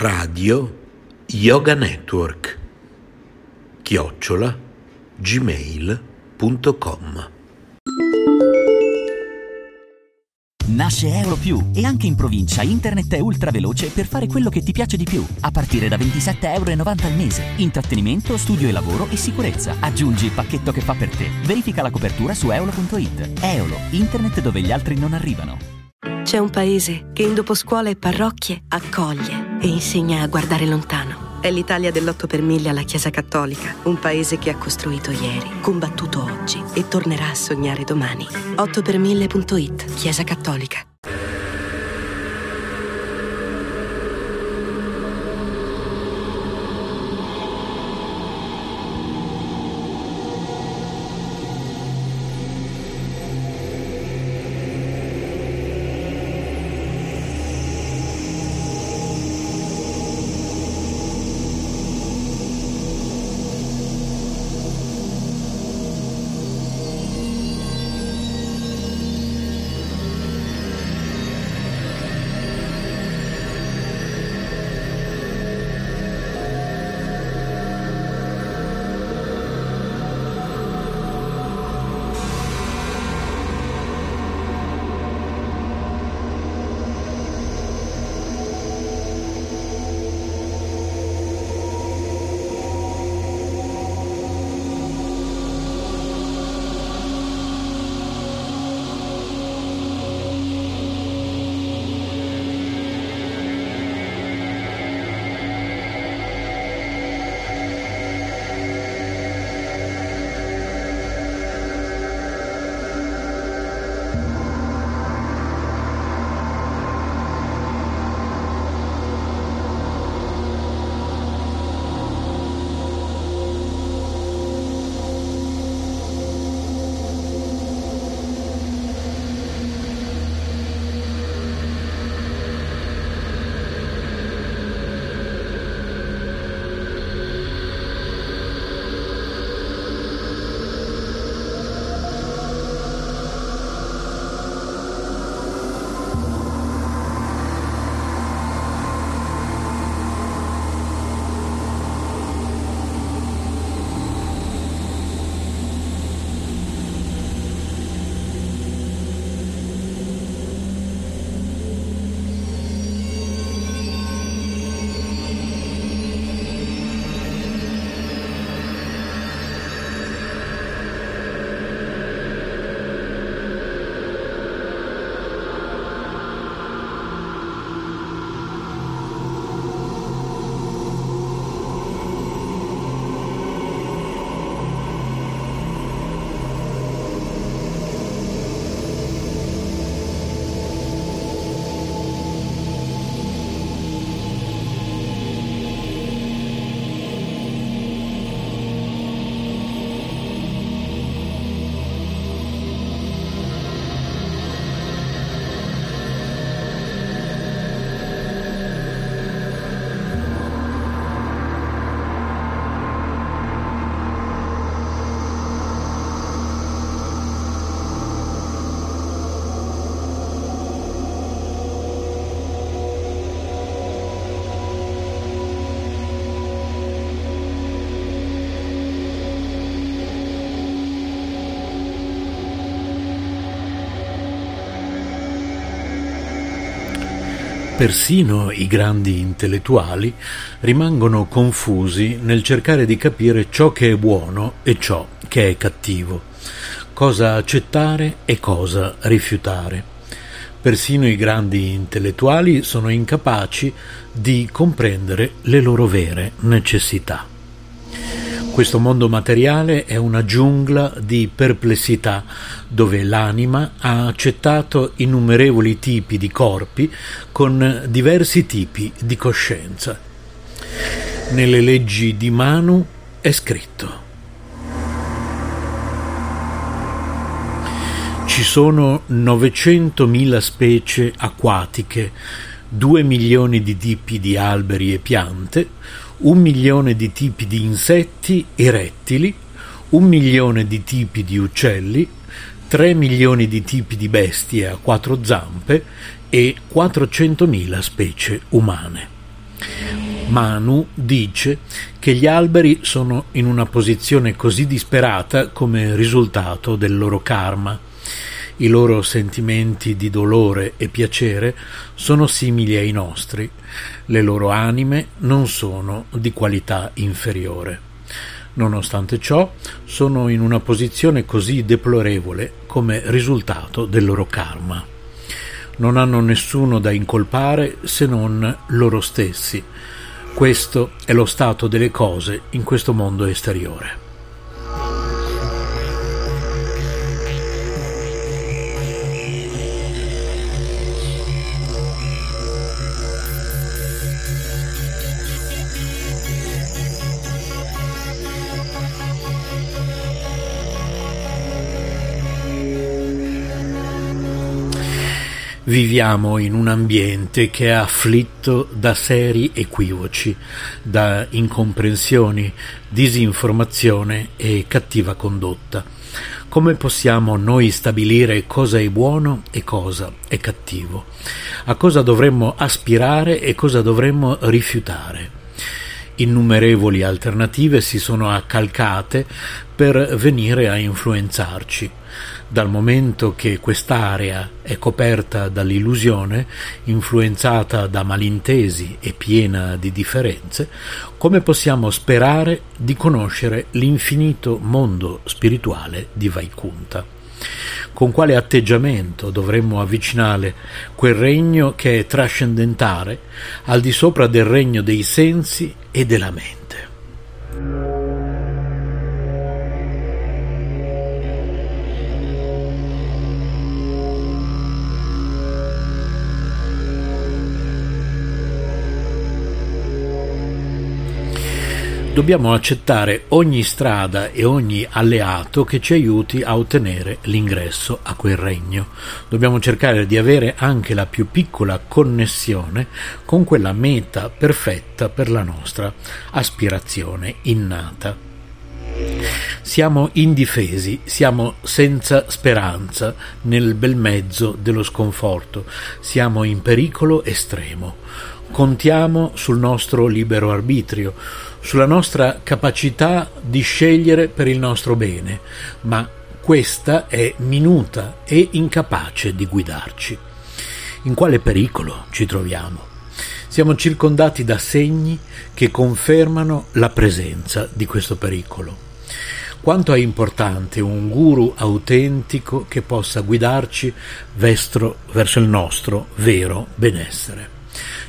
Radio Yoga Network chiocciola gmail.com Nasce Euro Più e anche in provincia internet è ultra veloce per fare quello che ti piace di più, a partire da 27,90 euro al mese. Intrattenimento, studio e lavoro e sicurezza. Aggiungi il pacchetto che fa per te. Verifica la copertura su eolo.it. Eolo, internet dove gli altri non arrivano. C'è un paese che in dopo scuola e parrocchie accoglie e insegna a guardare lontano. È l'Italia dell'8 per mille alla Chiesa Cattolica, un paese che ha costruito ieri, combattuto oggi e tornerà a sognare domani. 8 per 1000.it, Chiesa Cattolica. Persino i grandi intellettuali rimangono confusi nel cercare di capire ciò che è buono e ciò che è cattivo, cosa accettare e cosa rifiutare. Persino i grandi intellettuali sono incapaci di comprendere le loro vere necessità. Questo mondo materiale è una giungla di perplessità dove l'anima ha accettato innumerevoli tipi di corpi con diversi tipi di coscienza. Nelle leggi di Manu è scritto Ci sono 900.000 specie acquatiche, 2 milioni di tipi di alberi e piante, un milione di tipi di insetti e rettili, un milione di tipi di uccelli, 3 milioni di tipi di bestie a quattro zampe e 400.000 specie umane. Manu dice che gli alberi sono in una posizione così disperata come risultato del loro karma i loro sentimenti di dolore e piacere sono simili ai nostri, le loro anime non sono di qualità inferiore. Nonostante ciò, sono in una posizione così deplorevole come risultato del loro karma. Non hanno nessuno da incolpare se non loro stessi. Questo è lo stato delle cose in questo mondo esteriore. Viviamo in un ambiente che è afflitto da seri equivoci, da incomprensioni, disinformazione e cattiva condotta. Come possiamo noi stabilire cosa è buono e cosa è cattivo? A cosa dovremmo aspirare e cosa dovremmo rifiutare? Innumerevoli alternative si sono accalcate per venire a influenzarci dal momento che quest'area è coperta dall'illusione, influenzata da malintesi e piena di differenze, come possiamo sperare di conoscere l'infinito mondo spirituale di Vaikunta? Con quale atteggiamento dovremmo avvicinare quel regno che è trascendentale al di sopra del regno dei sensi e della mente? Dobbiamo accettare ogni strada e ogni alleato che ci aiuti a ottenere l'ingresso a quel regno. Dobbiamo cercare di avere anche la più piccola connessione con quella meta perfetta per la nostra aspirazione innata. Siamo indifesi, siamo senza speranza nel bel mezzo dello sconforto, siamo in pericolo estremo. Contiamo sul nostro libero arbitrio, sulla nostra capacità di scegliere per il nostro bene, ma questa è minuta e incapace di guidarci. In quale pericolo ci troviamo? Siamo circondati da segni che confermano la presenza di questo pericolo. Quanto è importante un guru autentico che possa guidarci verso il nostro vero benessere.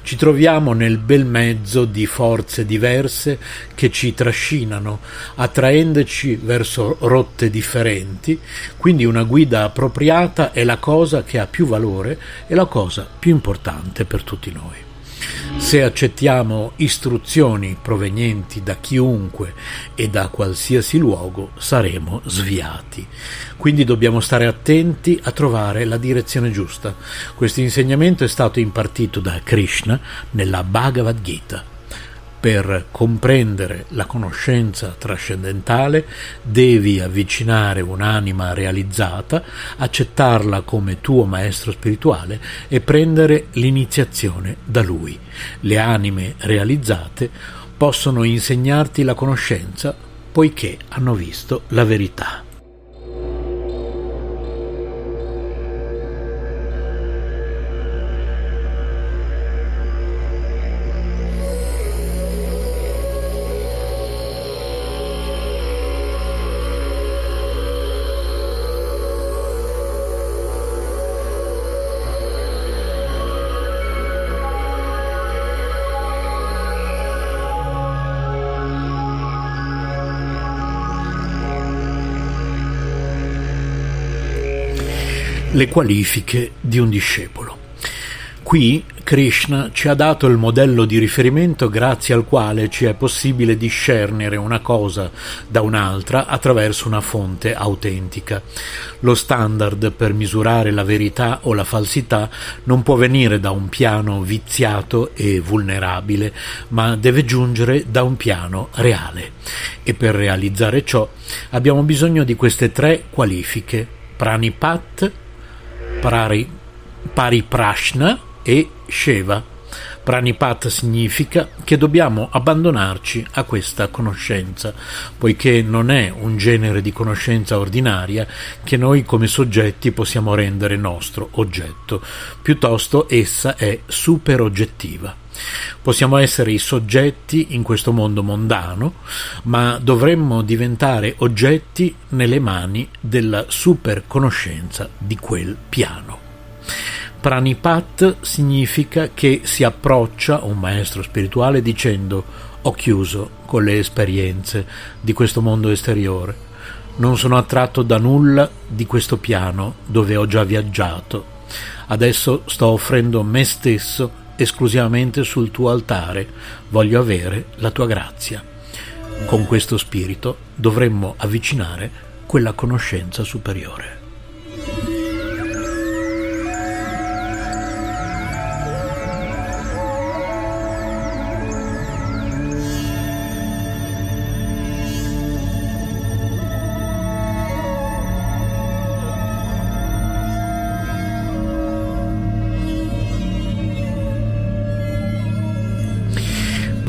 Ci troviamo nel bel mezzo di forze diverse che ci trascinano, attraendoci verso rotte differenti, quindi una guida appropriata è la cosa che ha più valore e la cosa più importante per tutti noi. Se accettiamo istruzioni provenienti da chiunque e da qualsiasi luogo, saremo sviati. Quindi dobbiamo stare attenti a trovare la direzione giusta. Questo insegnamento è stato impartito da Krishna nella Bhagavad Gita. Per comprendere la conoscenza trascendentale devi avvicinare un'anima realizzata, accettarla come tuo maestro spirituale e prendere l'iniziazione da lui. Le anime realizzate possono insegnarti la conoscenza poiché hanno visto la verità. Le qualifiche di un discepolo. Qui Krishna ci ha dato il modello di riferimento grazie al quale ci è possibile discernere una cosa da un'altra attraverso una fonte autentica. Lo standard per misurare la verità o la falsità non può venire da un piano viziato e vulnerabile, ma deve giungere da un piano reale. E per realizzare ciò abbiamo bisogno di queste tre qualifiche: pranipat, prari, pariprashna e Sheva. Pranipat significa che dobbiamo abbandonarci a questa conoscenza, poiché non è un genere di conoscenza ordinaria che noi come soggetti possiamo rendere nostro oggetto, piuttosto essa è superoggettiva. Possiamo essere i soggetti in questo mondo mondano, ma dovremmo diventare oggetti nelle mani della superconoscenza di quel piano. Pranipat significa che si approccia un maestro spirituale dicendo ho chiuso con le esperienze di questo mondo esteriore, non sono attratto da nulla di questo piano dove ho già viaggiato, adesso sto offrendo me stesso esclusivamente sul tuo altare, voglio avere la tua grazia. Con questo spirito dovremmo avvicinare quella conoscenza superiore.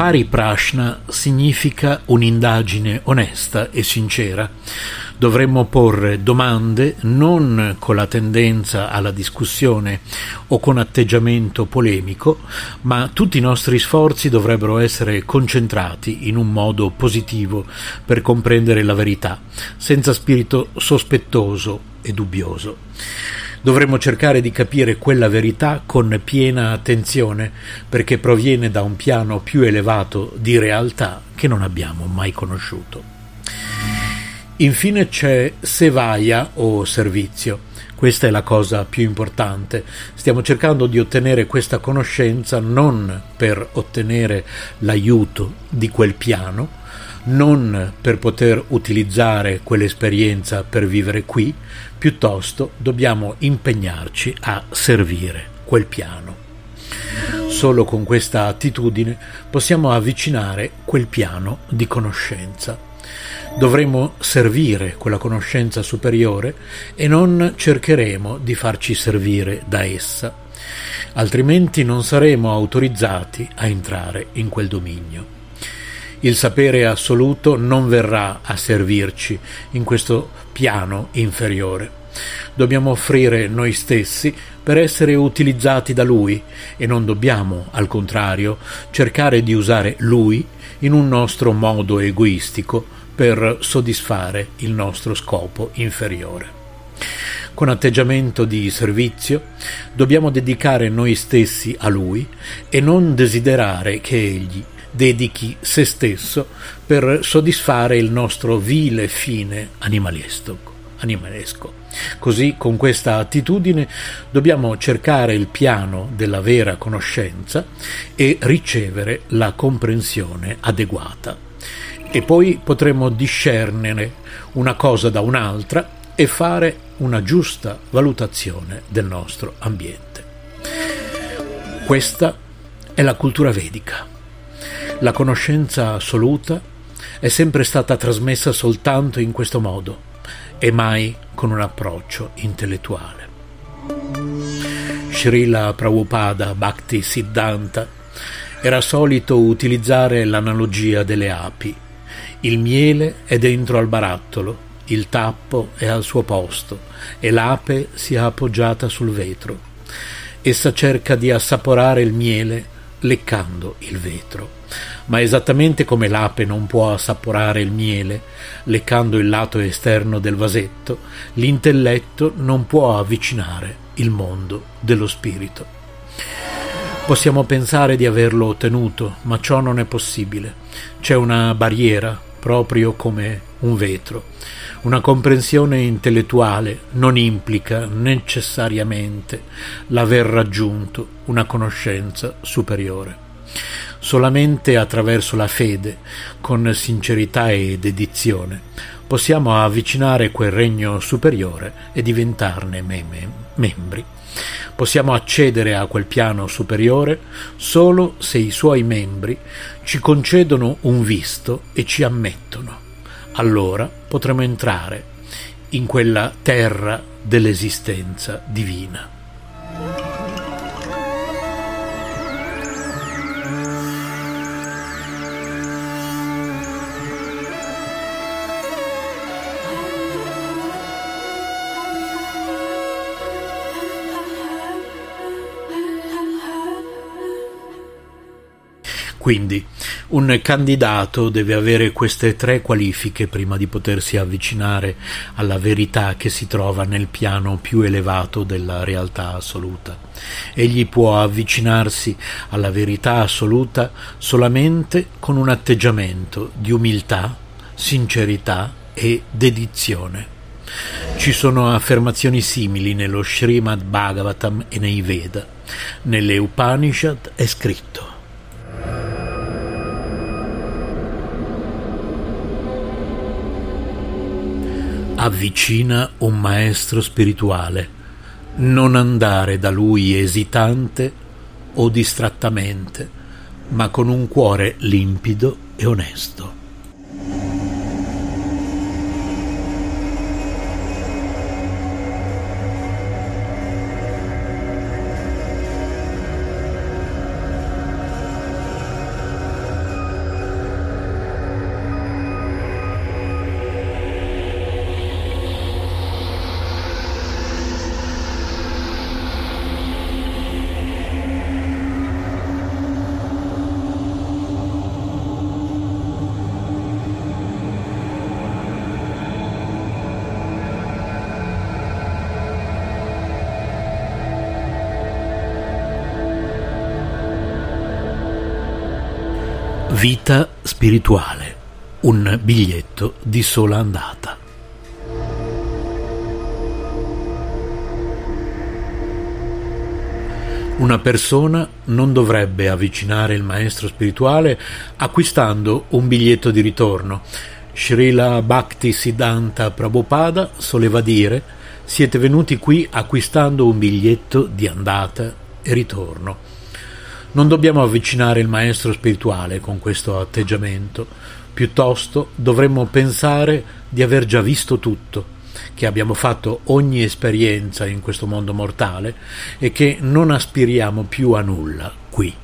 Pari Prashna significa un'indagine onesta e sincera. Dovremmo porre domande non con la tendenza alla discussione o con atteggiamento polemico, ma tutti i nostri sforzi dovrebbero essere concentrati in un modo positivo per comprendere la verità, senza spirito sospettoso e dubbioso. Dovremmo cercare di capire quella verità con piena attenzione, perché proviene da un piano più elevato di realtà che non abbiamo mai conosciuto. Infine c'è Sevaya o servizio. Questa è la cosa più importante. Stiamo cercando di ottenere questa conoscenza non per ottenere l'aiuto di quel piano, non per poter utilizzare quell'esperienza per vivere qui, piuttosto dobbiamo impegnarci a servire quel piano. Solo con questa attitudine possiamo avvicinare quel piano di conoscenza. Dovremo servire quella conoscenza superiore e non cercheremo di farci servire da essa, altrimenti non saremo autorizzati a entrare in quel dominio. Il sapere assoluto non verrà a servirci in questo piano inferiore. Dobbiamo offrire noi stessi per essere utilizzati da Lui e non dobbiamo, al contrario, cercare di usare Lui in un nostro modo egoistico per soddisfare il nostro scopo inferiore. Con atteggiamento di servizio dobbiamo dedicare noi stessi a Lui e non desiderare che Egli dedichi se stesso per soddisfare il nostro vile fine animalesco. Così, con questa attitudine, dobbiamo cercare il piano della vera conoscenza e ricevere la comprensione adeguata. E poi potremo discernere una cosa da un'altra e fare una giusta valutazione del nostro ambiente. Questa è la cultura vedica. La conoscenza assoluta è sempre stata trasmessa soltanto in questo modo e mai con un approccio intellettuale. Srila Prabhupada Bhakti Siddhanta era solito utilizzare l'analogia delle api. Il miele è dentro al barattolo, il tappo è al suo posto e l'ape si è appoggiata sul vetro. Essa cerca di assaporare il miele leccando il vetro ma esattamente come l'ape non può assaporare il miele leccando il lato esterno del vasetto, l'intelletto non può avvicinare il mondo dello spirito. Possiamo pensare di averlo ottenuto, ma ciò non è possibile. C'è una barriera, proprio come un vetro, Una comprensione intellettuale non implica necessariamente l'aver raggiunto una conoscenza superiore. Solamente attraverso la fede, con sincerità e dedizione, possiamo avvicinare quel regno superiore e diventarne mem- membri. Possiamo accedere a quel piano superiore solo se i suoi membri ci concedono un visto e ci ammettono. Allora potremo entrare in quella terra dell'esistenza divina. Quindi un candidato deve avere queste tre qualifiche prima di potersi avvicinare alla verità che si trova nel piano più elevato della realtà assoluta. Egli può avvicinarsi alla verità assoluta solamente con un atteggiamento di umiltà, sincerità e dedizione. Ci sono affermazioni simili nello Srimad Bhagavatam e nei Veda. Nelle Upanishad è scritto avvicina un maestro spirituale, non andare da lui esitante o distrattamente, ma con un cuore limpido e onesto. Vita spirituale, un biglietto di sola andata. Una persona non dovrebbe avvicinare il maestro spirituale acquistando un biglietto di ritorno. Srila Bhakti Siddhanta Prabhupada soleva dire siete venuti qui acquistando un biglietto di andata e ritorno. Non dobbiamo avvicinare il maestro spirituale con questo atteggiamento, piuttosto dovremmo pensare di aver già visto tutto, che abbiamo fatto ogni esperienza in questo mondo mortale e che non aspiriamo più a nulla qui.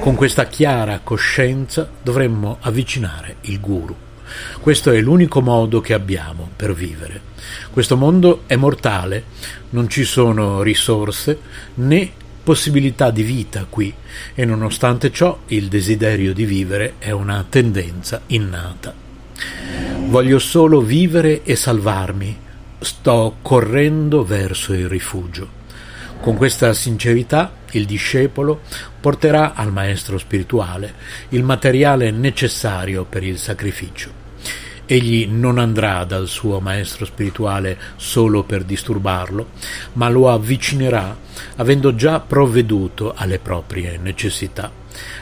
Con questa chiara coscienza dovremmo avvicinare il guru. Questo è l'unico modo che abbiamo per vivere. Questo mondo è mortale, non ci sono risorse né possibilità di vita qui e nonostante ciò il desiderio di vivere è una tendenza innata. Voglio solo vivere e salvarmi, sto correndo verso il rifugio. Con questa sincerità il discepolo porterà al maestro spirituale il materiale necessario per il sacrificio. Egli non andrà dal suo maestro spirituale solo per disturbarlo, ma lo avvicinerà avendo già provveduto alle proprie necessità.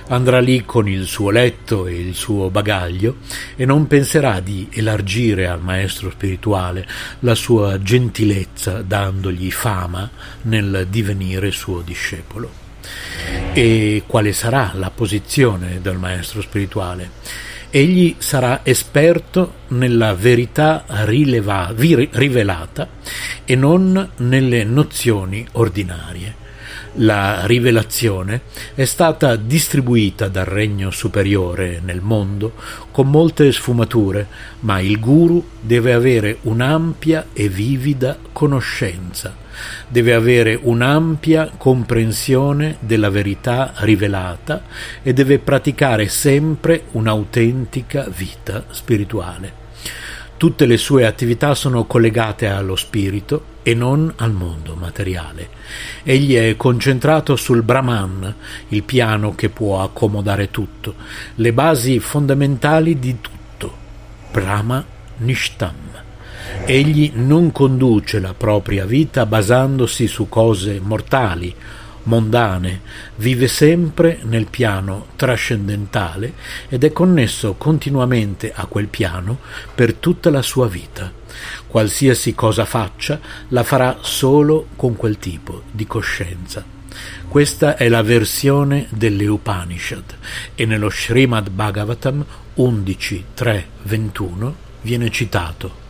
Andrà lì con il suo letto e il suo bagaglio e non penserà di elargire al maestro spirituale la sua gentilezza dandogli fama nel divenire suo discepolo. E quale sarà la posizione del maestro spirituale? Egli sarà esperto nella verità rileva, rivelata e non nelle nozioni ordinarie. La rivelazione è stata distribuita dal regno superiore nel mondo con molte sfumature, ma il guru deve avere un'ampia e vivida conoscenza deve avere un'ampia comprensione della verità rivelata e deve praticare sempre un'autentica vita spirituale. Tutte le sue attività sono collegate allo spirito e non al mondo materiale. Egli è concentrato sul Brahman, il piano che può accomodare tutto, le basi fondamentali di tutto. Brahma Nishtam Egli non conduce la propria vita basandosi su cose mortali, mondane, vive sempre nel piano trascendentale ed è connesso continuamente a quel piano per tutta la sua vita. Qualsiasi cosa faccia, la farà solo con quel tipo di coscienza. Questa è la versione delle Upanishad e nello Srimad Bhagavatam 11.3.21 viene citato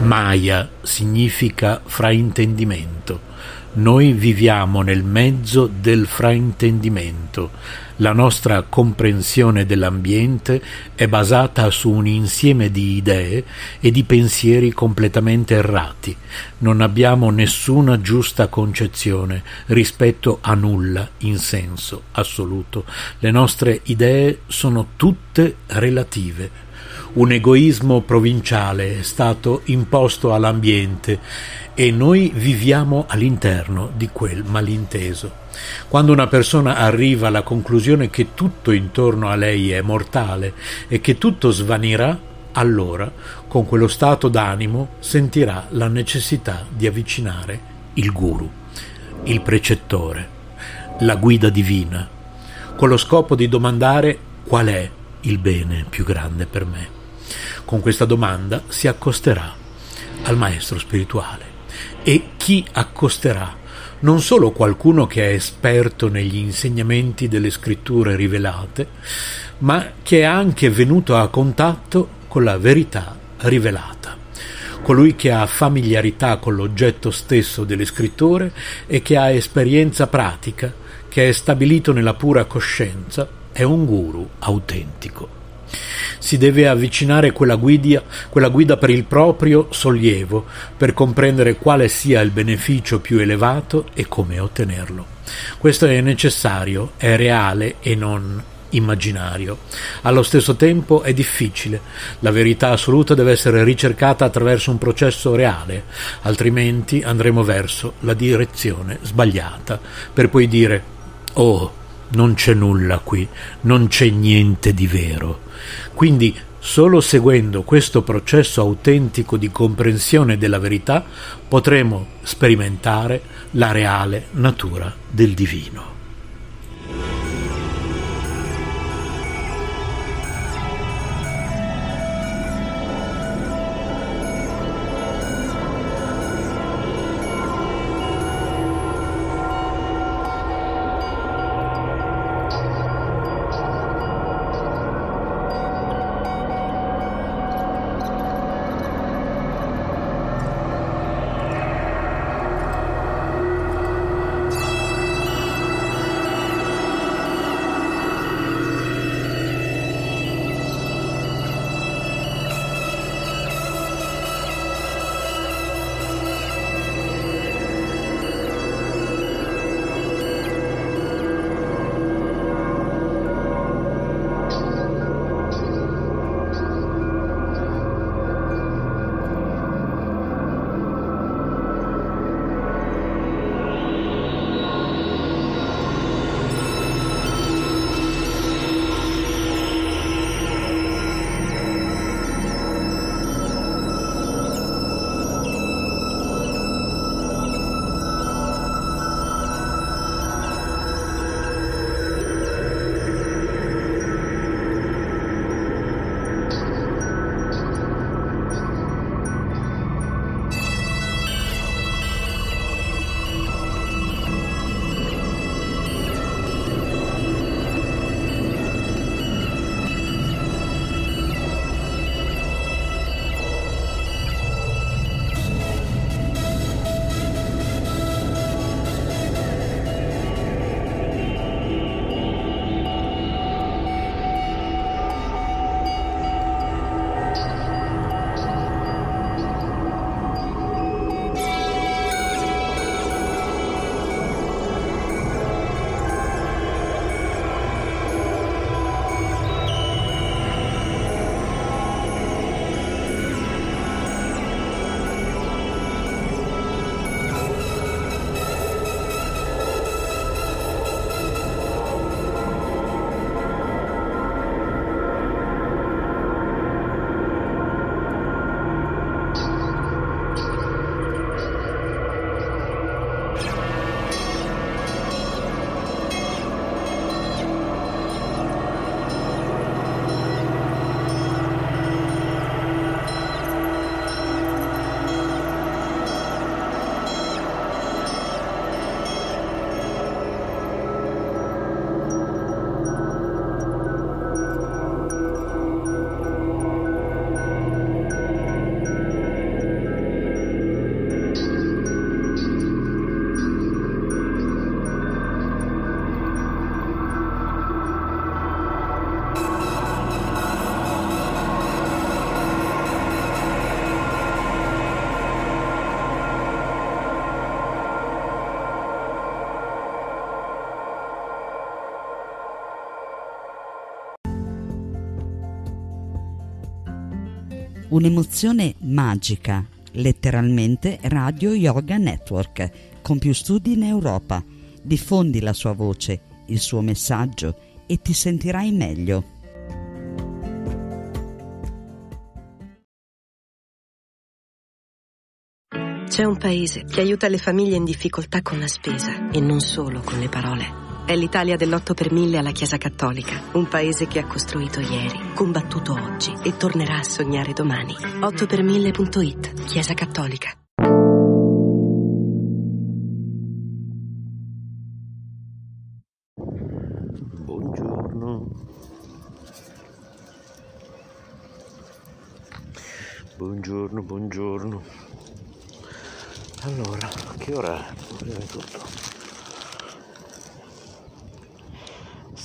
Maya significa fraintendimento. Noi viviamo nel mezzo del fraintendimento. La nostra comprensione dell'ambiente è basata su un insieme di idee e di pensieri completamente errati. Non abbiamo nessuna giusta concezione rispetto a nulla in senso assoluto. Le nostre idee sono tutte relative un egoismo provinciale è stato imposto all'ambiente e noi viviamo all'interno di quel malinteso. Quando una persona arriva alla conclusione che tutto intorno a lei è mortale e che tutto svanirà, allora, con quello stato d'animo, sentirà la necessità di avvicinare il guru, il precettore, la guida divina, con lo scopo di domandare qual è il bene più grande per me. Con questa domanda si accosterà al maestro spirituale. E chi accosterà? Non solo qualcuno che è esperto negli insegnamenti delle scritture rivelate, ma che è anche venuto a contatto con la verità rivelata colui che ha familiarità con l'oggetto stesso delle scritture e che ha esperienza pratica, che è stabilito nella pura coscienza, è un guru autentico si deve avvicinare quella guida, quella guida per il proprio sollievo, per comprendere quale sia il beneficio più elevato e come ottenerlo. Questo è necessario, è reale e non immaginario. Allo stesso tempo è difficile. La verità assoluta deve essere ricercata attraverso un processo reale, altrimenti andremo verso la direzione sbagliata, per poi dire Oh, non c'è nulla qui, non c'è niente di vero. Quindi solo seguendo questo processo autentico di comprensione della verità potremo sperimentare la reale natura del divino. Un'emozione magica, letteralmente Radio Yoga Network, con più studi in Europa. Diffondi la sua voce, il suo messaggio e ti sentirai meglio. C'è un paese che aiuta le famiglie in difficoltà con la spesa e non solo con le parole. È l'Italia dell'8 per mille alla Chiesa Cattolica, un paese che ha costruito ieri, combattuto oggi e tornerà a sognare domani. 8 per 1000.it, Chiesa Cattolica. Buongiorno. Buongiorno, buongiorno. Allora, che ora è? Prima di tutto.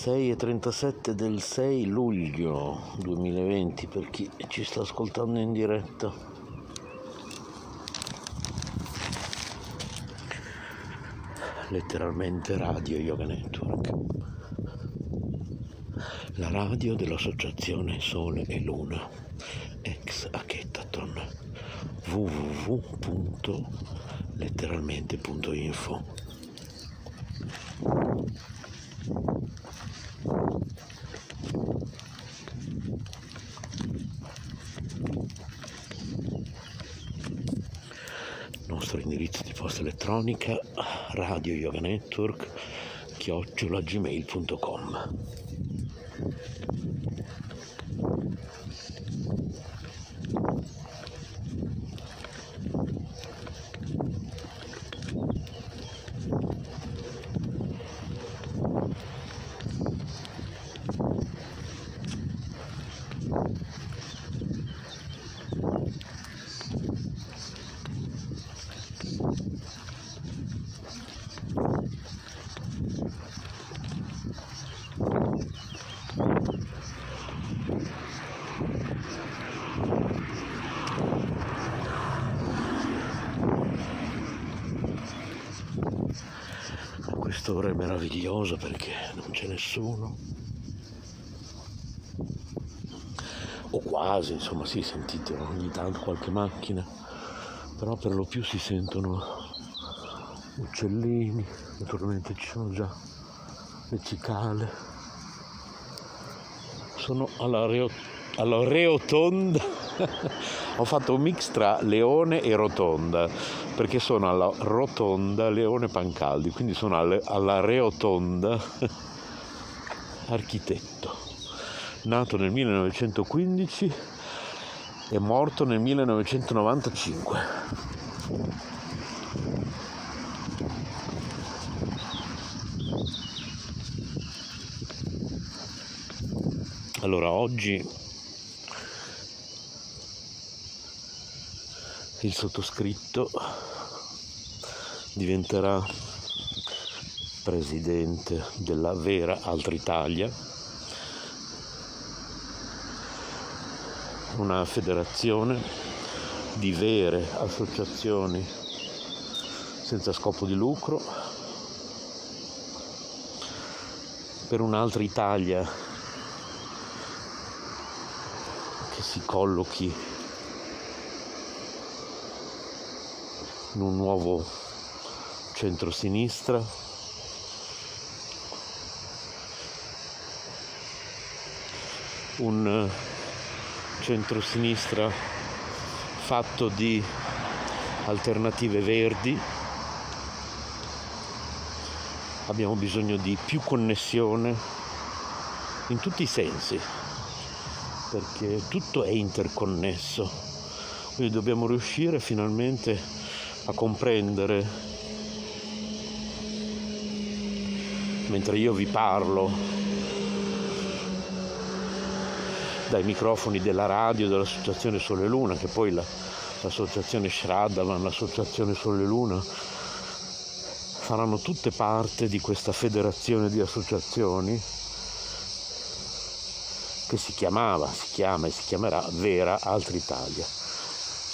6.37 del 6 luglio 2020 per chi ci sta ascoltando in diretta. Letteralmente Radio Yoga Network. La radio dell'associazione Sole e Luna, ex Aketaton, www.letteralmente.info. nostro indirizzo di posta elettronica radio yoga network chiocciolagmail.com meravigliosa perché non c'è nessuno. O quasi insomma si sì, sentite ogni tanto qualche macchina. Però per lo più si sentono uccellini naturalmente ci sono già le cicale. Sono alla, reo, alla reotonda. Ho fatto un mix tra leone e rotonda perché sono alla rotonda Leone Pancaldi, quindi sono alle, alla Reotonda architetto, nato nel 1915 e morto nel 1995. Allora, oggi il sottoscritto diventerà presidente della vera Altra Italia, una federazione di vere associazioni senza scopo di lucro per un'altra Italia che si collochi in un nuovo centro-sinistra. Un eh, centro-sinistra fatto di alternative verdi. Abbiamo bisogno di più connessione in tutti i sensi, perché tutto è interconnesso. Quindi dobbiamo riuscire finalmente a comprendere mentre io vi parlo dai microfoni della radio dell'associazione Sole Luna che poi la, l'associazione Shraddhavan, l'associazione Sole Luna faranno tutte parte di questa federazione di associazioni che si chiamava, si chiama e si chiamerà Vera Altra Italia.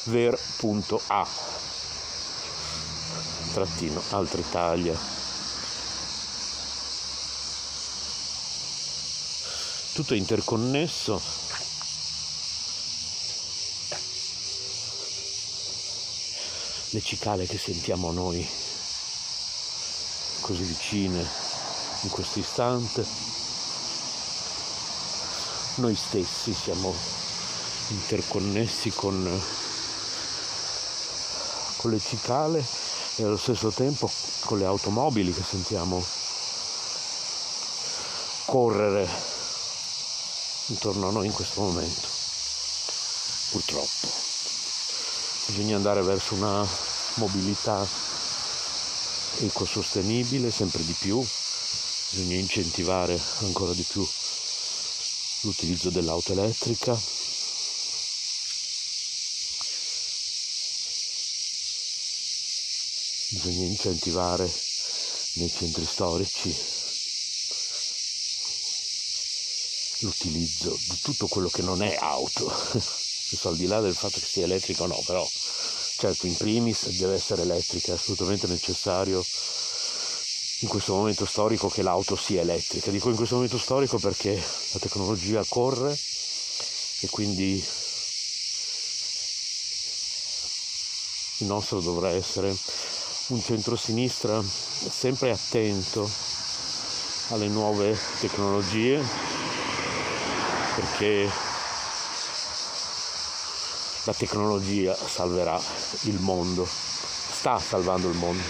Ver.a trattino Altra Tutto è interconnesso le cicale che sentiamo noi così vicine in questo istante. Noi stessi siamo interconnessi con, con le cicale e allo stesso tempo con le automobili che sentiamo correre intorno a noi in questo momento. Purtroppo. Bisogna andare verso una mobilità ecosostenibile sempre di più, bisogna incentivare ancora di più l'utilizzo dell'auto elettrica. Bisogna incentivare nei centri storici l'utilizzo di tutto quello che non è auto, al di là del fatto che sia elettrica o no, però certo in primis deve essere elettrica, è assolutamente necessario in questo momento storico che l'auto sia elettrica. Dico in questo momento storico perché la tecnologia corre e quindi il nostro dovrà essere un centro-sinistra sempre attento alle nuove tecnologie perché la tecnologia salverà il mondo, sta salvando il mondo.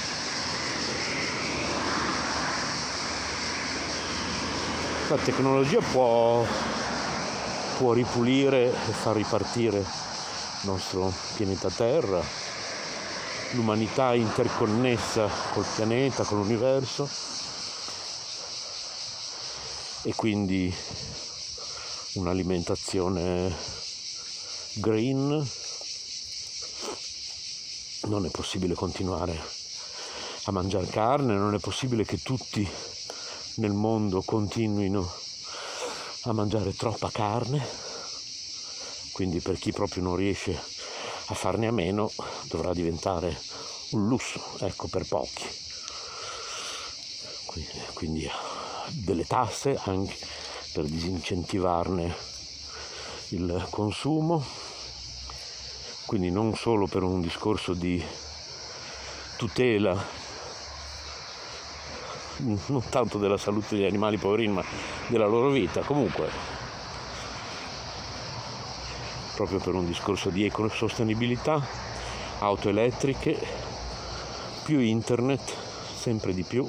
La tecnologia può, può ripulire e far ripartire il nostro pianeta Terra, l'umanità interconnessa col pianeta, con l'universo e quindi un'alimentazione green non è possibile continuare a mangiare carne, non è possibile che tutti nel mondo continuino a mangiare troppa carne, quindi per chi proprio non riesce a farne a meno dovrà diventare un lusso, ecco, per pochi. Quindi, delle tasse anche per disincentivarne il consumo, quindi non solo per un discorso di tutela non tanto della salute degli animali poverini, ma della loro vita. Comunque, proprio per un discorso di ecosostenibilità, auto elettriche, più internet, sempre di più,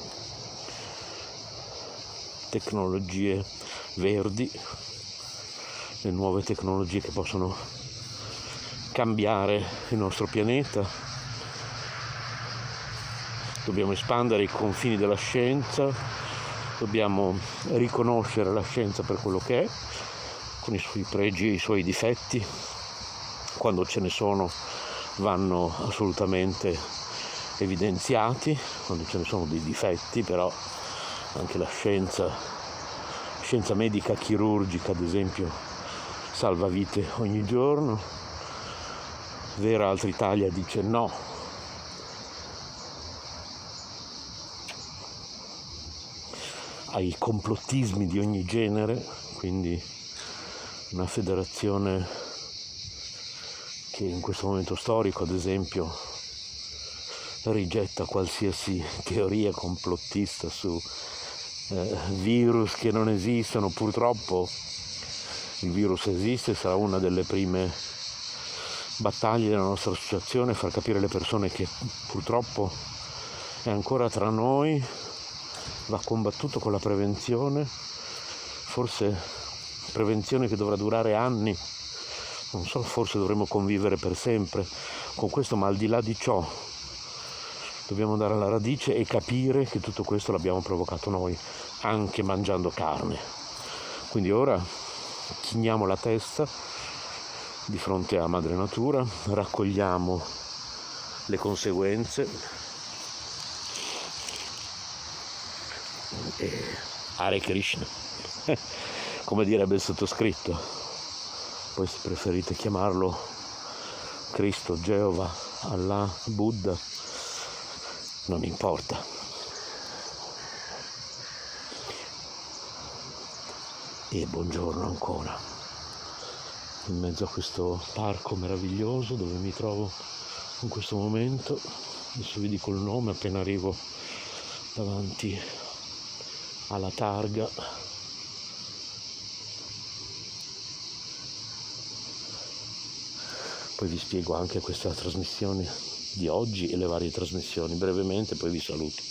tecnologie verdi, le nuove tecnologie che possono cambiare il nostro pianeta. Dobbiamo espandere i confini della scienza, dobbiamo riconoscere la scienza per quello che è, con i suoi pregi e i suoi difetti, quando ce ne sono vanno assolutamente evidenziati, quando ce ne sono dei difetti però anche la scienza, scienza medica chirurgica ad esempio salva vite ogni giorno, Vera Altra Italia dice no, ai complottismi di ogni genere, quindi una federazione che in questo momento storico, ad esempio, rigetta qualsiasi teoria complottista su eh, virus che non esistono. Purtroppo il virus esiste, sarà una delle prime battaglie della nostra associazione, far capire alle persone che purtroppo è ancora tra noi, va combattuto con la prevenzione, forse prevenzione che dovrà durare anni, non so, forse dovremo convivere per sempre con questo, ma al di là di ciò dobbiamo andare alla radice e capire che tutto questo l'abbiamo provocato noi, anche mangiando carne. Quindi ora chiniamo la testa di fronte a Madre Natura, raccogliamo le conseguenze e Hare Krishna, come direbbe il sottoscritto. Poi se preferite chiamarlo Cristo, Geova, Allah, Buddha, non importa. E buongiorno ancora, in mezzo a questo parco meraviglioso dove mi trovo in questo momento, adesso vi dico il nome appena arrivo davanti alla targa. Poi vi spiego anche questa trasmissione di oggi e le varie trasmissioni brevemente, poi vi saluto.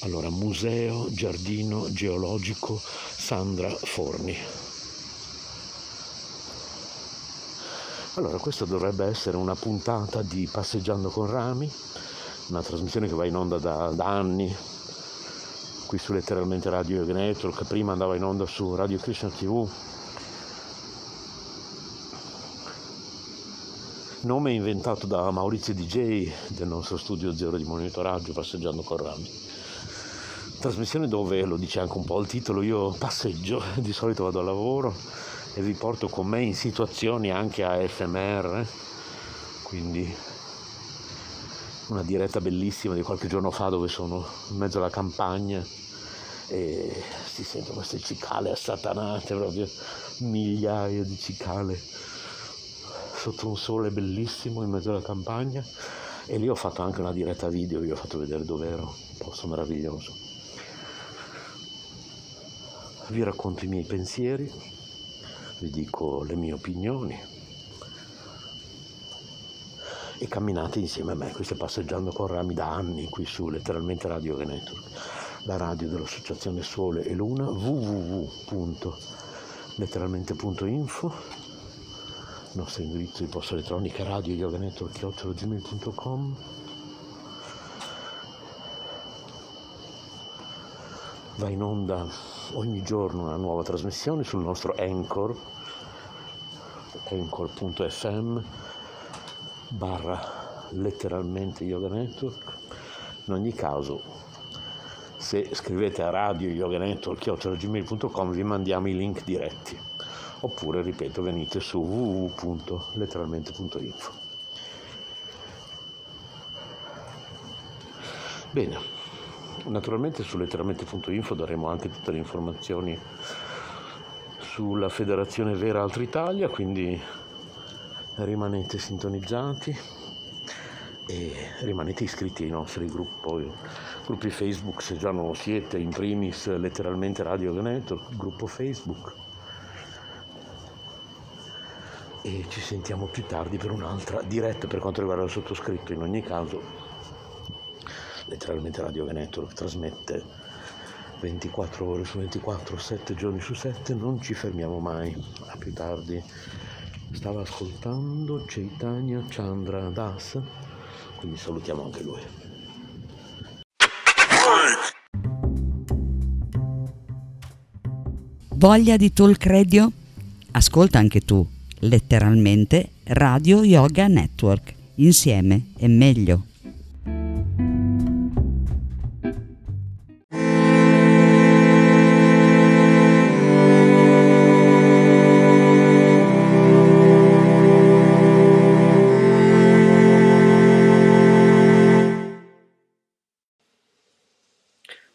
Allora, Museo Giardino Geologico Sandra Forni. Allora, questa dovrebbe essere una puntata di Passeggiando con Rami, una trasmissione che va in onda da, da anni, qui su letteralmente Radio Network, prima andava in onda su Radio Krishna TV. Nome inventato da Maurizio DJ del nostro studio zero di monitoraggio Passeggiando con Rami. Trasmissione dove, lo dice anche un po' il titolo, io passeggio, di solito vado al lavoro e vi porto con me in situazioni anche ASMR, quindi una diretta bellissima di qualche giorno fa dove sono in mezzo alla campagna e si sentono queste cicale assatanate, proprio migliaia di cicale sotto un sole bellissimo in mezzo alla campagna. E lì ho fatto anche una diretta video, vi ho fatto vedere dove ero, un posto meraviglioso. Vi racconto i miei pensieri, vi dico le mie opinioni. E camminate insieme a me, qui stai passeggiando con rami da anni qui su letteralmente Radio Network, la radio dell'associazione Sole e Luna, www.letteralmente.info, il nostro indirizzo di posta elettronica radio yoga network va in onda ogni giorno una nuova trasmissione sul nostro Anchor, anchor.fm barra letteralmente Yoga Network. In ogni caso, se scrivete a radio yoga network.gmail.com vi mandiamo i link diretti. Oppure, ripeto, venite su www.letteralmente.info. Bene. Naturalmente su letteralmente.info daremo anche tutte le informazioni sulla Federazione Vera Altra Italia, quindi rimanete sintonizzati e rimanete iscritti ai nostri gruppi, gruppi Facebook se già non lo siete, in primis letteralmente Radio Network, gruppo Facebook. E ci sentiamo più tardi per un'altra diretta per quanto riguarda il sottoscritto. In ogni caso letteralmente Radio Network trasmette 24 ore su 24, 7 giorni su 7, non ci fermiamo mai. A più tardi stava ascoltando Chaitanya Chandra Das, quindi salutiamo anche lui. Voglia di talk radio? Ascolta anche tu, letteralmente Radio Yoga Network. Insieme è meglio.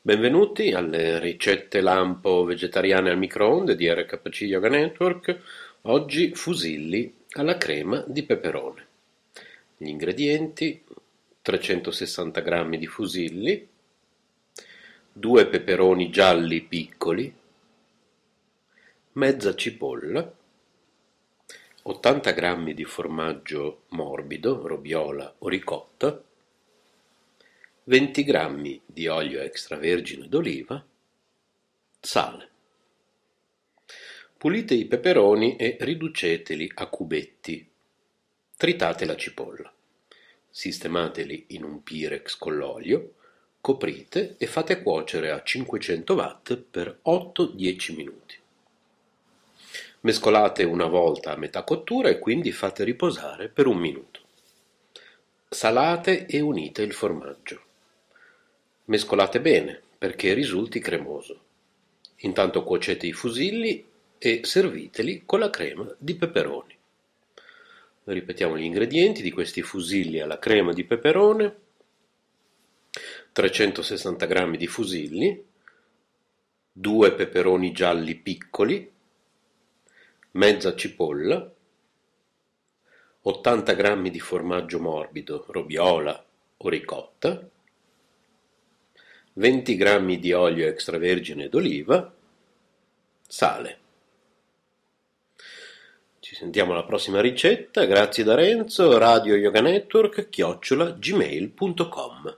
Benvenuti alle ricette lampo vegetariane al microonde di RKC Yoga Network. Oggi fusilli alla crema di peperone. Gli ingredienti: 360 g di fusilli, 2 peperoni gialli piccoli, mezza cipolla, 80 g di formaggio morbido, robiola o ricotta, 20 g di olio extravergine d'oliva, sale. Pulite i peperoni e riduceteli a cubetti. Tritate la cipolla. Sistemateli in un Pirex con l'olio, coprite e fate cuocere a 500 watt per 8-10 minuti. Mescolate una volta a metà cottura e quindi fate riposare per un minuto. Salate e unite il formaggio. Mescolate bene perché risulti cremoso. Intanto cuocete i fusilli e serviteli con la crema di peperoni. Ripetiamo gli ingredienti di questi fusilli alla crema di peperone. 360 g di fusilli, 2 peperoni gialli piccoli, mezza cipolla, 80 g di formaggio morbido, robiola o ricotta, 20 g di olio extravergine d'oliva, sale. Ci sentiamo alla prossima ricetta, grazie da Renzo, Radio Yoga Network, chiocciola gmail.com.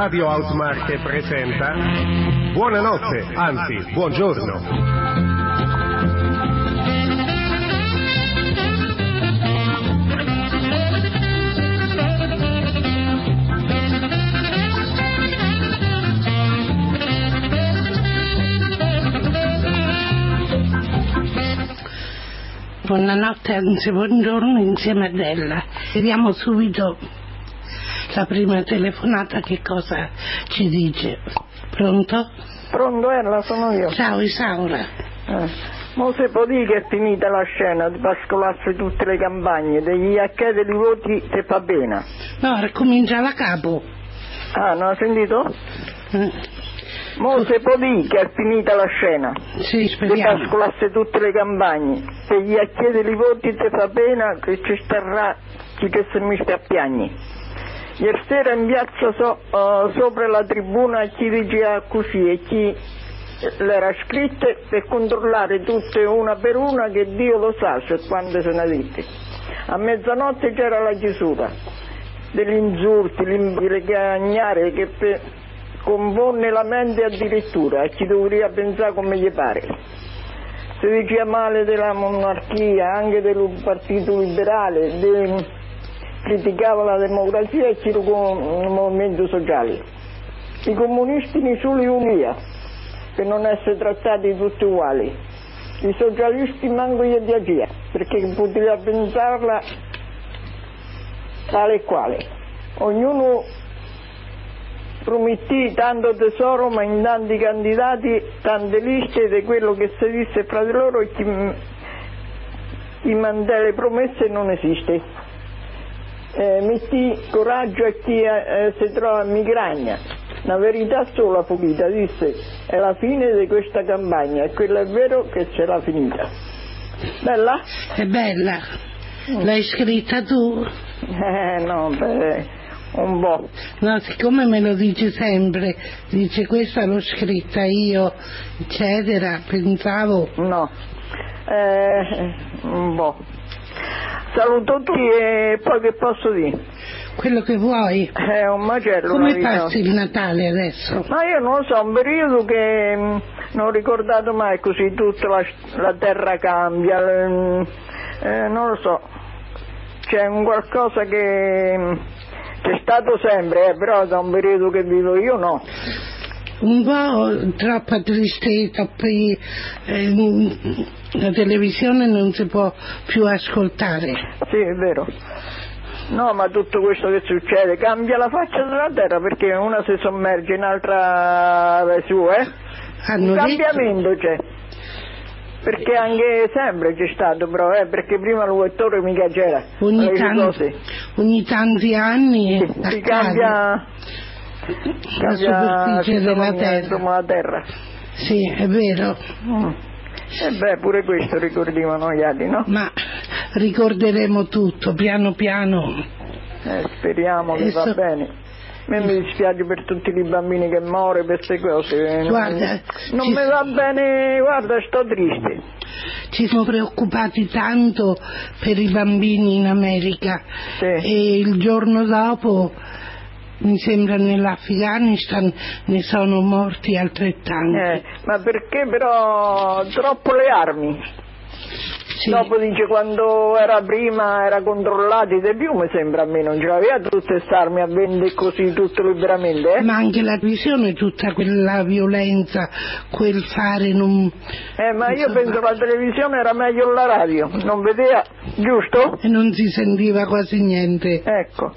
Radio Outmark presenta Buonanotte, anzi, buongiorno. Buonanotte, anzi buongiorno insieme a Della. Vediamo subito la prima telefonata che cosa ci dice. Pronto? Pronto Ella, sono io. Ciao Isaura. Eh. Mo se può dire che è finita la scena di pascolarsi tutte le campagne, degli accheti di voti se fa bene. No, ricomincia da capo. Ah, non ha sentito? Eh, Mo se può dire che è finita la scena Sì, di speriamo. pascolarsi tutte le campagne, se gli di voti se fa bene che ci starà chi che si sta a piagni. Ieri sera in piazza so- eh, sopra la tribuna chi diceva così e chi l'era scritte per controllare tutte una per una che Dio lo sa se quante se ne dite. A mezzanotte c'era la chiusura degli insulti, di regagnare che per- compone la mente addirittura a chi dovrebbe pensare come gli pare. Si diceva male della monarchia, anche del partito liberale, de- criticava la democrazia e il movimento sociale. I comunisti ne solo unia per non essere trattati tutti uguali. I socialisti manco gli diagia, perché poteva pensarla tale e quale. Ognuno promettì tanto tesoro, ma in tanti candidati, tante liste di quello che si disse fra di loro chi, chi manda le promesse non esiste. Eh, metti coraggio a chi eh, si trova a migragna. La verità sola pochita, disse, è la fine di questa campagna e quello è vero che ce l'ha finita. Bella? È bella. L'hai scritta tu? Eh no, beh, un po'. No, siccome me lo dice sempre, dice questa l'ho scritta io, eccetera, pensavo. No, eh, un po'. Saluto tutti e poi che posso dire? Quello che vuoi. È un macello. Come passi il Natale adesso? Ma io non lo so, un periodo che mh, non ho ricordato mai così, tutta la, la terra cambia, l- eh, non lo so, c'è un qualcosa che mh, c'è stato sempre, eh, però da un periodo che vivo io no. Un po' troppa tristezza, poi eh, la televisione non si può più ascoltare. Sì, è vero. No, ma tutto questo che succede cambia la faccia della terra perché una si sommerge, un'altra va su, eh? Hanno Un detto- cambiamento c'è. Perché anche sempre c'è stato, però, eh, perché prima il vettore mica c'era. Ogni, tanti, ogni tanti anni Si accade cambia, la cambia superficie della terra. la terra. Sì, è vero, Mm. E beh, pure questo ricordavano gli altri, no? ma ricorderemo tutto piano piano. Eh, speriamo che va Adesso- bene. A me mi dispiace per tutti i bambini che muoiono per queste cose. Guarda, non mi va bene, guarda, sto triste. ci siamo preoccupati tanto per i bambini in America Sì. e il giorno dopo mi sembra nell'Afghanistan ne sono morti altrettanti. Eh, ma perché però troppo le armi? Sì. Dopo dice quando era prima era controllati di più mi sembra a me, non ce l'aveva tutte queste armi a vendere così tutto liberamente, eh? Ma anche la visione, tutta quella violenza, quel fare non... Eh, ma io insomma, penso la televisione era meglio la radio, non vedeva, giusto? E non si sentiva quasi niente. Ecco.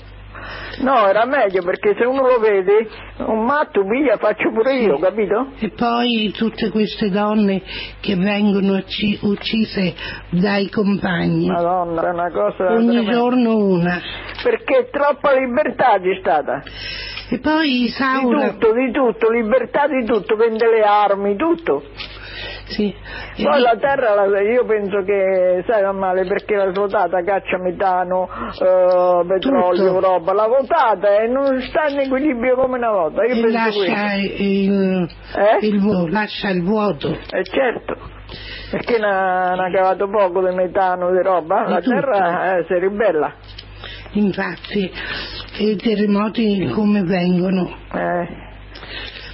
No, era meglio perché se uno lo vede, un matto piglia, faccio pure io, capito? E poi tutte queste donne che vengono ucci- uccise dai compagni. Madonna, è una cosa Ogni tremenda. giorno una. Perché troppa libertà c'è stata. E poi Di Isaura... tutto, di tutto, libertà di tutto, vende le armi, tutto. Sì. Poi la terra, la- io penso che sai va male perché l'ha votata caccia metano, eh, petrolio, Tutto. roba, l'ha votata e non sta in equilibrio come una volta. Io e penso lascia il, Eh? il vuoto, lascia il vuoto. Eh certo, perché ne ha cavato poco di metano, di roba, la tutto. terra eh, si ribella. Infatti, i terremoti come vengono. Eh,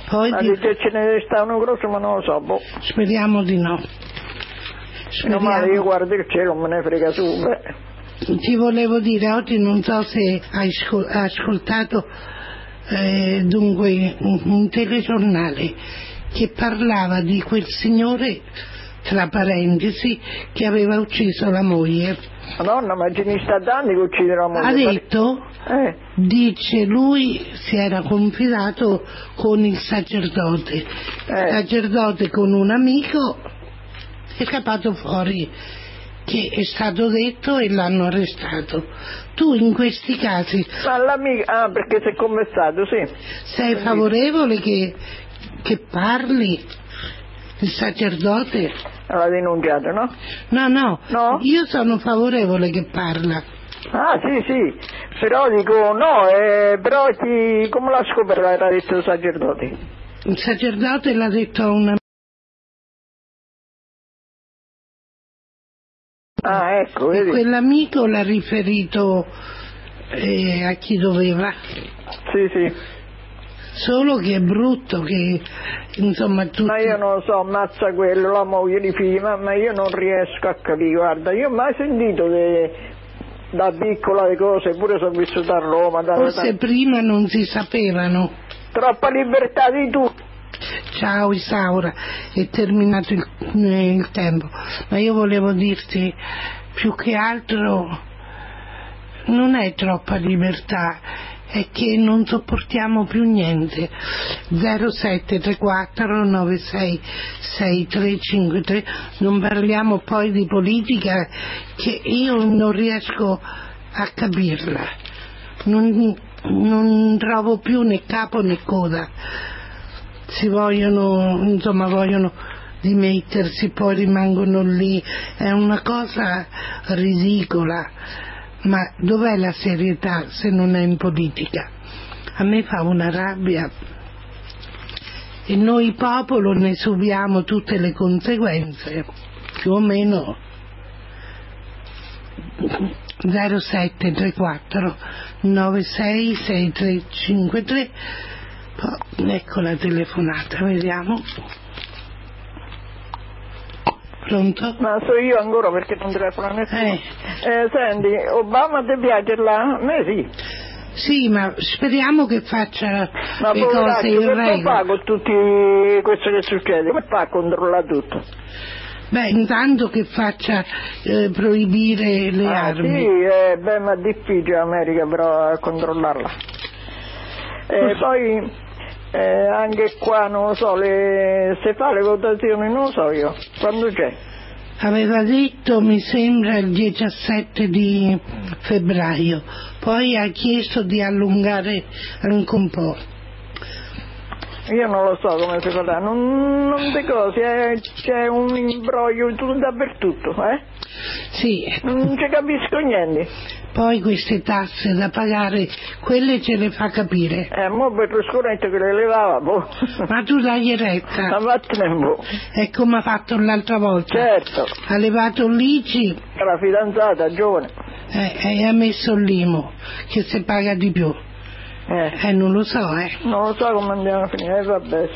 Poi ma di- dice ce ne sta uno grosso ma non lo so, boh. speriamo di no. Meno male io Speriamo. guardo il cielo, me ne frega su. beh. Ti volevo dire, oggi non so se hai ascol- ascoltato eh, dunque un, un telegiornale che parlava di quel signore, tra parentesi, che aveva ucciso la moglie. Madonna, ma ce ne sta tanti che uccidono la Ha moglie. detto, Eh, dice lui, si era confidato con il sacerdote. Il Eh. sacerdote con un amico è scappato fuori che è stato detto e l'hanno arrestato. Tu in questi casi ma l'amica, ah perché si è confessato, sì. sei favorevole che, che parli il sacerdote? L'ha denunciato, no? No, no, No? io sono favorevole che parla. Ah sì sì, però dico no, eh, però ti, come l'ha scoperto era detto il sacerdote? Il sacerdote l'ha detto a una Ah ecco, e vedi? quell'amico l'ha riferito eh, a chi doveva. Sì sì, Solo che è brutto che insomma tutti ma io non lo so, ammazza quello, la moglie di figli, ma, io non riesco a capire, guarda, io ho mai sentito de- da piccola le cose, pure sono vissuta a Roma, da, forse da- prima non si sapevano. troppa libertà di tutto. Ciao Isaura, è terminato il, eh, il tempo, ma io volevo dirti più che altro non è troppa libertà, è che non sopportiamo più niente. 0734 96 6353, non parliamo poi di politica che io non riesco a capirla, non, non trovo più né capo né coda si vogliono, insomma, vogliono dimettersi, poi rimangono lì, è una cosa ridicola. Ma dov'è la serietà se non è in politica? A me fa una rabbia e noi popolo ne subiamo tutte le conseguenze, più o meno 0734 96 6353 poi, ecco la telefonata, vediamo. Pronto? Ma so io ancora perché non telefona nessuno. Eh. Eh, senti, Obama ti piace là? A me sì. Sì, ma speriamo che faccia Ma le cose in che fa regola. con tutto questo che succede? Come fa a controllare tutto? Beh, intanto che faccia eh, proibire le Ah, armi. Sì, eh, beh, ma è difficile America però a controllarla. E poi eh, anche qua non lo so, le, se fa le votazioni non lo so io, quando c'è? Aveva detto, mi sembra, il 17 di febbraio, poi ha chiesto di allungare anche un po'. Io non lo so come si farà, non, non di cose, eh, c'è un imbroglio tu dappertutto, eh? Sì, Non ci capisco niente. Poi queste tasse da pagare, quelle ce le fa capire. Eh, mo per lo scorrente che le levava, boh. Ma tu dai Ma retta, vattene un po'. è come ha fatto l'altra volta. Certo, Ha levato l'ICI era fidanzata, giovane. eh, e ha messo l'IMU, che si paga di più. Eh, Eh, non lo so, eh. non lo so come andiamo a finire, eh, vabbè.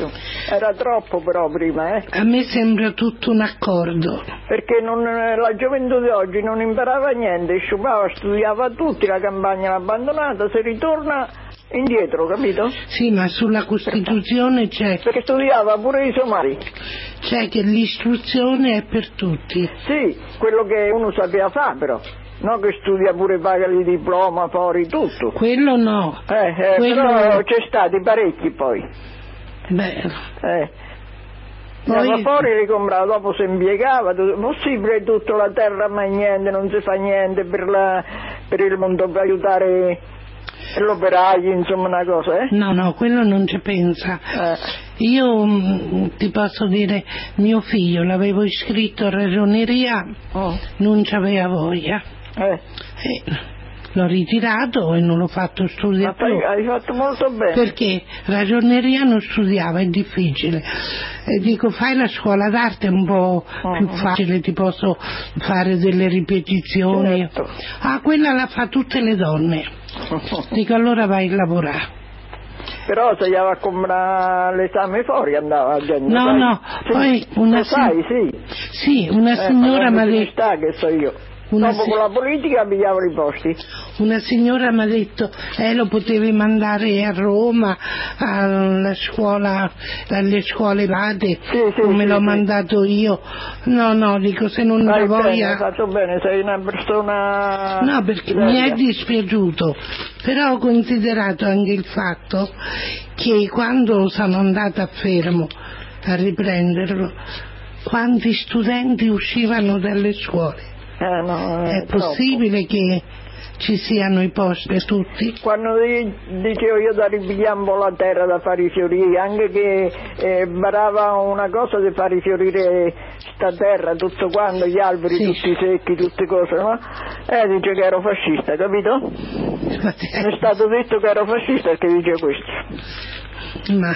Era troppo però prima, eh. A me sembra tutto un accordo. Perché non- la gioventù di oggi non imparava niente, sciupava, studiava tutti, la campagna l'ha abbandonata, si ritorna indietro, capito? Sì, ma sulla Costituzione c'è, Perché studiava pure i somali. c'è che l'istruzione è per tutti. Sì, quello che uno sapeva fare però. No che studia pure paga il diploma, fuori tutto. Quello no. Eh, eh, Quello- però c'è stati parecchi poi. Beh, Eh. Poi- Andava fuori li comprava, dopo si impiegava, possibile tutta la terra ma niente, non si fa niente per, la- per il mondo per aiutare l'operaio, insomma una cosa, eh? no, no, quello non ci pensa. Eh, Io mm, ti posso dire, mio figlio l'avevo iscritto a ragioneria, oh, non c'aveva voglia. Eh. E l'ho ritirato e non l'ho fatto Ma studiare più. fai- hai fatto molto bene. Perché ragioneria non studiava, è difficile. E dico, fai la scuola d'arte è un po' più Mhm. facile, ti posso fare delle ripetizioni. Certo. Ah, quella la fa tutte le donne. Dico, allora vai a lavorare. Però se gli va a comprare l'esame fuori andava la gente. No, sai? no, Sì, poi una si- sai, sì. Sì, una Eh, signora mi ha detto... che so io. Una Dopo si- con la politica pigliavo i posti. Una signora mi ha detto, eh, lo potevi mandare a Roma, alla scuola, alle scuole vade, Sì, sì, come sì, l'ho mandato io. No, no, dico, se non hai bene, hai voglia... fatto bene, sei una persona... No, perché mi è dispiaciuto, però ho considerato anche il fatto che quando sono andata a Fermo a riprenderlo, quanti studenti uscivano dalle scuole. Eh, no, È troppo. possibile che ci siano i posti per tutti? Quando di- dicevo io da po' la terra da fare i fiorire, anche che eh, barava una cosa di fare fiorire sta terra, tutto quanto, gli alberi Sì. tutti secchi, tutte cose, no? E dice che ero fascista, capito? Mi è stato detto che ero fascista perché dice questo. Ma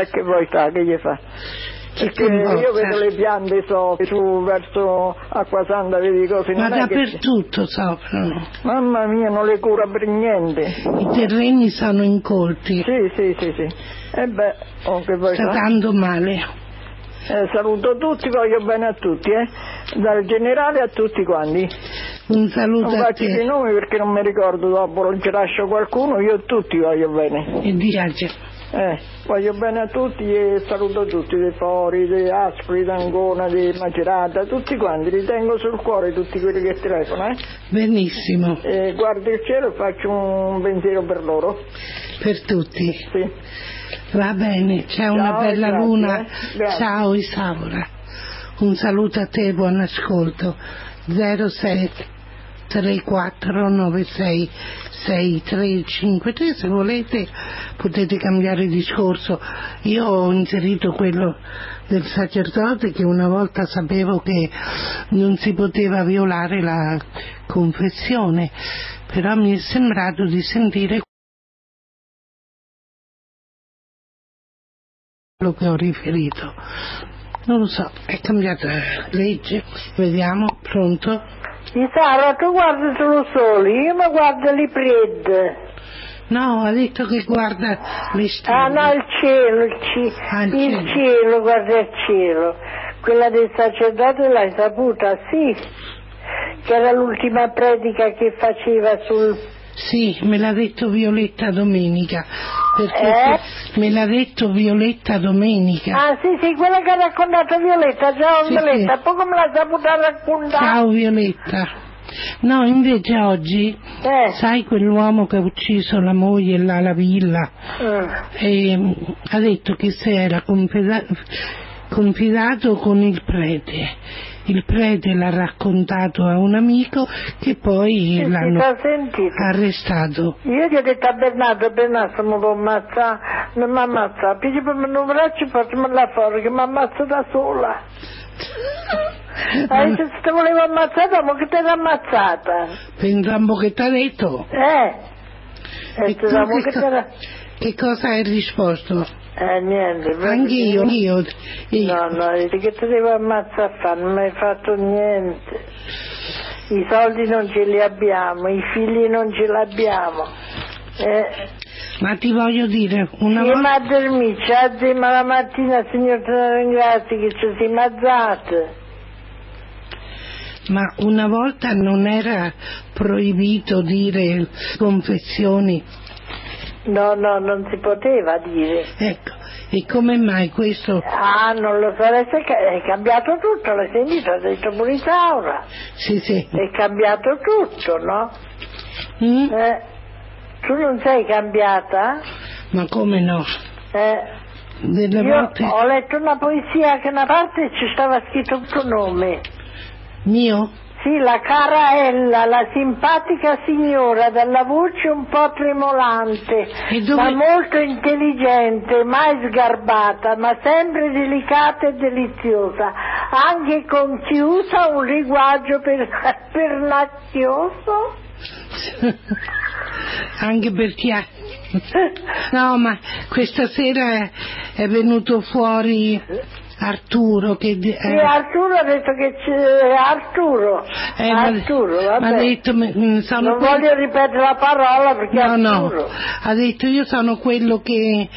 E che vuoi fa, che gli fa? Perché io vedo le piante so, su verso Acquasanta, vedi cose, Ma non è che... dappertutto soffrono. Mamma mia, non le cura per niente. I terreni sono incolti. Sì, sì, sì, sì. E beh, oh, che vuoi Sta dando male. Eh, saluto tutti, voglio bene a tutti, eh. Dal generale a tutti quanti. Un saluto Non a faccio i nomi perché non mi ricordo dopo, non ci lascio qualcuno, io a tutti voglio bene. E dice, Eh, voglio bene a tutti e saluto tutti, dei Fori, dei Aspri, d'Angona, di Macerata, tutti quanti, li tengo sul cuore tutti quelli che telefonano, eh. benissimo, E guardo il cielo e faccio un pensiero per loro. per tutti. Sì. Va bene, c'è una Ciao, bella grazie, luna. eh. Ciao Isaura. Un saluto a te, buon ascolto. 06 3496 6353 se volete potete cambiare discorso. Io ho inserito quello del sacerdote che una volta sapevo che non si poteva violare la confessione, però mi è sembrato di sentire quello che ho riferito. Non lo so, è cambiata legge. Vediamo, pronto? Isara, tu guardi solo soli, io mi guardo le prede. No, ha detto che guarda le stelle. Ah no, il cielo, il, ci- Ah, il il cielo. cielo, guarda il cielo. Quella del sacerdote l'hai saputa, sì. Che era l'ultima predica che faceva sul... Sì, me l'ha detto Violetta domenica. Perché Eh? me l'ha detto Violetta domenica. Ah sì, sì, quella che ha raccontato Violetta, ciao Sì, Violetta, sì. poi come l'ha saputa raccontare? Ciao Violetta. No, invece oggi, Eh. sai quell'uomo che ha ucciso la moglie là alla villa? Mm. e mm, ha detto che si era confida- confidato con il prete il prete l'ha raccontato a un amico che poi Sì, l'hanno arrestato. Io gli ho detto a Bernardo, Bernardo mi può ammazzare, non mi ammazza, pigli per me un braccio e là fuori che mi ammazzo da sola. Eh, se ti volevo ammazzare, ma che te l'ha ammazzata? Pensavo che ti ha detto. Eh? E E tu che, co- che cosa hai risposto? Eh, niente. Anch'io, io, io. No, no, che te devo ammazzare a fare? Non mi hai fatto niente. I soldi non ce li abbiamo, i figli non ce l'abbiamo. Eh, Ma ti voglio dire, una volta... ma dormire, c'è ma la mattina, signor, te la ringrazio che ci siamo alzate. Ma una volta non era proibito dire confessioni? No, no, non si poteva dire. Ecco, e come mai questo? Ah, non lo so, è, ca- è cambiato tutto, l'hai sentito? Ha detto pure Isaura. Sì, sì. È cambiato tutto, no? Mm? Eh, tu non sei cambiata? Ma come no? Eh, Delle io volte... ho letto una poesia che una parte ci stava scritto il tuo nome. Mio? Sì, la cara Ella, la simpatica signora dalla voce un po' tremolante, dove- ma molto intelligente, mai sgarbata, ma sempre delicata e deliziosa, anche con chi usa un linguaggio per, pernacchioso. Anche perché... ha- No, ma questa sera è venuto fuori Arturo che... di- Sì, eh, Arturo ha detto che c'è Arturo. eh, ma- Arturo, mi vabbè. ha detto, mi- mi sono non quello- voglio ripetere la parola perché No, no, Arturo. ha detto io sono quello che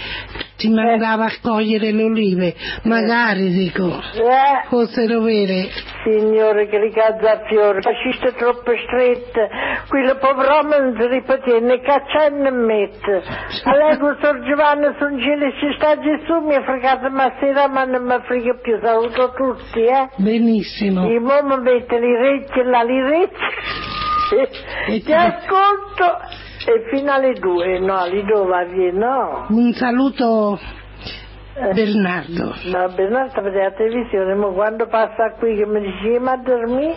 ti mandava a cogliere le olive, magari dico, Eh, fossero vere. Signore che li cazza a fiore, fasciste troppo strette, quello povero non si ripete né caccia né mette. A lei Sor Giovanni sono cieli ci sta Gesù, mi ha fregato ma sera ma non mi frega più, saluto tutti, eh. Benissimo. Il uomo mette li recci là, li recci. E Ti ascolto e fino alle due, no, due va via, no. Un saluto Eh. Bernardo. No, Bernardo vede la televisione, ma quando passa qui che mi dice ma dormi,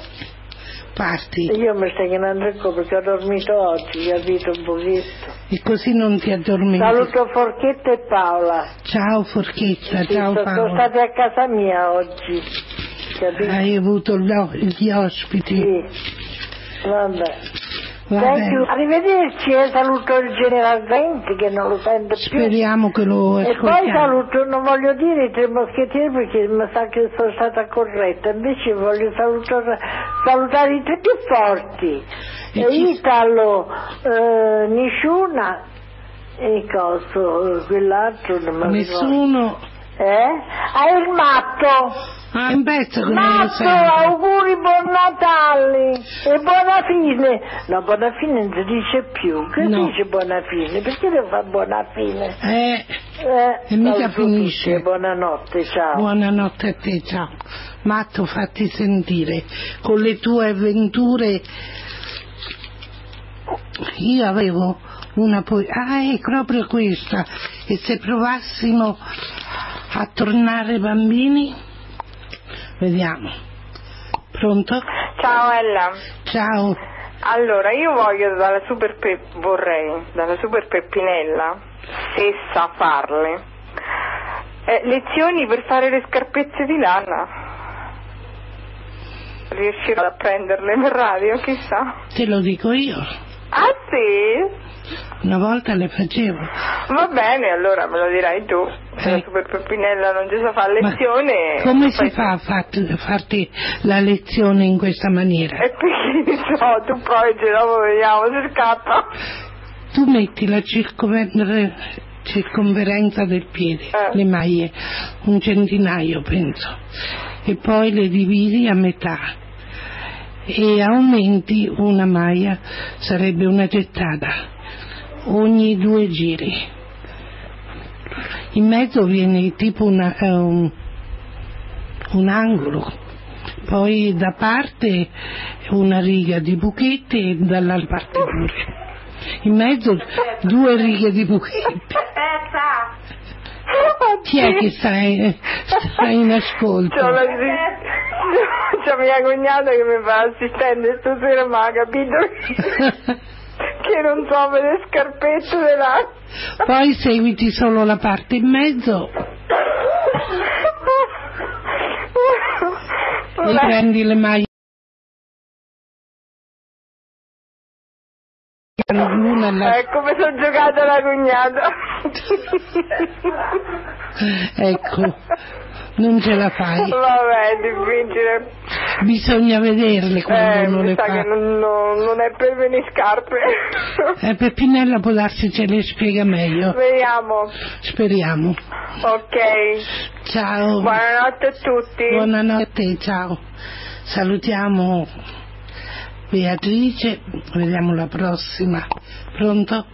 Parti io mi sto chiamando il cuore perché ho dormito oggi, capito un pochetto. e così non ti addormenti. Saluto Forchetta e Paola. Ciao Forchetta, Sì, ciao sono Paolo. state a casa mia oggi, capito? Hai avuto gli ospiti. Sì, vabbè. Arrivederci e saluto il general Venti che non lo sento più. Speriamo che lo E poi ascoltiamo. saluto, non voglio dire i tre moschettieri perché mi sa che sono stata corretta, invece voglio salutare, salutare i tre più forti. E E chi- Italo, eh, Nishuna e coso, quell'altro non mi. Nessuno... Eh? Ah, il matto! Ah, in pezzo lo Matto, auguri, buon Natale e buona fine. No, buona fine non si dice più. Che No. dice buona fine? Perché devo fare buona fine? Eh, Eh, E mica saluto finisce. tutti e Buonanotte, ciao. buonanotte a te, ciao. Matto, fatti sentire. Con le tue avventure io avevo una poesia. Ah, è proprio questa. E se provassimo a tornare bambini? Vediamo. Pronto? Ciao Ella. Ciao. Allora, io voglio dalla super Pe- vorrei dalla super Peppinella, se sa farle, eh, lezioni per fare le scarpezze di lana. Riuscirò a prenderle per radio, chissà. Te lo dico io. Ah sì? Una volta le facevo. Va bene, allora me lo dirai tu. Se la Eh. super Peppinella non ci sa fare Ma lezione... come si fa a fat- farti la lezione in questa maniera? E perché so, tu provi, dopo vediamo se scappa. Tu metti la circonver- circonferenza del piede, Eh. le maglie, un centinaio penso, e poi le dividi a metà e aumenti una maglia, sarebbe una gettata, ogni due giri. In mezzo viene tipo una- eh, un, angolo, poi da parte una riga di buchetti e dall'altra parte pure. In mezzo due righe di buchetti. Aspetta! Chi è che sta, sta in ascolto? C'ho la, c'è mia cognata che mi fa assistente stasera, ma ha capito che non trovo le scarpette della... Poi seguiti solo la parte in mezzo e prendi le maglie. L'una alla- Ecco come sono giocata la cognata. Ecco, non ce la fai. Vabbè, è difficile. Bisogna vederle quando Eh, mi le fa. che non, non- non è per me le scarpe. Eh, Peppinella può darsi ce le spiega meglio. Vediamo. Speriamo. Ok. Ciao. Buonanotte a tutti. Buonanotte, ciao. Salutiamo Beatrice, vediamo la prossima. Pronto?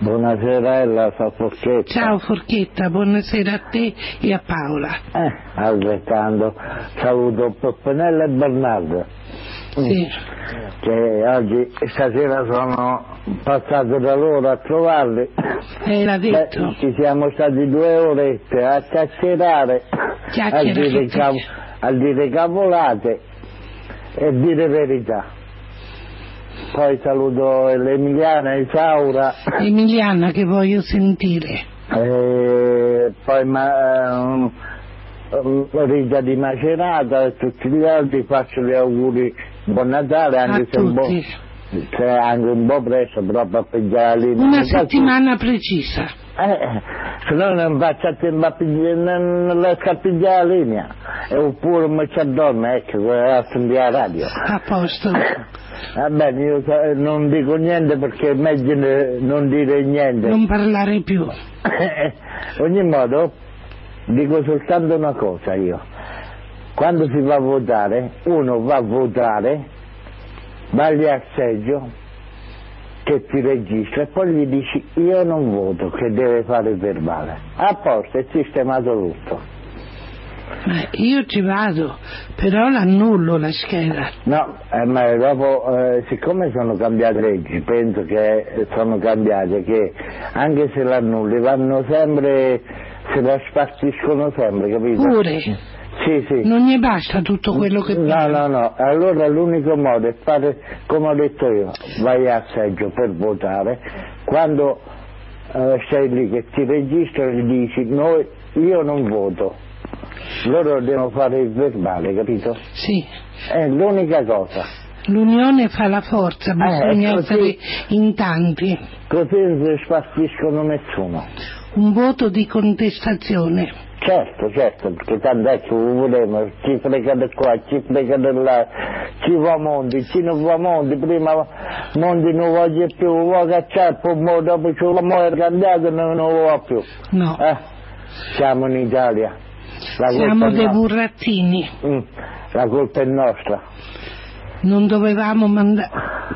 Buonasera, Ella, sono Forchetta. Ciao Forchetta, buonasera a te e a Paola. Eh, altrettanto. Saluto Peppenella e Bernardo. Sì. Che oggi, stasera sono passato da loro a trovarli. Eh, l'ha detto. Beh, ci siamo stati due orette a chiacchierare, a dire, cav- a dire cavolate e dire verità. Poi saluto l'Emiliana, Isaura, Emiliana che voglio sentire. e poi ma, ehm, Rita di Macerata e tutti gli altri faccio gli auguri buon Natale anche A se un po', se anche un po' presto proprio a pigliare la linea. Una settimana precisa. eh, se no non faccio a tempo a pigliare, non, non riesco a pigliare la linea e oppure mi ci addormo ecco a sentire la radio A posto. va bene io so- non dico niente perché è meglio non dire niente Non parlare più. ogni modo dico soltanto una cosa io quando si va a votare uno va a votare va lì al seggio che ti registra e poi gli dici io non voto che deve fare il verbale a posto è sistemato tutto Ma io ci vado, però l'annullo la scheda. No, eh, ma dopo, eh, siccome sono cambiate leggi, penso che sono cambiate, che anche se l'annulli vanno sempre, se la spartiscono sempre, capito? Pure. Sì, sì. Non gli basta tutto quello che No, no, no, allora l'unico modo è fare, come ho detto io, vai a seggio per votare, quando eh, sei lì che ti registrano e dici noi, io non voto, loro devono fare il verbale, capito? Sì. È l'unica cosa. L'unione fa la forza, bisogna ecco, essere sì. in tanti. Così non si spartiscono nessuno. Un voto di contestazione. Certo, certo, perché tanto è che volevo, ci frega di qua, ci frega di là, ci va Monti, ci non va Monti, prima Monti non voglio più, vuoi cacciare, poi dopo ci è cambiato non lo vuoi più. No. Eh, siamo in Italia. La Siamo dei no- burattini. Mm, la colpa è nostra. Non dovevamo mandare,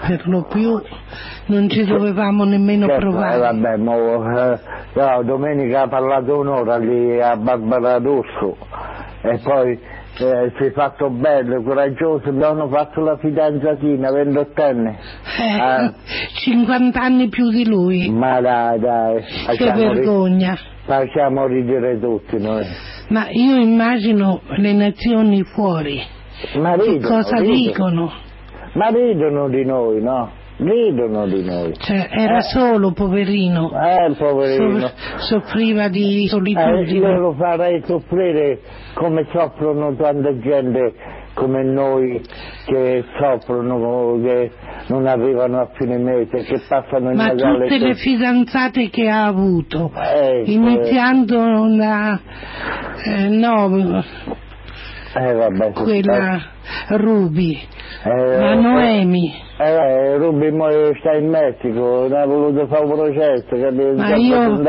per lo più, non ci dovevamo nemmeno Certo, eh, provare. vabbè, mo, eh, no, domenica ha parlato un'ora lì a Barbara Russo e poi eh, si è fatto bello, coraggioso, abbiamo fatto la fidanzatina, ventottenne. Eh, 50 anni più di lui. Ma dai, dai, Che vergogna. facciamo ridere tutti noi. Ma io immagino le nazioni fuori. Ma Che ridono, cosa ridono. dicono? Ma ridono di noi, no? Ridono di noi. Cioè, era Eh. solo, poverino. Eh, poverino. So- soffriva di Eh, solitudine. io lo farei soffrire come soffrono tanta gente come noi che soffrono, che non arrivano a fine mese, che passano il Ma Natale tutte le fidanzate che ha avuto, Ecco, iniziando da eh, no, eh, vabbè, quella Ruby, eh, la Noemi. Eh, Rubi mo sta in Messico, non ha voluto fare un processo, capito? Ma io-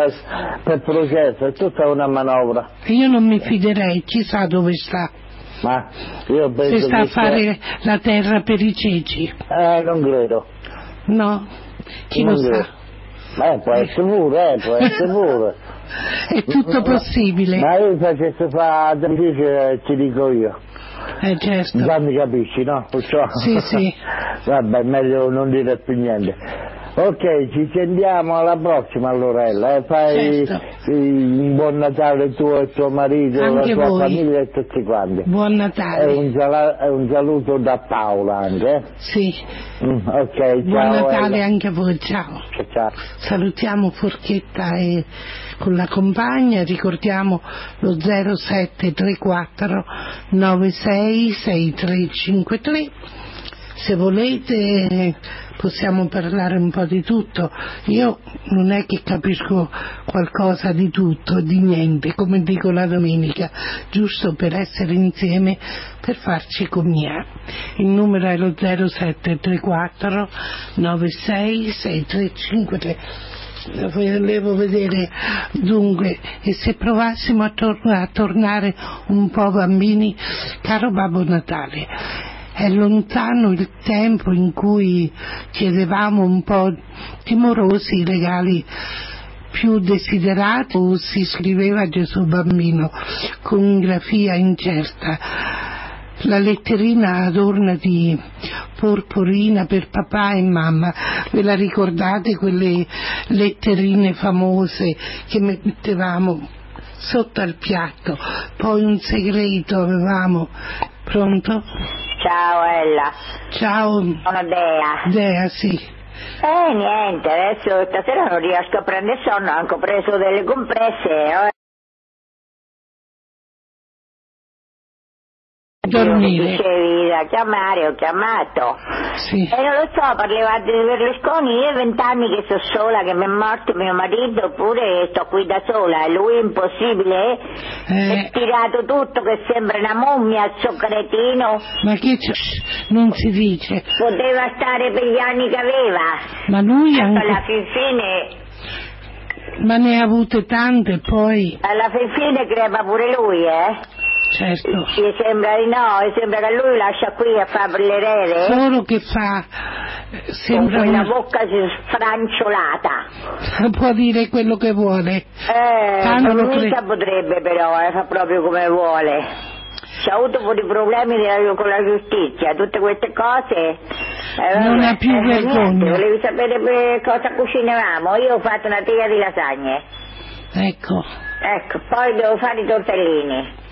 per processo, è tutta una manovra. Io non mi fiderei, chissà dove sta. Ma io penso Se sta a fare la terra per i ceci. Eh, non credo. No, chi Non lo credo. sa. Eh, può essere pure, eh, può essere pure. È tutto possibile. Ma io facesse fare difficile, ti dico io. Eh certo. Già mi capisci, no? Perciò... Sì, sì. Vabbè, meglio non dire più niente. Ok, ci sentiamo alla prossima Lorella, eh? fai Certo. un buon Natale tu e tuo marito, Anche la tua voi. famiglia e tutti quanti. Buon Natale. un, e un saluto da Paola anche. eh? Sì. Mm, ok, ciao. Buon Natale Ella. anche a voi, ciao. Ciao. Salutiamo Forchetta e con la compagna, ricordiamo lo 0734 96 6353. Se volete possiamo parlare un po' di tutto. Io non è che capisco qualcosa di tutto, di niente, come dico la domenica, giusto per essere insieme, per farci compagnia. Il numero è lo 0734 96 6353 volevo vedere dunque e se provassimo a, tor- a tornare un po' bambini caro Babbo Natale è lontano il tempo in cui chiedevamo un po' timorosi i regali più desiderati o si scriveva Gesù bambino con grafia incerta la letterina adorna di porporina per papà e mamma. Ve la ricordate quelle letterine famose che mettevamo sotto al piatto? Poi un segreto avevamo. Pronto? Ciao Ella, Ciao. sono Dea. Dea, sì. Eh niente, adesso stasera non riesco a prendere sonno, ho anche preso delle compresse. Dormire. Dicevi da chiamare, ho chiamato. Sì. E non lo so, parlava di Berlusconi, io ho vent'anni che sono sola, che mi è morto mio marito, oppure sto qui da sola, e lui è impossibile, Eh. è tirato tutto che sembra una mummia, il suo cretino, Ma che Non si dice. poteva stare per gli anni che aveva. Ma lui Alla anche. fin fine, Ma ne ha avute tante poi. alla fin fine crepa pure lui, eh? Certo. Mi sembra di no, mi sembra che lui lascia qui a fare l'erede. Solo che fa. eh, Con Sembra quella una- bocca sfranciolata. può dire quello che vuole. Eh, Tanto mica potrebbe però, eh, fa proprio come vuole. C'ha avuto un po' di problemi con la giustizia, tutte queste cose. eh, Non ha più eh, vergogna. Volevi sapere per cosa cucinavamo? Io ho fatto una teglia di lasagne. Ecco. Ecco, poi devo fare i tortellini.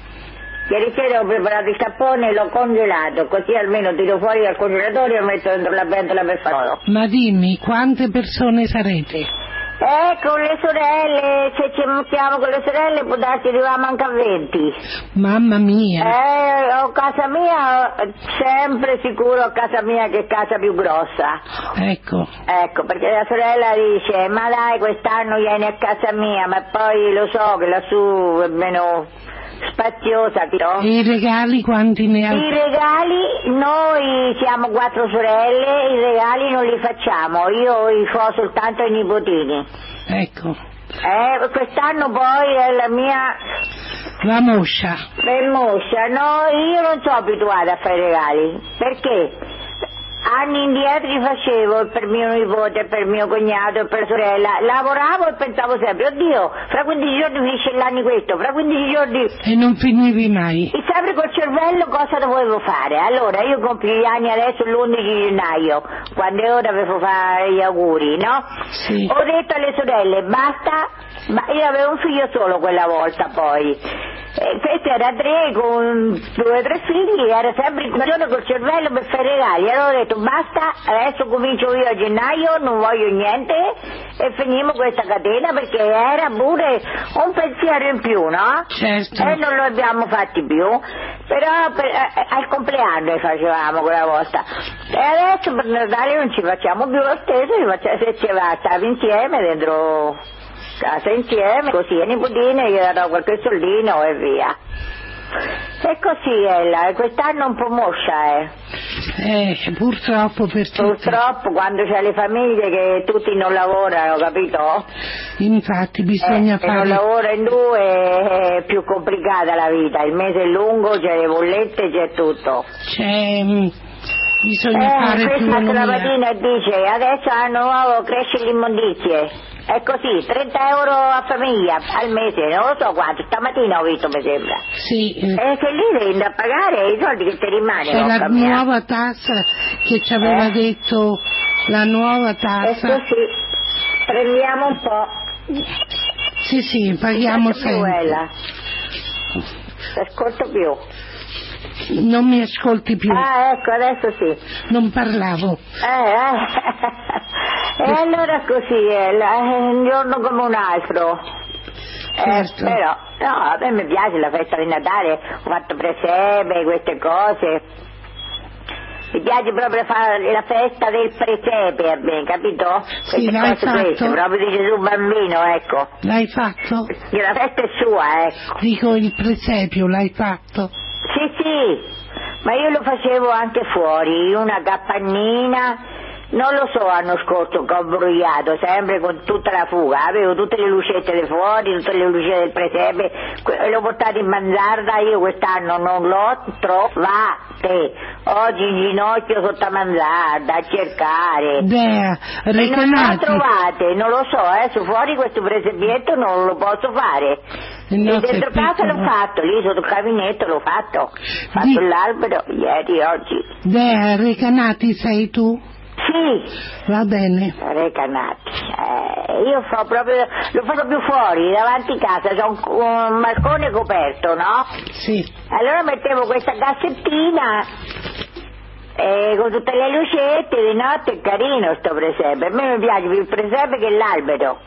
Ieri sera ho preparato il cappone e l'ho congelato, così almeno tiro fuori dal congelatore e lo metto dentro la pentola per farlo. Ma dimmi, quante persone sarete? Eh, con le sorelle, se ci mettiamo con le sorelle può darsi arriviamo anche a 20. Mamma mia. Eh, ho casa mia, sempre sicuro a casa mia che è casa più grossa. Ecco. Ecco, perché la sorella dice, ma dai quest'anno vieni a casa mia, ma poi lo so che lassù è meno spaziosa, no? E i regali quanti ne I ha? regali, noi siamo quattro sorelle, i regali non li facciamo, io li fo soltanto ai nipotini. Ecco. Eh, quest'anno poi è la mia La moscia. Moscia, no, io non sono abituata a fare regali, perché anni indietro li facevo per mio nipote, per mio cognato per sorella, lavoravo e pensavo sempre, oddio, fra 15 giorni finisce l'anno questo, fra 15 giorni E non finivi mai. e sempre col cervello cosa dovevo fare? Allora, io compio gli anni adesso l'11 gennaio, quando è ora per fare gli auguri, no? Sì. Ho detto alle sorelle, basta, ma io avevo un figlio solo quella volta poi. E questo era tre con due o tre figli, era sempre in condizione col cervello per fare regali. Allora ho detto basta, adesso comincio io a gennaio, non voglio niente e finimo questa catena perché era pure un pensiero in più, no? Certo. E non lo abbiamo fatti più, però per- eh, al compleanno li facevamo quella volta. E adesso per Natale non ci facciamo più lo stesso, se ci va, stavi insieme dentro casa insieme, così a nipotine gli darò qualche soldino e via. E così Ella, e quest'anno un po' moscia, eh. Eh, purtroppo per tutti. Purtroppo quando c'è le famiglie che tutti non lavorano, capito? Infatti bisogna Eh, se non fare... lavora in due è più complicata la vita, il mese è lungo, c'è le bollette, c'è tutto. C'è... mm, Bisogna Eh, fare più questa economia. stamattina dice adesso hanno nuovo cresce le immondizie. È così, 30 euro a famiglia al mese, non lo so quanto, stamattina ho visto mi sembra. Sì, eh, E che lì devi andare a pagare i soldi che ti c'è rimangono. la cambia. nuova tassa che ci aveva Eh? detto la nuova tassa. E così prendiamo un po'. Sì, sì, paghiamo sempre. Ascolto più. Non mi ascolti più. Ah, ecco, adesso sì. Non parlavo. Eh, eh. E allora così è, un giorno come un altro. Eh, Certo. però, no, a me mi piace la festa di Natale, ho fatto presepe, queste cose. Mi piace proprio fare la festa del presepe a me, capito? Sì, l'hai fatto? proprio di Gesù bambino, ecco. L'hai fatto? Che la festa è sua, ecco. Dico il presepio, l'hai fatto? Sì, sì, ma io lo facevo anche fuori, una cappannina, non lo so l'anno scorso che ho bruciato, sempre con tutta la fuga, avevo tutte le lucette fuori, tutte le lucette del presepe, que- e l'ho portato in manzarda, io quest'anno non l'ho trovate, oggi in ginocchio sotto la manzarda a cercare. E non l'ho recanati. trovate, non lo so, eh, su fuori questo presepietto non lo posso fare. Il E dentro casa l'ho fatto, lì sotto il gabinetto l'ho fatto. Ho fatto Di- l'albero ieri, oggi. Dea, recanati sei tu? Sì, Va bene. recanati. Eh, io fa proprio, lo faccio più fuori, davanti a casa, c'è un, un balcone coperto, no? Sì. Allora mettevo questa cassettina eh, con tutte le lucette, di notte è carino sto presepe. A me mi piace più il presepe che l'albero.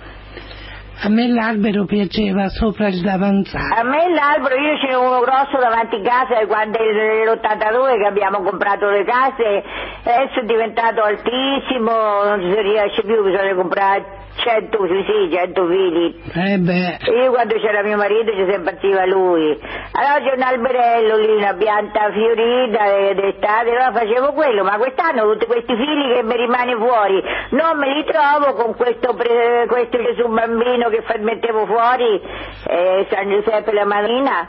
A me l'albero piaceva sopra il davanzale. A me l'albero, io ce uno grosso davanti a casa quando è l'82 che abbiamo comprato le case, adesso è diventato altissimo, non si riesce più, bisogna comprare 100, sì, sì, 100 fili. Eh beh, Io quando c'era mio marito ci si impazziva lui. Allora c'è un alberello lì, una pianta fiorita d'estate, allora facevo quello, ma quest'anno tutti questi fili che mi rimane fuori, non me li trovo con questo, pre- questo Gesù bambino che mettevo fuori, eh, San Giuseppe la Marina.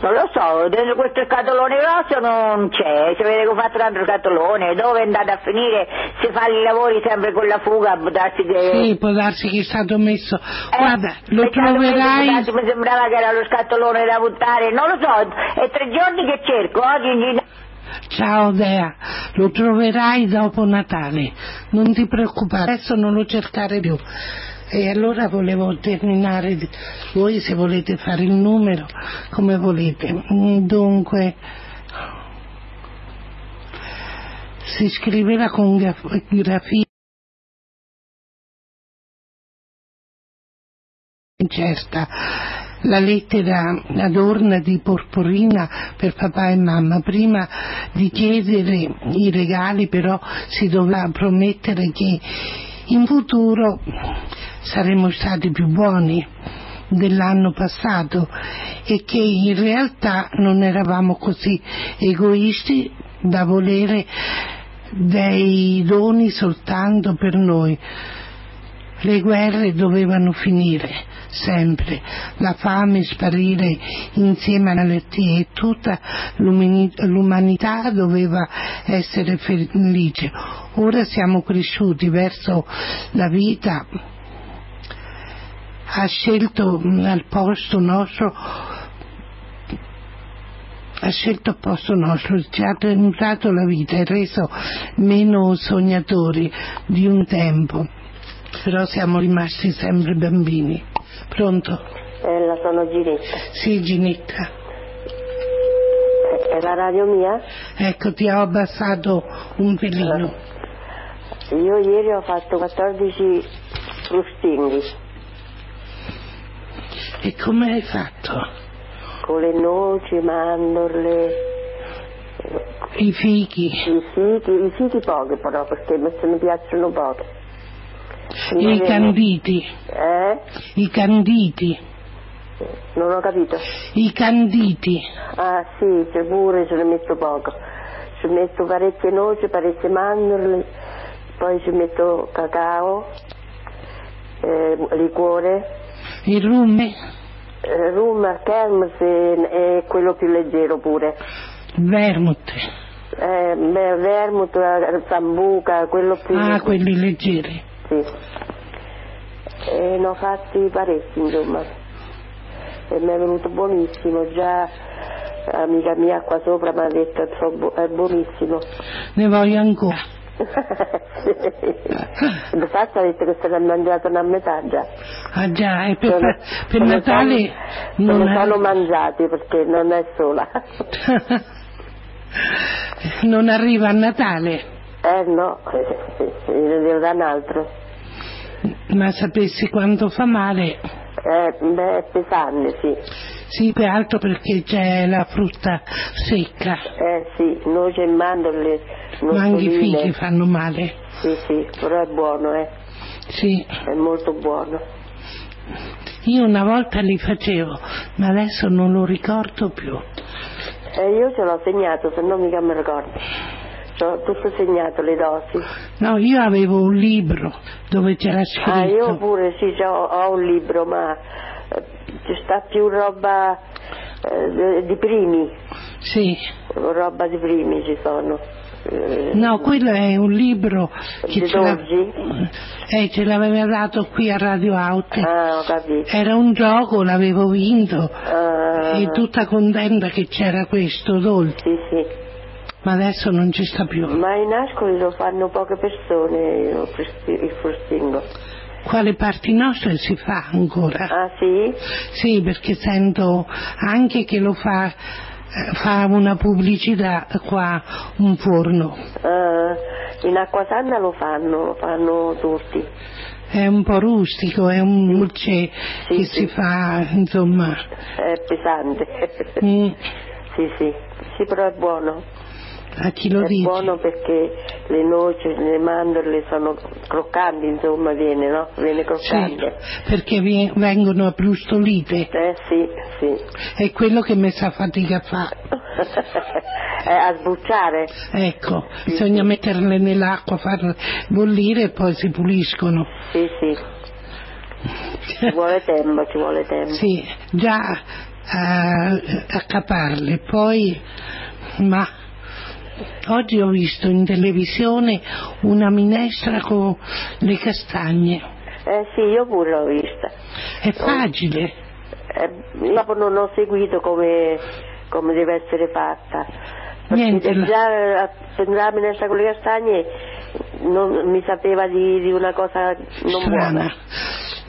Non lo so, dentro questo scatolone grosso non c'è, che ho fatto un altro scatolone, dove è andato a finire? Si fa i lavori sempre con la fuga, può darsi che... sì, può darsi che è stato messo. Eh, Guarda, lo troverai. tanto Mi sembrava che era lo scatolone da buttare, non lo so, è tre giorni che cerco, oggi. Ciao Dea, lo troverai dopo Natale. Non ti preoccupare, adesso non lo cercare più. E allora volevo terminare, voi se volete fare il numero, come volete. Dunque, si scriveva con graf- grafia incerta la lettera adorna di porporina per papà e mamma. Prima di chiedere i regali però si doveva promettere che in futuro saremmo stati più buoni dell'anno passato e che in realtà non eravamo così egoisti da volere dei doni soltanto per noi. Le guerre dovevano finire, sempre, la fame sparire insieme alla malattie e tutta l'umani- l'umanità doveva essere felice. Ora siamo cresciuti verso la vita, ha scelto mh, al posto nostro ha scelto al posto nostro, ci ha mutato la vita e reso meno sognatori di un tempo, però siamo rimasti sempre bambini. Pronto? la sono Ginetta. Sì, Ginetta. È la radio mia? Ecco, ti ho abbassato un pelino. Io ieri ho fatto 14 frustinghi E come hai fatto? con le noci, mandorle, I fichi, i fichi, i fichi pochi però perché mi se mi piacciono pochi. I canditi, Eh? i canditi, Non ho capito. i canditi. Ah sì, c'è pure ce ne metto poco. Ci metto parecchie noci, parecchie mandorle, poi ci metto cacao, eh, liquore, Il rum, eh, rum, kermes e, e quello più leggero pure. vermouth. Eh, beh, vermouth, eh, sambuca, quello più... Ah, quelli leggeri. Sì. E ne ho fatti parecchi, insomma. E mi è venuto buonissimo, già amica mia qua sopra mi ha detto che è buonissimo. Ne voglio ancora. Infatti ha detto che se l'ha mangiato una metà già. Ah già, e per, Sono- per Natale sono- non sono mangiati perché non è sola. non arriva a Natale, Eh no, ne devo dare un altro. ma sapessi quanto fa male. Eh, beh, è pesante, sì. Sì, più altro perché c'è la frutta secca, Eh sì, noce e mandorle, ma anche i figli fanno male. Sì, sì, però è buono, eh. Sì, È molto buono. io una volta li facevo, ma adesso non lo ricordo più. Eh, io ce l'ho segnato, se no mica mi ricordo. C'ho tutto segnato, le dosi. No, io avevo un libro dove c'era scritto. Ah, io pure sì, c'ho- ho un libro, ma eh, ci sta più roba eh, di primi. Sì. Roba di primi ci sono. No, quello è un libro che ce, dolci? eh, ce l'aveva dato qui a Radio Out. Ah, ho capito. Era un gioco, l'avevo vinto Ah, e tutta contenta che c'era questo dolce. Sì, sì. Ma adesso non ci sta più. Ma in Ascoli lo fanno poche persone il frusti- il frustingo. Quale parti nostre si fa ancora? Ah sì? Sì, perché sento anche che lo fa, eh, fa una pubblicità qua un forno. Ah, in Acquasanna lo fanno, lo fanno tutti. È un po' rustico, è un dolce che si fa, insomma. È pesante. Mm, Sì, sì. Sì, però è buono. A chi lo è dice? buono perché le noci, le mandorle sono croccanti, insomma, viene, no? Viene Sì, croccante. perché vengono abbrustolite. Eh sì, sì. È quello che mi sa fatica a fare. Eh, a sbucciare. Ecco, bisogna metterle nell'acqua, farle bollire e poi si puliscono. Sì, sì. Ci vuole tempo, ci vuole tempo. Sì, già a, a caparle, poi, ma oggi ho visto in televisione una minestra con le castagne. Eh sì, io pure l'ho vista. È facile. Eh, proprio non ho seguito come, come deve essere fatta. Niente, la- già eh, a prendere la minestra con le castagne non mi sapeva di, di una cosa non strana. buona.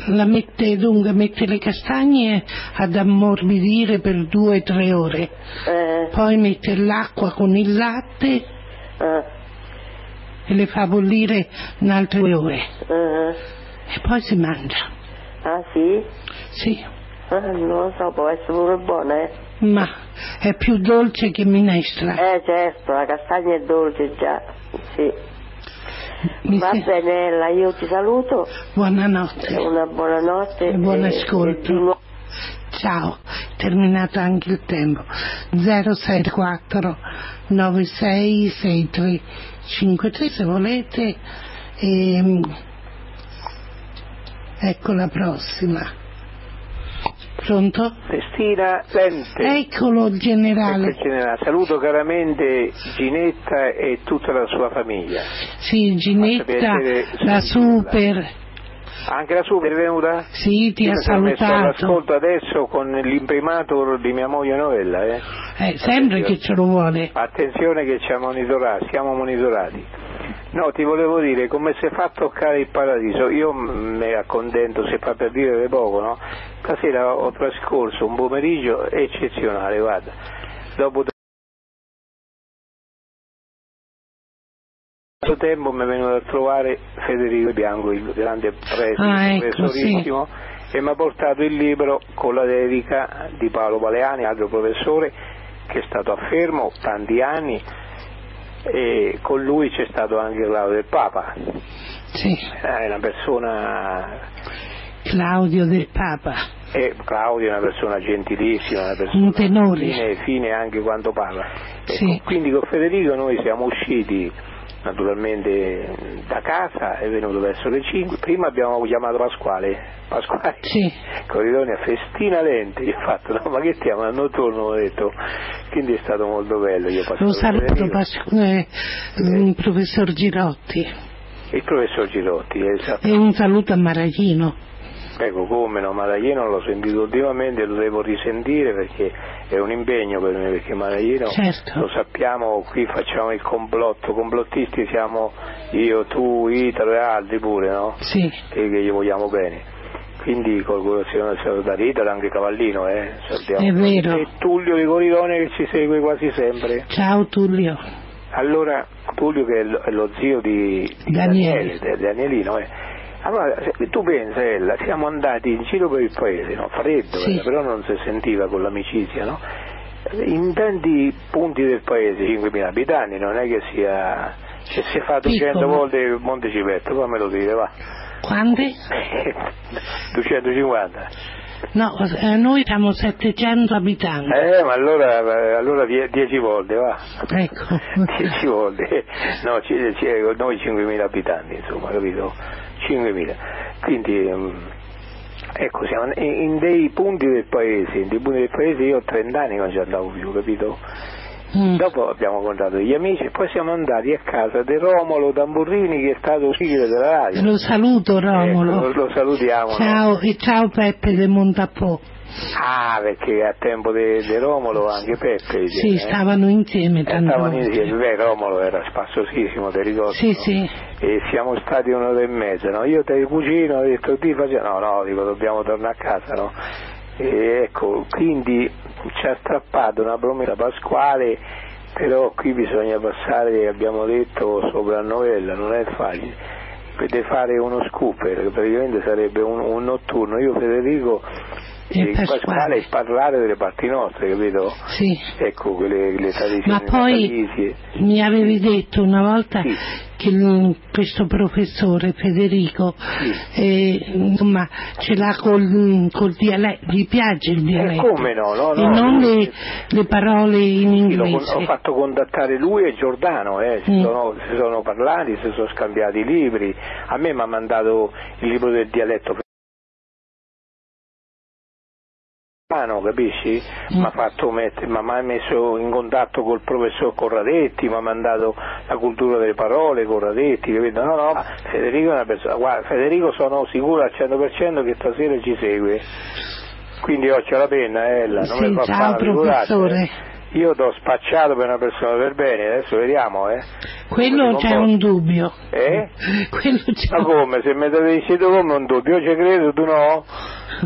La mette, dunque, mette le castagne ad ammorbidire per due o tre ore, Eh, poi mette l'acqua con il latte eh, e le fa bollire un'altra due ore eh. e poi si mangia. Ah sì? Sì, Ah, non lo so, può essere pure buona, eh. ma è più dolce che minestra. Eh certo, la castagna è dolce già, sì. Mi Va se- bene Ella, io ti saluto, Buonanotte. una buona notte. E buon ascolto. e Ciao, terminato anche il tempo. 064 9663 53 se volete. E, ecco la prossima. Pronto? Festina Lente. Eccolo generale. Ecco il generale. Saluto caramente Ginetta e tutta la sua famiglia. Sì, Ginetta, la super. Anche la super è venuta? Sì, ti Io ha salutato. all'ascolto adesso con l'imprimatur di mia moglie Novella. Eh. Eh, sempre che ce lo vuole. Attenzione che ci ha monitorato, siamo monitorati. No, ti volevo dire, come si fa a toccare il paradiso? Io m- mi accontento, se fa per dire poco, no? Stasera ho trascorso un pomeriggio eccezionale, guarda. Dopo tanto tempo mi è venuto a trovare Federico Bianco, il grande preside, Ah, ecco, professorissimo, e mi ha portato il libro con la dedica di Paolo Baleani, altro professore che è stato a Fermo tanti anni e con lui c'è stato anche Claudio del Papa. Sì, È una persona Claudio del Papa. e Claudio è una persona gentilissima, una persona Un tenore. fine, fine anche quando parla. Ecco, Sì. Quindi con Federico noi siamo usciti naturalmente da casa, è venuto verso le 5, prima abbiamo chiamato Pasquale, Pasquale, Sì. Corridonia festina lente, io ho fatto, no ma che ti chiama, notturno, ho detto, quindi è stato molto bello, io Lo saluto Federico. Pas- eh, il professor Girotti il professor Girotti, esatto. e un saluto a Maragino. Ecco, come no, Madaglieno l'ho sentito ultimamente, lo devo risentire perché è un impegno per me, perché Madaglieno Certo. lo sappiamo, qui facciamo il complotto, complottisti siamo io, tu, Italo e altri pure, no? Sì. E che gli vogliamo bene. Quindi colgo da Italo anche Cavallino, eh? È vero. E Tullio di Coridone che ci segue quasi sempre. Ciao Tullio. Allora, Tullio che è lo, è lo zio di, di Daniele. Daniele, Danielino, eh. Allora, tu pensa, Ella, siamo andati in giro per il paese, no? freddo, Sì. eh, però non si sentiva con l'amicizia, no? In tanti punti del paese, 5.000 abitanti, non è che sia... Se si fa 200 Piccolo. volte Montecipetto, fammelo dire, va. Quante? 250. No, eh, noi siamo 700 abitanti. Eh, ma allora, allora 10 volte, va. Ecco. 10 volte, no, ci- ci- noi 5.000 abitanti, insomma, capito? 5.000. Quindi, ehm, ecco, siamo in, dei punti del paese, in dei punti del paese io ho 30 anni che non ci andavo più, capito? Mm. Dopo abbiamo incontrato gli amici e poi siamo andati a casa di Romolo Tamburrini che è stato sigillo della radio. Lo saluto Romolo. Ecco, lo, lo salutiamo. no? Ciao e ciao Peppe de Montapò. Ah, perché a tempo di Romolo anche Peppe. Sì, eh? stavano insieme tanto. Stavano insieme, beh Romolo era spassosissimo, ti ricordo. Sì, no? sì. E siamo stati un'ora e mezza, no? Io te cucino, ho detto ti faccio, no, no, dico dobbiamo tornare a casa, no? E ecco, quindi ci ha strappato una promessa pasquale, però qui bisogna passare, abbiamo detto, sopra la novella, non è facile. Per fare uno scooper, che praticamente sarebbe un, un notturno. Io Federico E e Pasquale. E parlare delle parti nostre, capito? Sì. Ecco, quelle le tradizioni Ma poi natalizie. mi avevi detto una volta che mm, questo professore Federico eh, insomma ce l'ha col, col dialetto, gli piace il dialetto. Eh, come no, no, e no, non lui- le, le parole in Sì, inglese. ho fatto contattare lui e Giordano, eh, si, Mm. sono, si sono parlati, si sono scambiati i libri. A me mi ha mandato il libro del dialetto Milano, capisci? Mm. Mi ha fatto messo in contatto col professor Corradetti, mi ha mandato la cultura delle parole Corradetti, capito? No, no, Federico è una persona, guarda, Federico sono sicuro al 100% che stasera ci segue. Quindi ho c'è la penna, eh, Ella, non Sì, mi fa ciao, figuraccia, professore. eh. Io t'ho spacciato per una persona per bene, adesso vediamo, eh. Quello Non c'è un dubbio. Eh? Quello c'è Ma come? Se mi dici tu come un dubbio, io ci credo, tu no?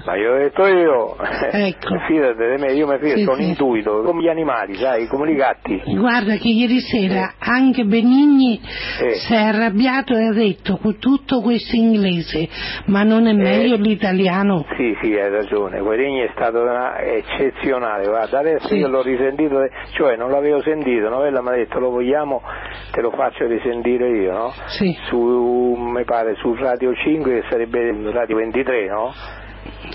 Ma io ho detto io, Ecco. fidati di me, io mi fido, Sì, sono sì. intuito, come gli animali, sai, come i gatti. Guarda che ieri sera anche Benigni Eh. si è arrabbiato e ha detto con tutto questo inglese, ma non è Eh. meglio l'italiano? Sì, sì, hai ragione, Guerini è stato una- eccezionale, guarda, adesso Sì. io l'ho risentito, cioè non l'avevo sentito, Novella mi ha detto lo vogliamo, te lo faccio risentire io, no? Sì. Su, mi pare, su Radio 5 che sarebbe Radio 23, no?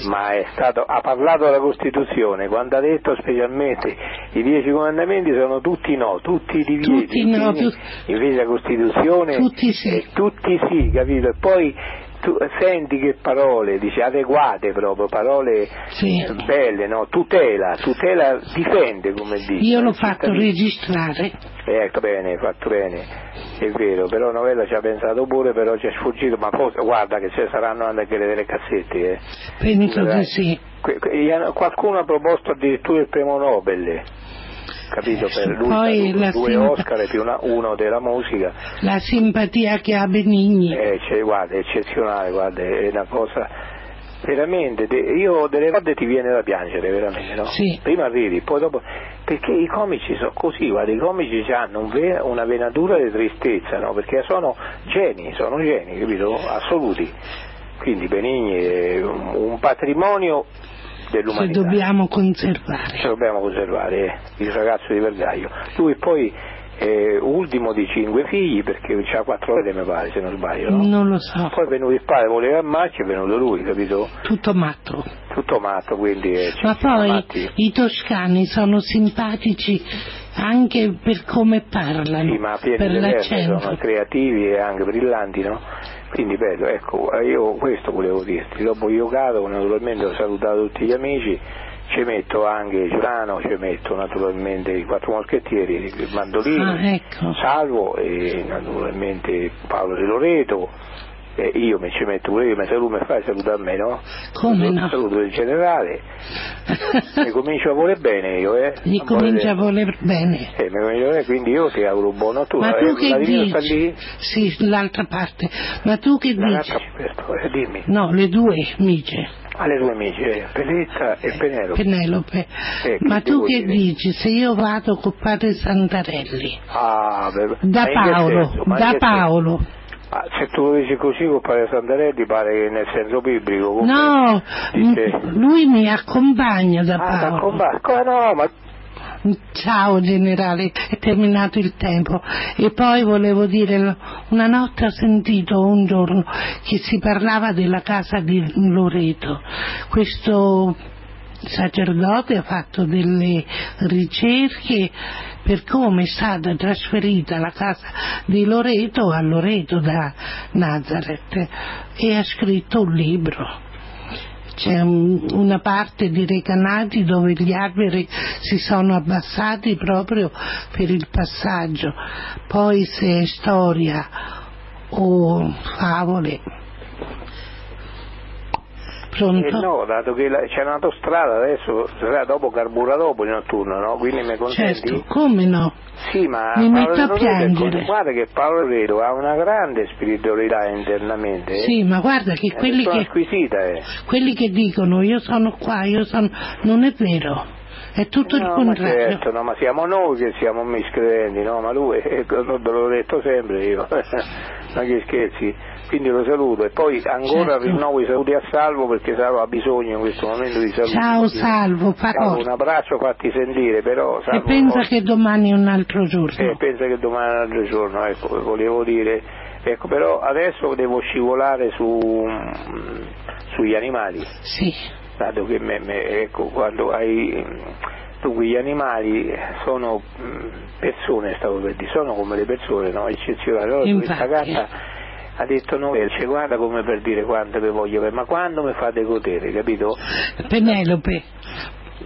Ma è stato, ha parlato della Costituzione, quando ha detto specialmente i dieci comandamenti sono tutti no, tutti divieti, Tutti no, tu- invece la Costituzione Tutti sì. tutti sì, capito? E poi tu senti che parole, dice adeguate proprio, parole Sì. eh, belle, no? Tutela, tutela, difende come dice. Io l'ho fatto registrare. Ecco bene, fatto bene, è vero, però Novella ci ha pensato pure, però ci è sfuggito, ma forse, guarda che ci saranno anche delle cassette, eh. Penso di sì. Qualcuno ha proposto addirittura il premio Nobel, capito, per lui, Poi due due simpa- Oscar e più una- uno della musica, La simpatia che ha Benigni. eh, cioè, guarda, è eccezionale, guarda, è una cosa veramente, io delle volte ti viene da piangere, veramente, no? Sì. Prima ridi, poi dopo, perché i comici sono così, guarda, i comici hanno un ve- una venatura di tristezza, no? Perché sono geni, sono geni, capito? Assoluti. Quindi Benigni è un, un Che dell'umanità. dobbiamo conservare. Lo dobbiamo conservare, eh, il ragazzo di Vergaglio. Lui poi è ultimo di cinque figli perché ha quattro figli mi pare, se non sbaglio. No? Non lo so, Poi è venuto il padre, voleva macchio, è venuto lui, capito? tutto matto. Tutto matto, quindi... eh, Ma poi i toscani sono simpatici anche per come parlano, Sì, ma per l'accento. sono creativi e anche brillanti, no? Quindi bello, ecco, eh, io questo volevo dirti. Dopo io cado, naturalmente ho salutato tutti gli amici, ci metto anche Giurano, ci metto naturalmente i quattro moschettieri, il Mandolini, Ah, ecco. Salvo e naturalmente Paolo De Loreto E io mi ci metto pure io, mi saluto, mi fai salutare a me, no? Come no? Saluto il generale. mi comincio a volere bene io, eh? Gli A comincia a volere- voler bene. Eh, mi comincio a volere, quindi io ti auguro buon notturno. Ma tu Eh, che dici? Sì, l'altra parte. Ma tu che dici? Questo, eh, dimmi. No, le due amiche, Alle due amici, eh, Peletta e Penelope. Penelope. Eh, Ma tu che dire? dici se io vado con padre Santarelli? Ah, beh, Da Paolo, senso? Da Paolo. Ah, se tu lo dici così con padre Santarelli pare che nel senso biblico. No, dice- lui mi accompagna da Ah, Paolo. t'accomba- come no, ma Ciao generale, è terminato il tempo. E poi volevo dire, una notte ho sentito un giorno che si parlava della casa di Loreto. Questo sacerdote ha fatto delle ricerche per come è stata trasferita la casa di Loreto a Loreto da Nazareth e ha scritto un libro. C'è un- una parte di Recanati dove gli alberi si sono abbassati proprio per il passaggio. Poi se è storia o favole. Pronto? Eh no, dato che la- c'è un'autostrada adesso, sarà dopo carbura dopo il notturno, no? Quindi mi consenti? Certo, come no? Sì, ma Mi Paolo metto a piangere. guarda che Paolo Loreto ha una grande spiritualità internamente. eh. Sì, ma guarda che È quelli che, eh. quelli che dicono io sono qua, io sono... non è vero, è tutto il No, ma contrario. certo, no, ma siamo noi che siamo miscredenti, no? Ma lui, eh, l'ho detto sempre io, ma che scherzi. Quindi lo saluto e poi ancora Certo. rinnovo i saluti a Salvo perché Salvo ha bisogno in questo momento di saluti. Ciao Salvo, fa Salvo, un abbraccio, fatti sentire, però E Salvo, pensa che domani è un altro giorno. eh, pensa che domani è un altro giorno, ecco, volevo dire, ecco, però adesso devo scivolare su, mm, sugli animali, Sì, dato che me- me- ecco, quando hai, dunque gli animali sono mm, persone, stavo per dire, sono come le persone, no? eccezionali, allora questa Infatti. Ha detto no, cioè, guarda come per dire quanto vi voglio bene, ma quando mi fate godere, capito? Penelope.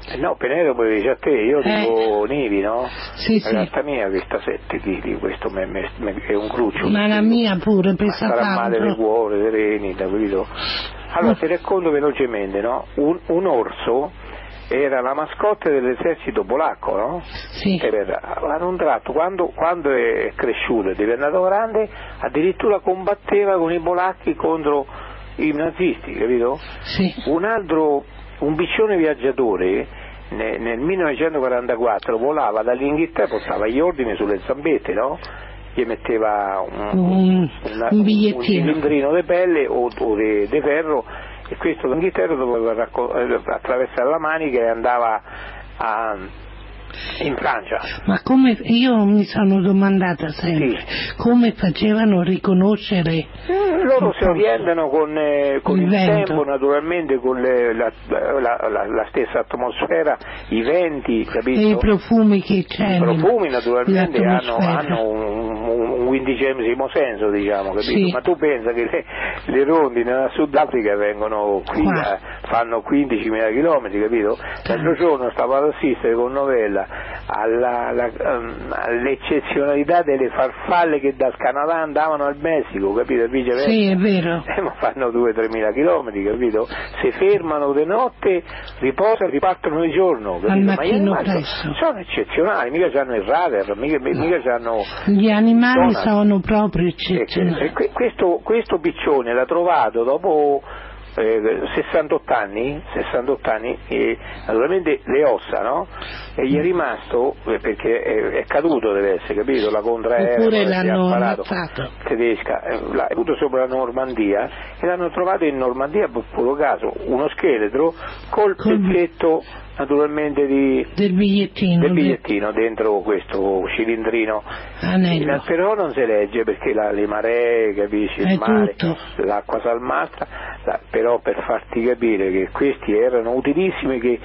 Eh, No, Penelope dice a te, io Eh. dico Nivi, no? Sì, La sì. gatta mia che sta 7 kg, questo me- me- me- è un cruccio. Ma la mia pure pesa sarà male tanto. cuore, sereni, capito? Allora, ti racconto velocemente, no? Un, un orso era la mascotte dell'esercito polacco, no? Sì. E per- ad un tratto, quando, quando è cresciuto e diventato grande, addirittura combatteva con i polacchi contro i nazisti, capito? Sì. Un altro, un piccione viaggiatore ne- nel 1944 volava dall'Inghilterra, portava gli ordini sulle zampette, no? Gli metteva un, Un, una- un bigliettino. cilindrino di pelle o, di ferro e questo d'Inghilterra doveva eh, attraversare la manica e andava a- in Francia. Ma come io mi sono domandata sempre come facevano a riconoscere Loro si orientano con, eh, con Il il, tempo, naturalmente con le- la, la- la- la stessa atmosfera, i venti, capito? e i profumi che c'è I profumi naturalmente hanno, hanno un, un- un quindicesimo senso, diciamo, capito? Sì. Ma tu pensa che le, le rondini nel Sudafrica vengono qui, Qua. fanno 15.000 km, capito? L'altro giorno stavo ad assistere con Novella alla- la- ehm, all'eccezionalità delle farfalle che dal Canada andavano al Messico, capito? E viceversa. Sì, è vero. Eh, ma fanno 2-3 km, capito? Se fermano di notte, riposano, ripartono di giorno, capito? Al mattino presto. sono eccezionali, mica hanno il radar, mica, mica hanno... Gli animali sono proprio E eccezionali. que- questo, questo piccione l'ha trovato dopo eh, 68 anni, 68 anni e naturalmente le ossa, no? E gli è rimasto, eh, perché è, è caduto deve essere, capito? La contraerea l'hanno ammazzato. tedesca, eh, l'ha avuto sopra la Normandia e l'hanno trovato in Normandia per puro caso, uno scheletro col pezzetto naturalmente di, Del bigliettino. del bigliettino dentro questo cilindrino Anello. Però non si legge perché la- le maree, capisci, È il mare, tutto. l'acqua salmastra, la- però per farti capire che questi erano utilissimi che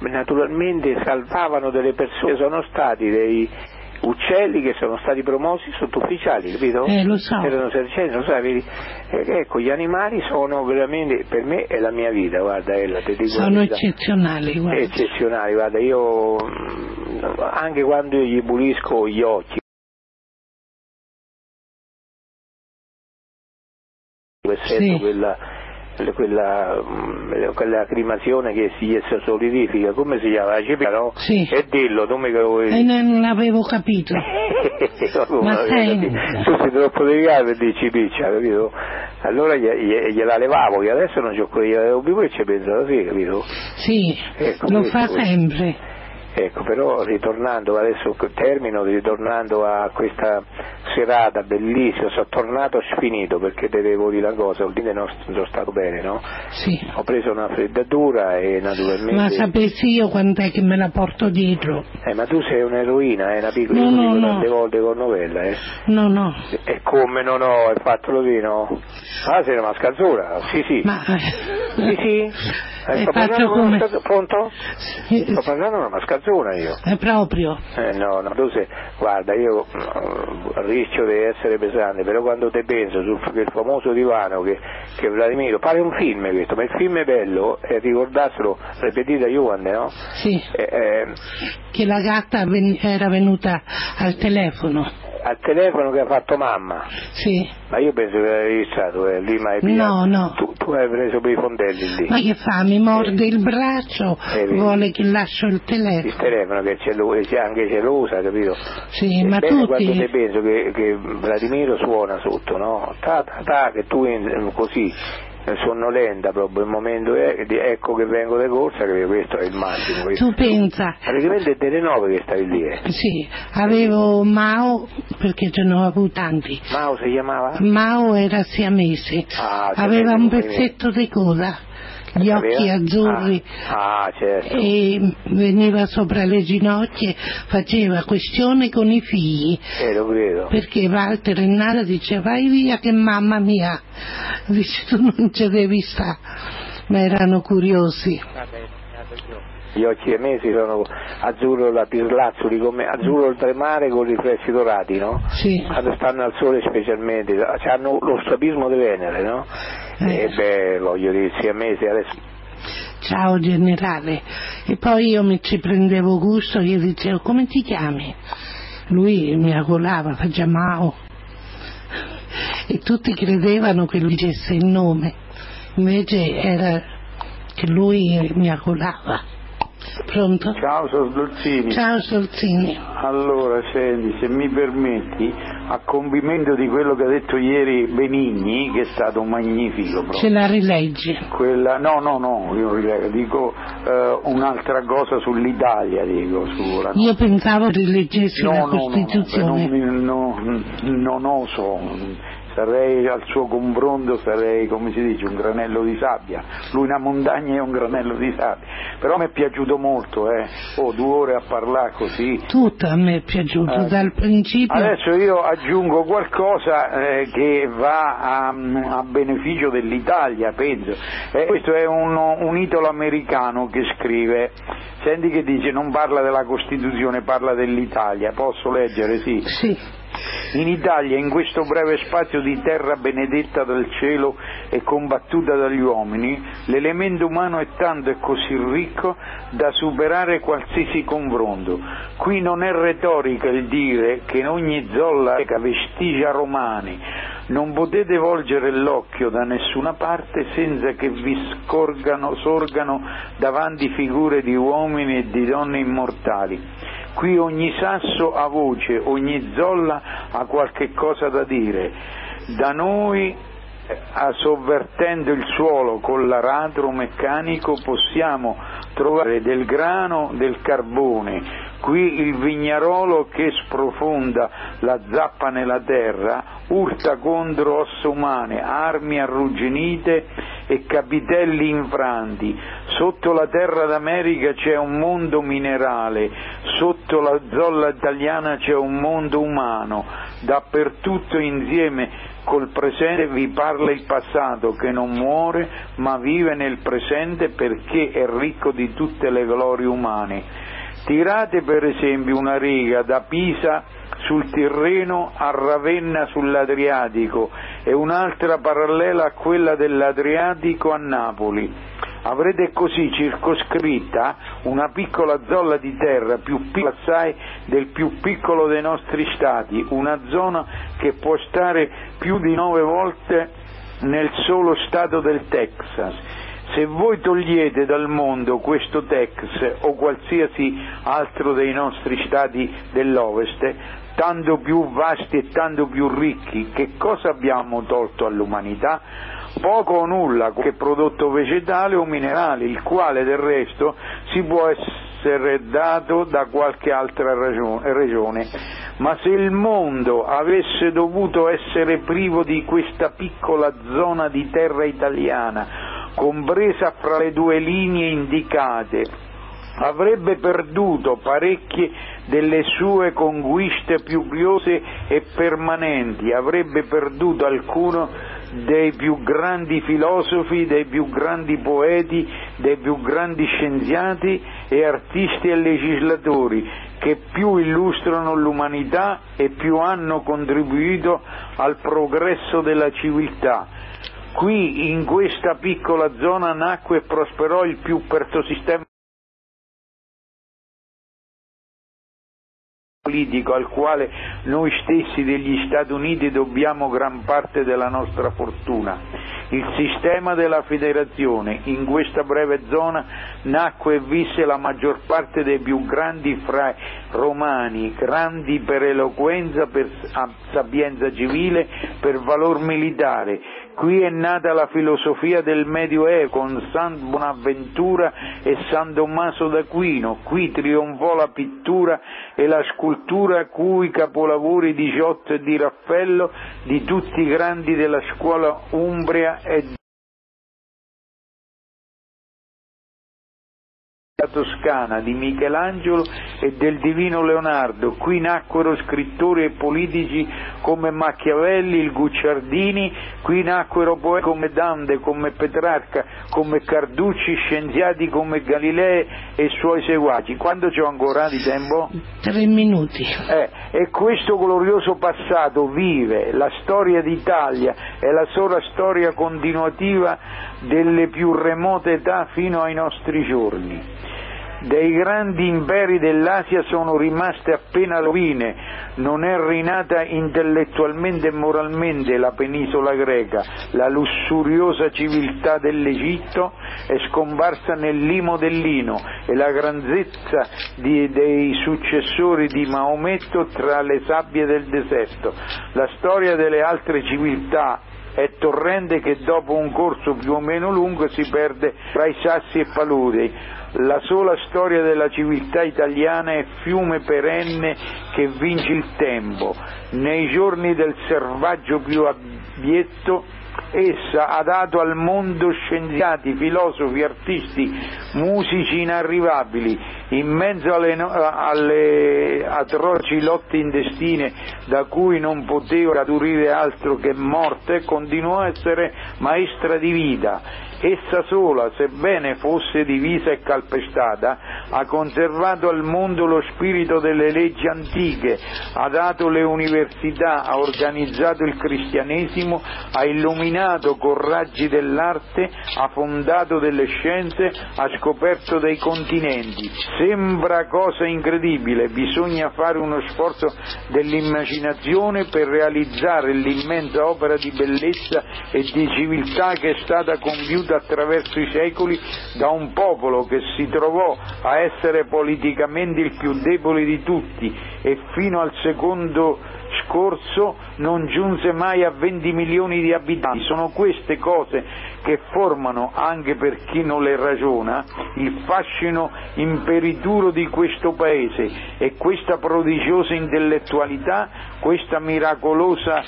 naturalmente salvavano delle persone, sono stati dei uccelli che sono stati promossi sottufficiali, capito? Eh, lo so. Erano sergenti, lo sai? Eh, ecco, gli animali sono veramente, per me è la mia vita, guarda Ella, ti dico Sono eccezionali, guarda. eccezionali, guarda, io mm, anche quando io gli pulisco gli occhi, Sì. quella, quella, mm, quella cremazione che si solidifica, come si chiama? La cipica, no? Sì. E dillo, tu mica vuoi E non l'avevo capito. Ma sei- tu sei troppo delicato per dirci piccia, capito? Allora glie- glie- gliela levavo, che adesso non c'ho quello, gliela levo più e ci penso da sì, capito? Sì, Ecco, lo fa questo. sempre. Ecco, però ritornando, adesso termino, ritornando a questa serata bellissima, sono tornato sfinito perché devo dire una cosa, ultimamente non st- sono stato bene, no? Sì. Ho preso una freddatura e naturalmente... Ma sapessi io quant'è che me la porto dietro? Eh, ma tu sei un'eroina, è una piccola, No, no, no. tante volte con novella, eh. No, no. E come non ho, hai fatto lo vino? Ah, sei una mascalzona, sì sì. Ma Sì sì. Eh, sto una come- mascalzona- Pronto? Sto parlando una mascalzona io. è proprio. Eh, no, no, tu sei, guarda, io mm, rischio di essere pesante, però quando te penso sul quel famoso divano che, che Vladimiro, pare un film questo, ma il film è bello, e ricordassero, ripetita Juan, no? Sì. Eh, eh, Che la gatta ven- era venuta al telefono. Al telefono che ha fatto mamma, Sì. ma io penso che l'hai registrato, eh, lì ma hai No, no. Tu, tu hai preso per i fondelli lì. Ma che fa? Mi morde il braccio, Eh, vuole che lascio il il telefono. telefono che c'è anche gelosa, capito? Sì, È ma bene quando tutti... te penso che, che Vladimiro suona sotto, no? Ta ta ta, che tu in- così eh, sonnolenta proprio il momento è, di- ecco che vengo di corsa, che questo è il massimo. questo. Tu pensa, Praticamente è delle nove che stai lì, eh. sì, avevo Mao, perché ce ne ho avuti tanti. Mao si chiamava? Mao era siamese, Ah, aveva un pezzetto di coda, gli occhi azzurri Ah, ah, certo. e veniva sopra le ginocchia, faceva questione con i figli. Eh. Perché Walter e Nara dice vai via che mamma mia, dice tu non ci devi stare, ma erano curiosi. Gli occhi emesi sono azzurro lapislazzuli, come azzurro oltremare con riflessi dorati, no? Sì. Quando stanno al sole specialmente, hanno lo strabismo di Venere, no? Eh. E beh, voglio dire, siamesi adesso Ciao generale. E poi io mi ci prendevo gusto, io dicevo come ti chiami? Lui mi agolava, faceva Mao. E tutti credevano che lui dicesse il nome, invece era che lui mi agolava. Pronto? Ciao, sono Dolzini. Ciao Solzini. Allora, senti, se mi permetti, a compimento di quello che ha detto ieri Benigni, che è stato magnifico proprio. Ce la rileggi? Quella, no, no, no, io rilego, dico eh, un'altra cosa sull'Italia, dico, sulla... Io pensavo rileggessi No, la no, no, no, Costituzione. beh, non, no, non oso, sarei al suo confronto, sarei come si dice un granello di sabbia, lui una montagna e un granello di sabbia, però mi è piaciuto molto, eh. oh, due ore a parlare così. Tutto a me è piaciuto, Eh. dal principio. Adesso io aggiungo qualcosa eh, che va a, a beneficio dell'Italia, penso. Eh, questo è un, un italo americano che scrive, senti che dice non parla della Costituzione, parla dell'Italia, posso leggere? Sì. Sì. In Italia, in questo breve spazio di terra benedetta dal cielo e combattuta dagli uomini, l'elemento umano è tanto e così ricco da superare qualsiasi confronto. Qui non è retorica il dire che in ogni zolla reca vestigia romani. Non potete volgere l'occhio da nessuna parte senza che vi scorgano, sorgano davanti figure di uomini e di donne immortali. Qui ogni sasso ha voce, ogni zolla ha qualche cosa da dire. Da noi, sovvertendo il suolo con l'aratro meccanico, possiamo trovare del grano, del carbone. Qui il vignarolo che sprofonda la zappa nella terra urta contro ossa umane, armi arrugginite e capitelli infranti. Sotto la terra d'America c'è un mondo minerale, sotto la zolla italiana c'è un mondo umano. Dappertutto insieme col presente vi parla il passato che non muore ma vive nel presente perché è ricco di tutte le glorie umane. Tirate per esempio una riga da Pisa sul Tirreno a Ravenna sull'Adriatico e un'altra parallela a quella dell'Adriatico a Napoli. Avrete così circoscritta una piccola zolla di terra più piccola assai del più piccolo dei nostri stati, una zona che può stare più di nove volte nel solo stato del Texas. Se voi togliete dal mondo questo Texas o qualsiasi altro dei nostri stati dell'Ovest, tanto più vasti e tanto più ricchi, che cosa abbiamo tolto all'umanità? Poco o nulla, che prodotto vegetale o minerale, il quale del resto si può essere dato da qualche altra regione. Ma se il mondo avesse dovuto essere privo di questa piccola zona di terra italiana, compresa fra le due linee indicate, avrebbe perduto parecchie delle sue conquiste più griose e permanenti, avrebbe perduto alcuno dei più grandi filosofi, dei più grandi poeti, dei più grandi scienziati e artisti e legislatori che più illustrano l'umanità e più hanno contribuito al progresso della civiltà. Qui in questa piccola zona nacque e prosperò il più perto sistema politico al quale noi stessi degli Stati Uniti dobbiamo gran parte della nostra fortuna. Il sistema della federazione in questa breve zona nacque e visse la maggior parte dei più grandi fra romani, grandi per eloquenza, per sapienza civile, per valor militare, Qui è nata la filosofia del Medioevo con San Bonaventura e San Tommaso d'Aquino, qui trionfò la pittura e la scultura cui capolavori di Giotto e di Raffaello, di tutti i grandi della scuola umbria e toscana di Michelangelo e del divino Leonardo. Qui nacquero scrittori e politici come Machiavelli, il Gucciardini, qui nacquero poeti come Dante, come Petrarca, come Carducci, scienziati come Galilei e i suoi seguaci. Quando c'ho ancora di tempo? Tre minuti. Eh, e questo glorioso passato vive, la storia d'Italia è la sola storia continuativa delle più remote età fino ai nostri giorni dei grandi imperi dell'Asia sono rimaste appena rovine, non è rinata intellettualmente e moralmente la penisola greca, la lussuriosa civiltà dell'Egitto è scomparsa nel limo dell'Ino e la grandezza di, dei successori di Maometto tra le sabbie del deserto. La storia delle altre civiltà è torrente che dopo un corso più o meno lungo si perde tra i sassi e paludi la sola storia della civiltà italiana è fiume perenne che vince il tempo. Nei giorni del selvaggio più abietto essa ha dato al mondo scienziati, filosofi, artisti, musici inarrivabili, in mezzo alle, alle atroci lotte intestine da cui non poteva scaturire altro che morte, continuò a essere maestra di vita Essa sola, sebbene fosse divisa e calpestata, ha conservato al mondo lo spirito delle leggi antiche, ha dato le università, ha organizzato il cristianesimo, ha illuminato con raggi dell'arte, ha fondato delle scienze, ha scoperto dei continenti. Sembra cosa incredibile, bisogna fare uno sforzo dell'immaginazione per realizzare l'immensa opera di bellezza e di civiltà che è stata compiuta attraverso i secoli da un popolo che si trovò a essere politicamente il più debole di tutti e fino al secondo scorso non giunse mai a 20 milioni di abitanti. Sono queste cose che formano, anche per chi non le ragiona, il fascino imperituro di questo paese e questa prodigiosa intellettualità, questa miracolosa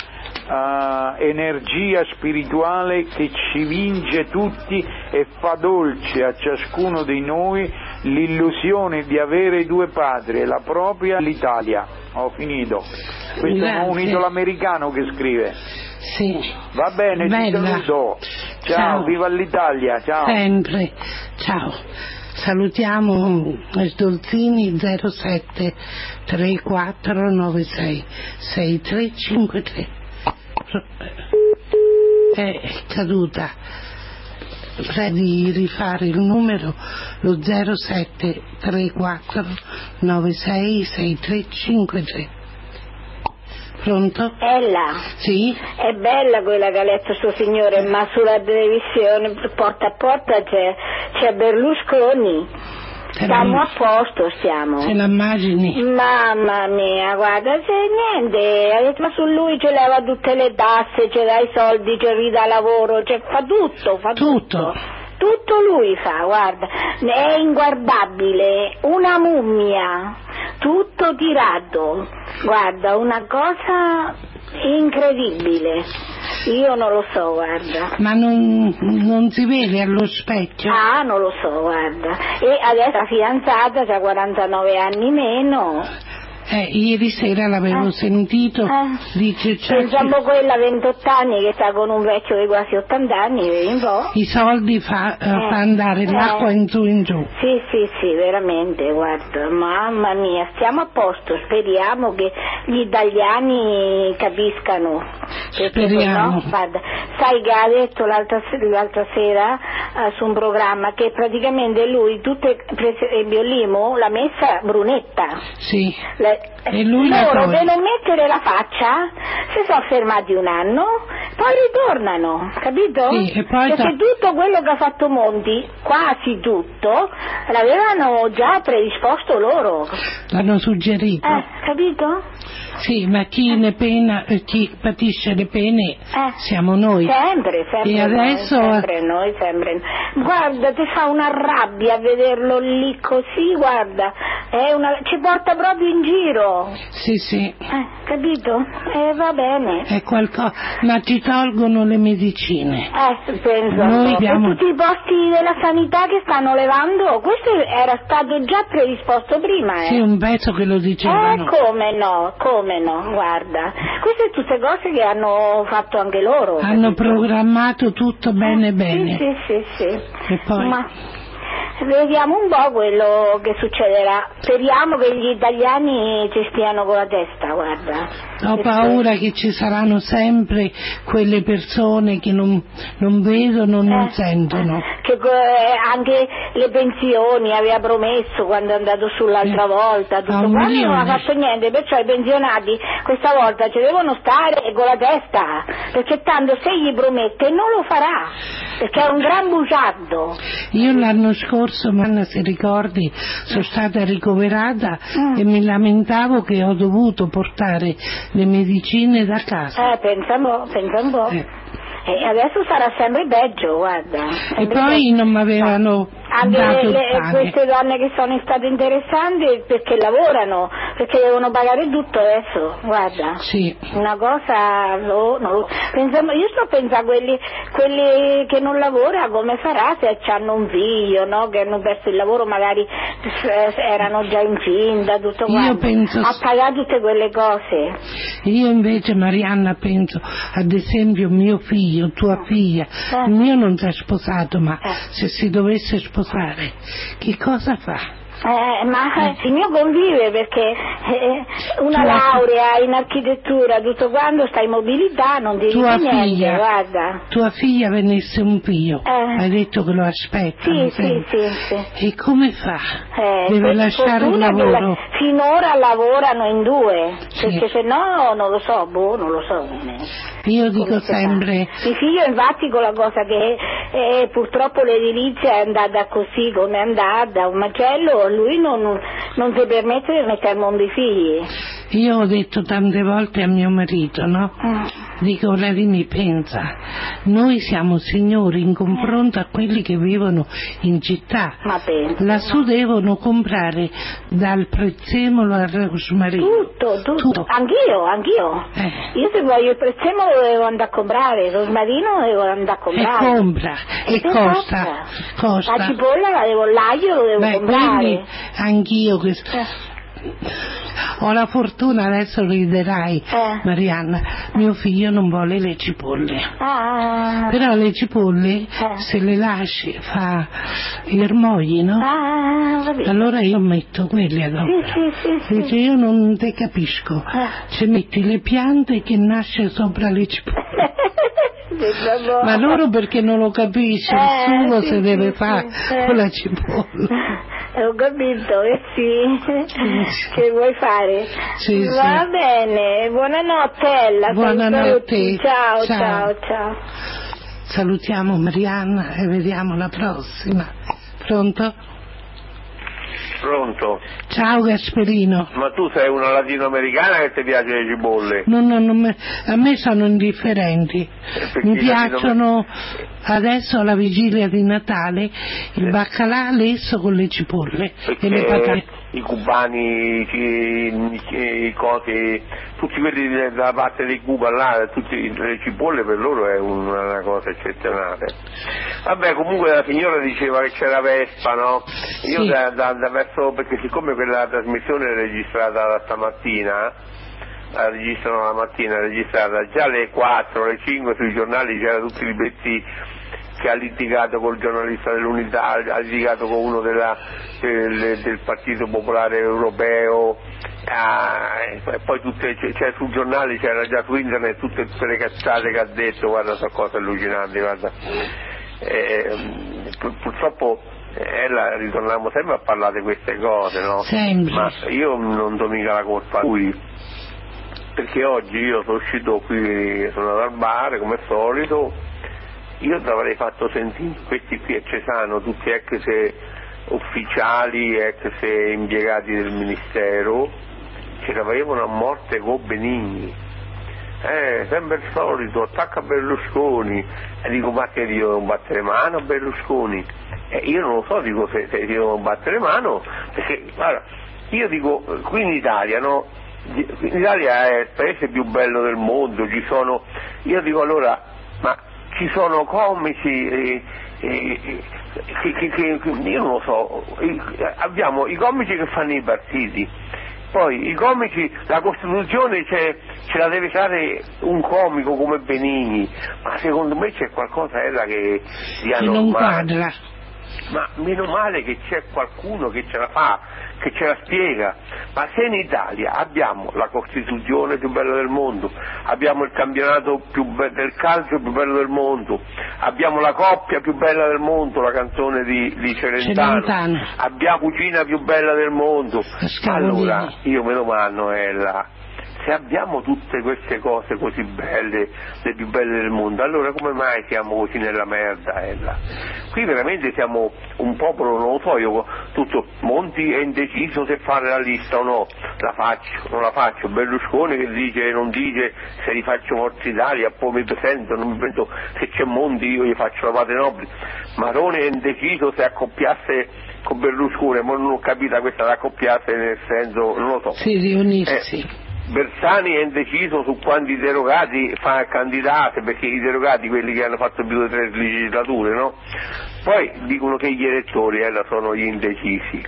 uh, energia spirituale che ci vince tutti e fa dolce a ciascuno di noi l'illusione di avere due padri, la propria e l'Italia. Ho finito. Questo Grazie. è un idolo americano che scrive. Sì. Va bene, Bella. ti saluto. Ciao, ciao, viva l'Italia, ciao. Sempre, ciao. Salutiamo Sdolzini 07 3496 6353. È caduta. Prego di rifare il numero lo 07 34 96 6353 Pronto? Ella. Sì? È bella quella che ha letto suo signore, ma sulla televisione porta a porta c'è, c'è Berlusconi. Stiamo a posto, stiamo. Se la immagini? Mamma mia, guarda, se niente, ma su lui ce leva tutte le tasse, ce dà i soldi, ce ridà lavoro, cioè fa tutto, fa tutto. Tutto lui fa, guarda, è inguardabile, una mummia, tutto tirato, guarda, una cosa incredibile. Io non lo so, guarda. Ma non, non si vede allo specchio? Ah, non lo so, guarda. E adesso la fidanzata ha 49 anni meno. Eh, ieri sera l'avevo sentito, dice c'è Pensiamo quella 28 anni che sta con un vecchio di quasi 80 anni, po'. i soldi fa, eh, Eh, fa andare eh. l'acqua in su in giù. Sì, sì, sì, veramente, guarda, mamma mia, stiamo a posto, speriamo che gli italiani capiscano. Speriamo. guarda, sai che ha detto l'altra, l'altra sera eh, su un programma che praticamente lui, tutte, per esempio Limo, l'ha messa brunetta. Sì. Le- Loro non mettere la faccia si sono fermati un anno, poi ritornano, capito? Sì, poi Perché ta- tutto quello che ha fatto Monti, quasi tutto, l'avevano già predisposto loro. L'hanno suggerito. Eh, capito? Sì, ma chi ne pena, eh, chi patisce le pene siamo noi. Sempre, sempre. E adesso noi, sempre noi, sempre. Guarda, ti fa una rabbia vederlo lì così, guarda, è una... ci porta proprio in giro. Sì, sì, Eh, capito? E va bene. è qualcosa, ma ci tolgono le medicine. Eh, penso. Noi E abbiamo- tutti i posti della sanità che stanno levando, questo era stato già predisposto prima, eh. Sì, un pezzo che lo Eh, dicevano. come no, come no, guarda. Queste tutte cose che hanno fatto anche loro. Hanno programmato tutto bene bene. Sì, sì, sì. Poi? Ma vediamo un po' quello che succederà. Speriamo che gli italiani ci stiano con la testa, guarda. Ho paura che ci saranno sempre quelle persone che non, non vedono, non Eh. sentono. Che eh, anche le pensioni aveva promesso quando è andato su l'altra volta, tutto quanto non ha fatto niente, perciò i pensionati questa volta ci devono stare con la testa, perché tanto se gli promette non lo farà, perché è un gran bugiardo. Io l'anno scorso, Manna se ricordi, sono stata ricoverata Mm. e mi lamentavo che ho dovuto portare le medicine da casa. Eh, pensa un po', pensa un po'. E adesso sarà sempre peggio, guarda. E sempre poi non mi avevano Anche le- queste donne che sono state interessanti perché lavorano, perché devono pagare tutto adesso, guarda. Sì. Una cosa, no, no. Pensiamo- io sto pensando a quelli, quelli che non lavorano come farà se hanno un figlio, no? Che hanno perso il lavoro, magari eh, erano già incinta, tutto quanto. penso- A pagare tutte quelle cose. Io invece, Marianna, penso, ad esempio, mio figlio, tua figlia, Eh. il mio non si è sposato, ma se si dovesse sposare, che cosa fa? Eh, ma il mio convive perché eh, una Tua- laurea in architettura, tutto quanto, sta in mobilità, non ti Tua niente, figlia, guarda. tua figlia venisse un figlio, Eh. hai detto che lo aspettano Sì, sì, sì, sì. E come fa? Eh, Deve lasciare il lavoro? la- finora lavorano in due, perché se no non lo so, boh, non lo so. Io dico si fa. sempre, Mio figlio infatti con la cosa che eh, purtroppo l'edilizia è andata così come è andata, un macello, lui non, non si permette di mettere al mondo i figli. io ho detto tante volte a mio marito, no? Dico, Vladimir, pensa, noi siamo signori in confronto a quelli che vivono in città. Lassù devono comprare dal prezzemolo al rosmarino. Tutto, tutto. Anch'io, anch'io. Eh. Io se voglio il prezzemolo lo devo andare a comprare, il rosmarino devo andare a E comprare. compra, e che costa, La costa. cipolla la devo, l'aglio lo devo Beh, comprare. quindi anch'io che ho la fortuna, adesso riderai, Eh. Marianna, mio figlio non vuole le cipolle. Ah, Però le cipolle, se le lasci, fa i ermogli, no? ah. Allora io metto quelle ad opera. Sì, sì, sì, Dice, io non te capisco. Ci metti le piante che nasce sopra le cipolle. Ma loro perché non lo capisce, il Eh, sì, sì, deve sì, fare eh. con la cipolla. Ho capito, eh sì. che vuoi fare? Sì, Va sì. bene, buonanotte Ella. Buonanotte. Ciao, Ciao. ciao, ciao. Salutiamo Marianna e vediamo la prossima. Pronto? Pronto? Ciao Gasperino. Ma tu sei una latinoamericana che ti piace le cipolle? No, no, non me- a me sono indifferenti. perché Mi i latino- piacciono adesso alla vigilia di Natale il baccalà lesso con le cipolle e le patate. I cubani, i, cosi, tutti quelli dalla parte di Cuba là, tutte le cipolle per loro è una, una cosa eccezionale. Vabbè, comunque la signora diceva che c'era Vespa, no? Io Sì. da, da- da verso, perché siccome quella trasmissione è registrata da stamattina, la registrano la mattina, registrata già alle 4, alle 5 sui giornali c'erano tutti i pezzi che ha litigato col giornalista dell'Unità, ha litigato con uno della- del, del Partito Popolare Europeo, ah, e poi tutte, c'è sul giornale, c'era già su internet tutte, tutte le cazzate che ha detto, guarda sono cose allucinanti, guarda. Eh, pur- purtroppo eh, ella ritorniamo sempre a parlare di queste cose, no? Sempre. Ma io non do mica la colpa a lui, perché oggi io sono uscito qui, sono andato al bar come al solito, io ti avrei fatto sentire questi qui a Cesano, tutti ex ufficiali, ex impiegati del ministero, ce l'avevano a morte con Benigni. Eh, sempre il solito, attacca Berlusconi. E dico, ma che devo battere mano a Berlusconi? E io non lo so, dico se, se devo battere mano, perché guarda, io dico, qui in Italia, no? In Italia è il paese più bello del mondo, ci sono, io dico allora, ma ci sono comici, eh, eh, che, che- che- che- io non lo so, abbiamo i comici che fanno i partiti, poi i comici, la Costituzione c'è- ce la deve fare un comico come Benigni, ma secondo me c'è qualcosa ella che Che non quadra. Ma meno male che c'è qualcuno che ce la fa, che ce la spiega. Ma se in Italia abbiamo la Costituzione più bella del mondo, abbiamo il campionato più be- del calcio più bello del mondo, abbiamo la coppia più bella del mondo, la canzone di, di Celentano, Celentano. abbiamo la cucina più bella del mondo, Scavolini. allora io me lo mando Ella. Se abbiamo tutte queste cose così belle, le più belle del mondo, allora come mai siamo così nella merda, Ella? Qui veramente siamo un popolo, non lo so, io tutto, Monti è indeciso se fare la lista o no, la faccio, non la faccio, Berlusconi che dice non dice se rifaccio Forza Italia, poi mi presento, non mi presento, se c'è Monti io gli faccio la patria nobile, Maroni è indeciso se accoppiasse con Berlusconi, ma non ho capito questa da accoppiarsi nel senso, non lo so. Sì, riunirsi. Eh, Bersani è indeciso su quanti derogati fa candidate, perché i derogati, quelli che hanno fatto più di tre legislature, no? Poi dicono che gli elettori eh, sono gli indecisi.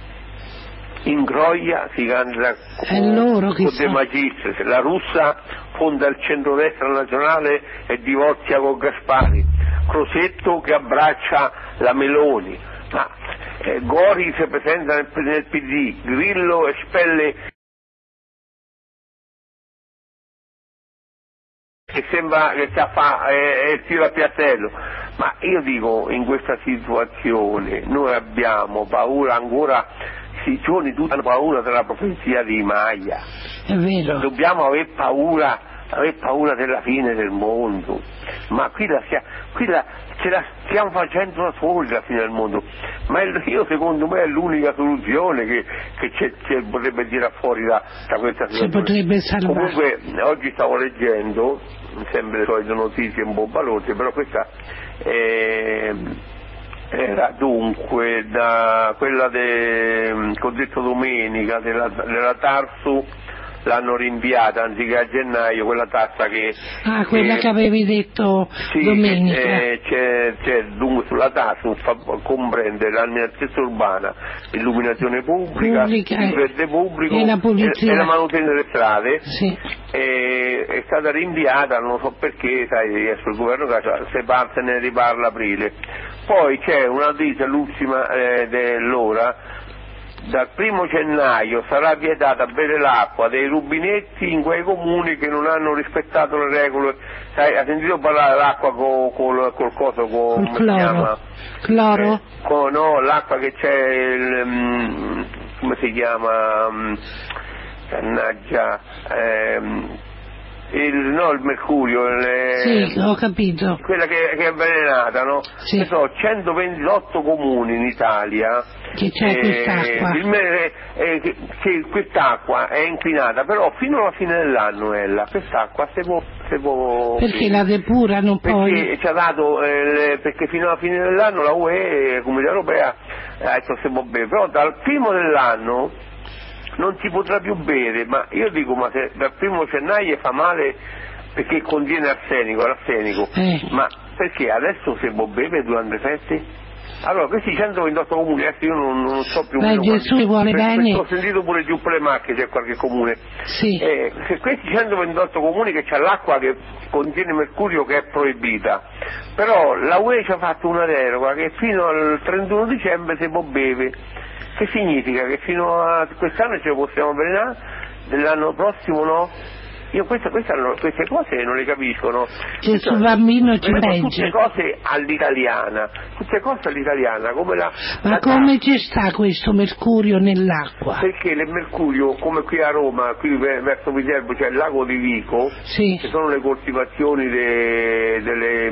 In Groia si candida È loro con De. Magistris, la russa fonda il centrodestra nazionale e divorzia con Gaspari, Crosetto che abbraccia la Meloni, ma eh, Gori si presenta nel, nel PD, Grillo espelle che sembra che sta a fa, è il tiro a piattello. Ma io dico, in questa situazione noi abbiamo paura ancora, i giorni tutti hanno paura della profezia di vero. Dobbiamo aver paura, aver paura della fine del mondo. Ma qui, la, qui la- ce la stiamo facendo da soli la fine del mondo. Ma è- io secondo me è l'unica soluzione che, che c'è- c'è- potrebbe tirare fuori da, da questa Si situazione. Comunque oggi stavo leggendo, sempre le solite notizie un po' balorde, però questa eh, era dunque da quella de, che ho detto domenica della, della Tarsu l'hanno rinviata anziché a gennaio quella tassa che Ah, quella che avevi detto sì, domenica. eh, c'è, c'è dunque sulla TASU fa- comprende l'amministrazione urbana, l'illuminazione pubblica, Pubblica, il verde pubblico e la pulizia. e la manutenzione delle strade. Sì. E- è stata rinviata, non so perché, sai, il governo se parte ne riparla aprile. Poi c'è una notizia, l'ultima eh, dell'ora, dal primo gennaio sarà vietata bere l'acqua dei rubinetti in quei comuni che non hanno rispettato le regole. Sai, ha sentito parlare dell'acqua col, col, col coso, con, Col come si cloro. chiama? Cloro? Eh, co- no, l'acqua che c'è, il, mm, come si chiama? Mm, Mannaggia, ehm, il, no, il mercurio, le- Sì, ho capito. quella che, che è avvelenata, no? Sì. Ci sono 128 comuni in Italia Che c'è quest'acqua. il me- eh, che, che quest'acqua è inquinata, però fino alla fine dell'anno ella, quest'acqua si può, si può Perché la depurano poi. perché ci ha dato eh, le- perché fino alla fine dell'anno la UE, la Comunità Europea, ha detto si può bere, però dal primo dell'anno non si potrà più bere, ma io dico ma se dal primo gennaio fa male perché contiene arsenico, l'arsenico, Eh. ma perché adesso si può bere durante le feste? Allora, questi 128 comuni, adesso io non, non so più Beh, Gesù vuole per- bene. Ho sentito pure giù per le macchie c'è qualche comune. Sì. Eh, se questi 128 comuni che c'è l'acqua che contiene mercurio che è proibita, però la UE ci ha fatto una deroga che fino al 31 dicembre si può bere. Che significa? Che fino a quest'anno ce lo possiamo avvelenare, dell'anno prossimo no? Io queste, queste, hanno- queste cose non le capisco, no? Gesù bambino ci legge. tutte cose all'italiana, tutte cose all'italiana, come la... Ma la come ci sta questo mercurio nell'acqua? perché il mercurio, come qui a Roma, qui ve- verso Viterbo c'è il lago di Vico, Sì. che sono le coltivazioni de- delle,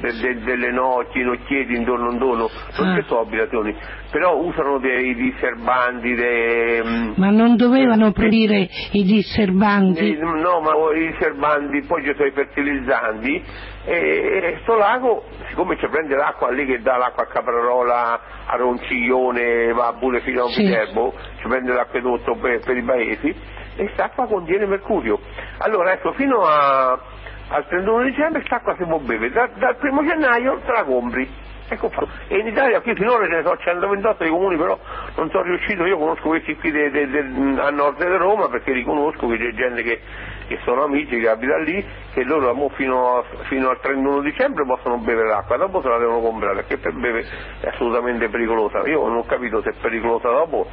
de- de- delle noci, nocchieti intorno intorno, non Ah. ci sono abitazioni, però usano dei disturbanti, dei, mm, Ma non dovevano proibire i disturbanti? eh, no, ma i serbanti, poi ci sono i fertilizzanti e sto lago, siccome ci prende l'acqua lì che dà l'acqua a Caprarola, a Ronciglione, va pure fino a Sì. Viterbo, ci prende l'acquedotto per, per i paesi e quest'acqua contiene mercurio. Allora ecco, fino a- al 31 dicembre quest'acqua si può bere, Da- dal primo gennaio te la compri. Ecco. E in Italia qui finora ce ne sono 128 di comuni, però non sono riuscito, io conosco questi qui de- de- de- a nord di Roma perché riconosco che c'è gente che, che sono amici, che abita lì, che loro fino, fino al 31 dicembre possono bere l'acqua, dopo se la devono comprare perché per bere è assolutamente pericolosa. Io non ho capito se è pericolosa dopo,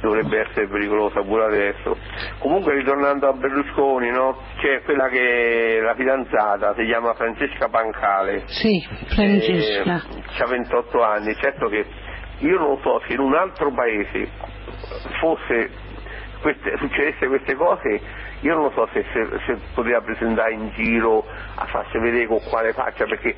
dovrebbe essere pericolosa pure adesso. Comunque ritornando a Berlusconi, no? c'è quella che è la fidanzata, si chiama Francesca Pancale. Sì, Francesca. ha 28 anni, certo che io non so se in un altro paese fosse queste, succedesse queste cose, io non so se, se, se poteva presentare in giro a farsi vedere con quale faccia, perché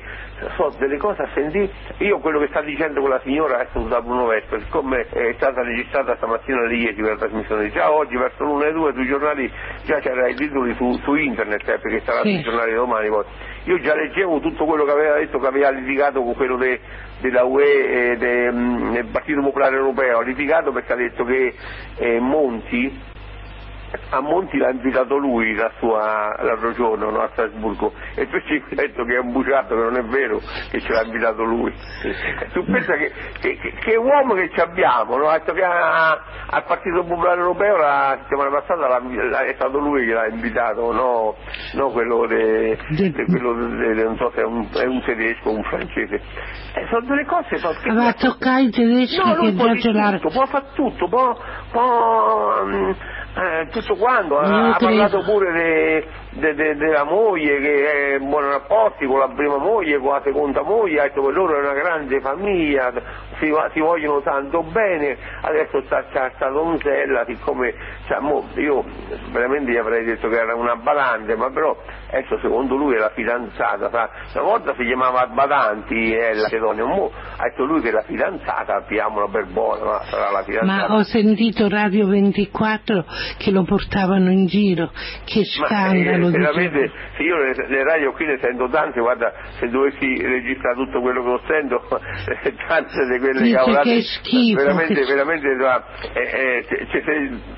so delle cose a sentire. Io quello che sta dicendo quella signora adesso da Bruno Vespa, siccome è stata registrata stamattina alle 10 per la trasmissione, già oggi verso l'una e due sui giornali già c'era i titoli su, su internet, eh, perché sarà Sì. sui giornali domani poi. Io già leggevo tutto quello che aveva detto che aveva litigato con quello de- della UE e de- mm, del Partito Popolare Europeo, ha litigato perché ha detto che eh, Monti a Monti l'ha invitato lui la sua, l'altro giorno no, a Strasburgo. E invece mi ha detto che è un bugiardo che non è vero che ce l'ha invitato lui. Tu pensa che, che, che- uomo che ci abbiamo no? ha detto che a- al Partito Popolare Europeo la settimana passata l'ha- l'ha- è stato lui che l'ha invitato no, no quello, de, de- quello de- de- non so se è un, è un tedesco o un francese. Eh, sono delle cose so, che- Va a toccare i tedeschi No, che può tutto, può fare tutto, può, può, mm, eh, tutto quanto, ha, ha parlato pure de- de- de- della moglie che è in buoni rapporti con la prima moglie, con la seconda moglie, ha detto che loro è una grande famiglia, si, si vogliono tanto bene, adesso sta, sta, sta Donzella, siccome cioè, mo, io veramente gli avrei detto che era una badante, ma però adesso secondo lui è la fidanzata, sa, una volta si chiamava Badanti, è la Macedonia, mo ha detto lui che è la fidanzata, piamola per buona, ma sarà la fidanzata. Ma ho sentito Radio 24 che lo portavano in giro. Che Ma, scandalo eh, di veramente, se io le, le radio qui ne sento tante, guarda, se dovessi registrare tutto quello che lo sento, eh, tante di quelle Dice cavolate, che schifo, veramente, che- veramente, guarda, eh, eh,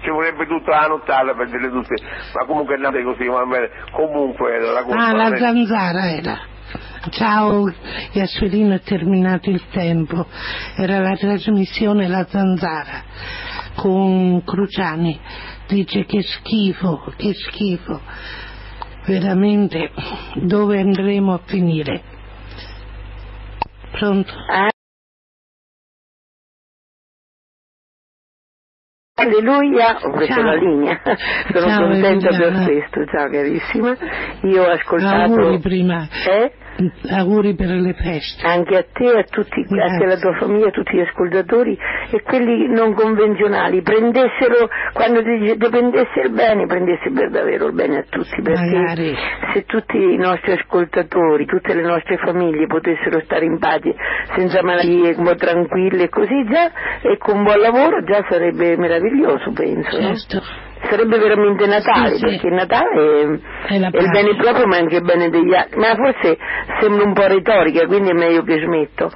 ci- vorrebbe tutta la nottata per dirle tutte, ma comunque è andate così, bene. comunque la cosa Ah, la veramente- zanzara era. Ciao, Gassolino, è terminato il tempo. Era la trasmissione La Zanzara con Cruciani. Dice che schifo, che schifo. Veramente, dove andremo a finire? Pronto? Alleluia, ho preso Ciao. la linea. Sono Ciao, contenta per Emiliana. questo, ciao carissima. Io ho ascoltato. Auguri prima. Eh? Auguri per le feste. Anche a te, a tutti, anche alla tua famiglia, a tutti gli ascoltatori e quelli non convenzionali, prendessero, quando dice prendesse il bene, prendesse per davvero il bene a tutti, perché Magari. se tutti i nostri ascoltatori, tutte le nostre famiglie potessero stare in pace, senza malattie, tranquille e così già, e con buon lavoro già sarebbe meraviglioso, penso. no? Sarebbe veramente Natale, Sì, sì. perché Natale è, È il bene proprio ma anche il bene degli altri. Ma forse sembra un po' retorica, quindi è meglio che smetto.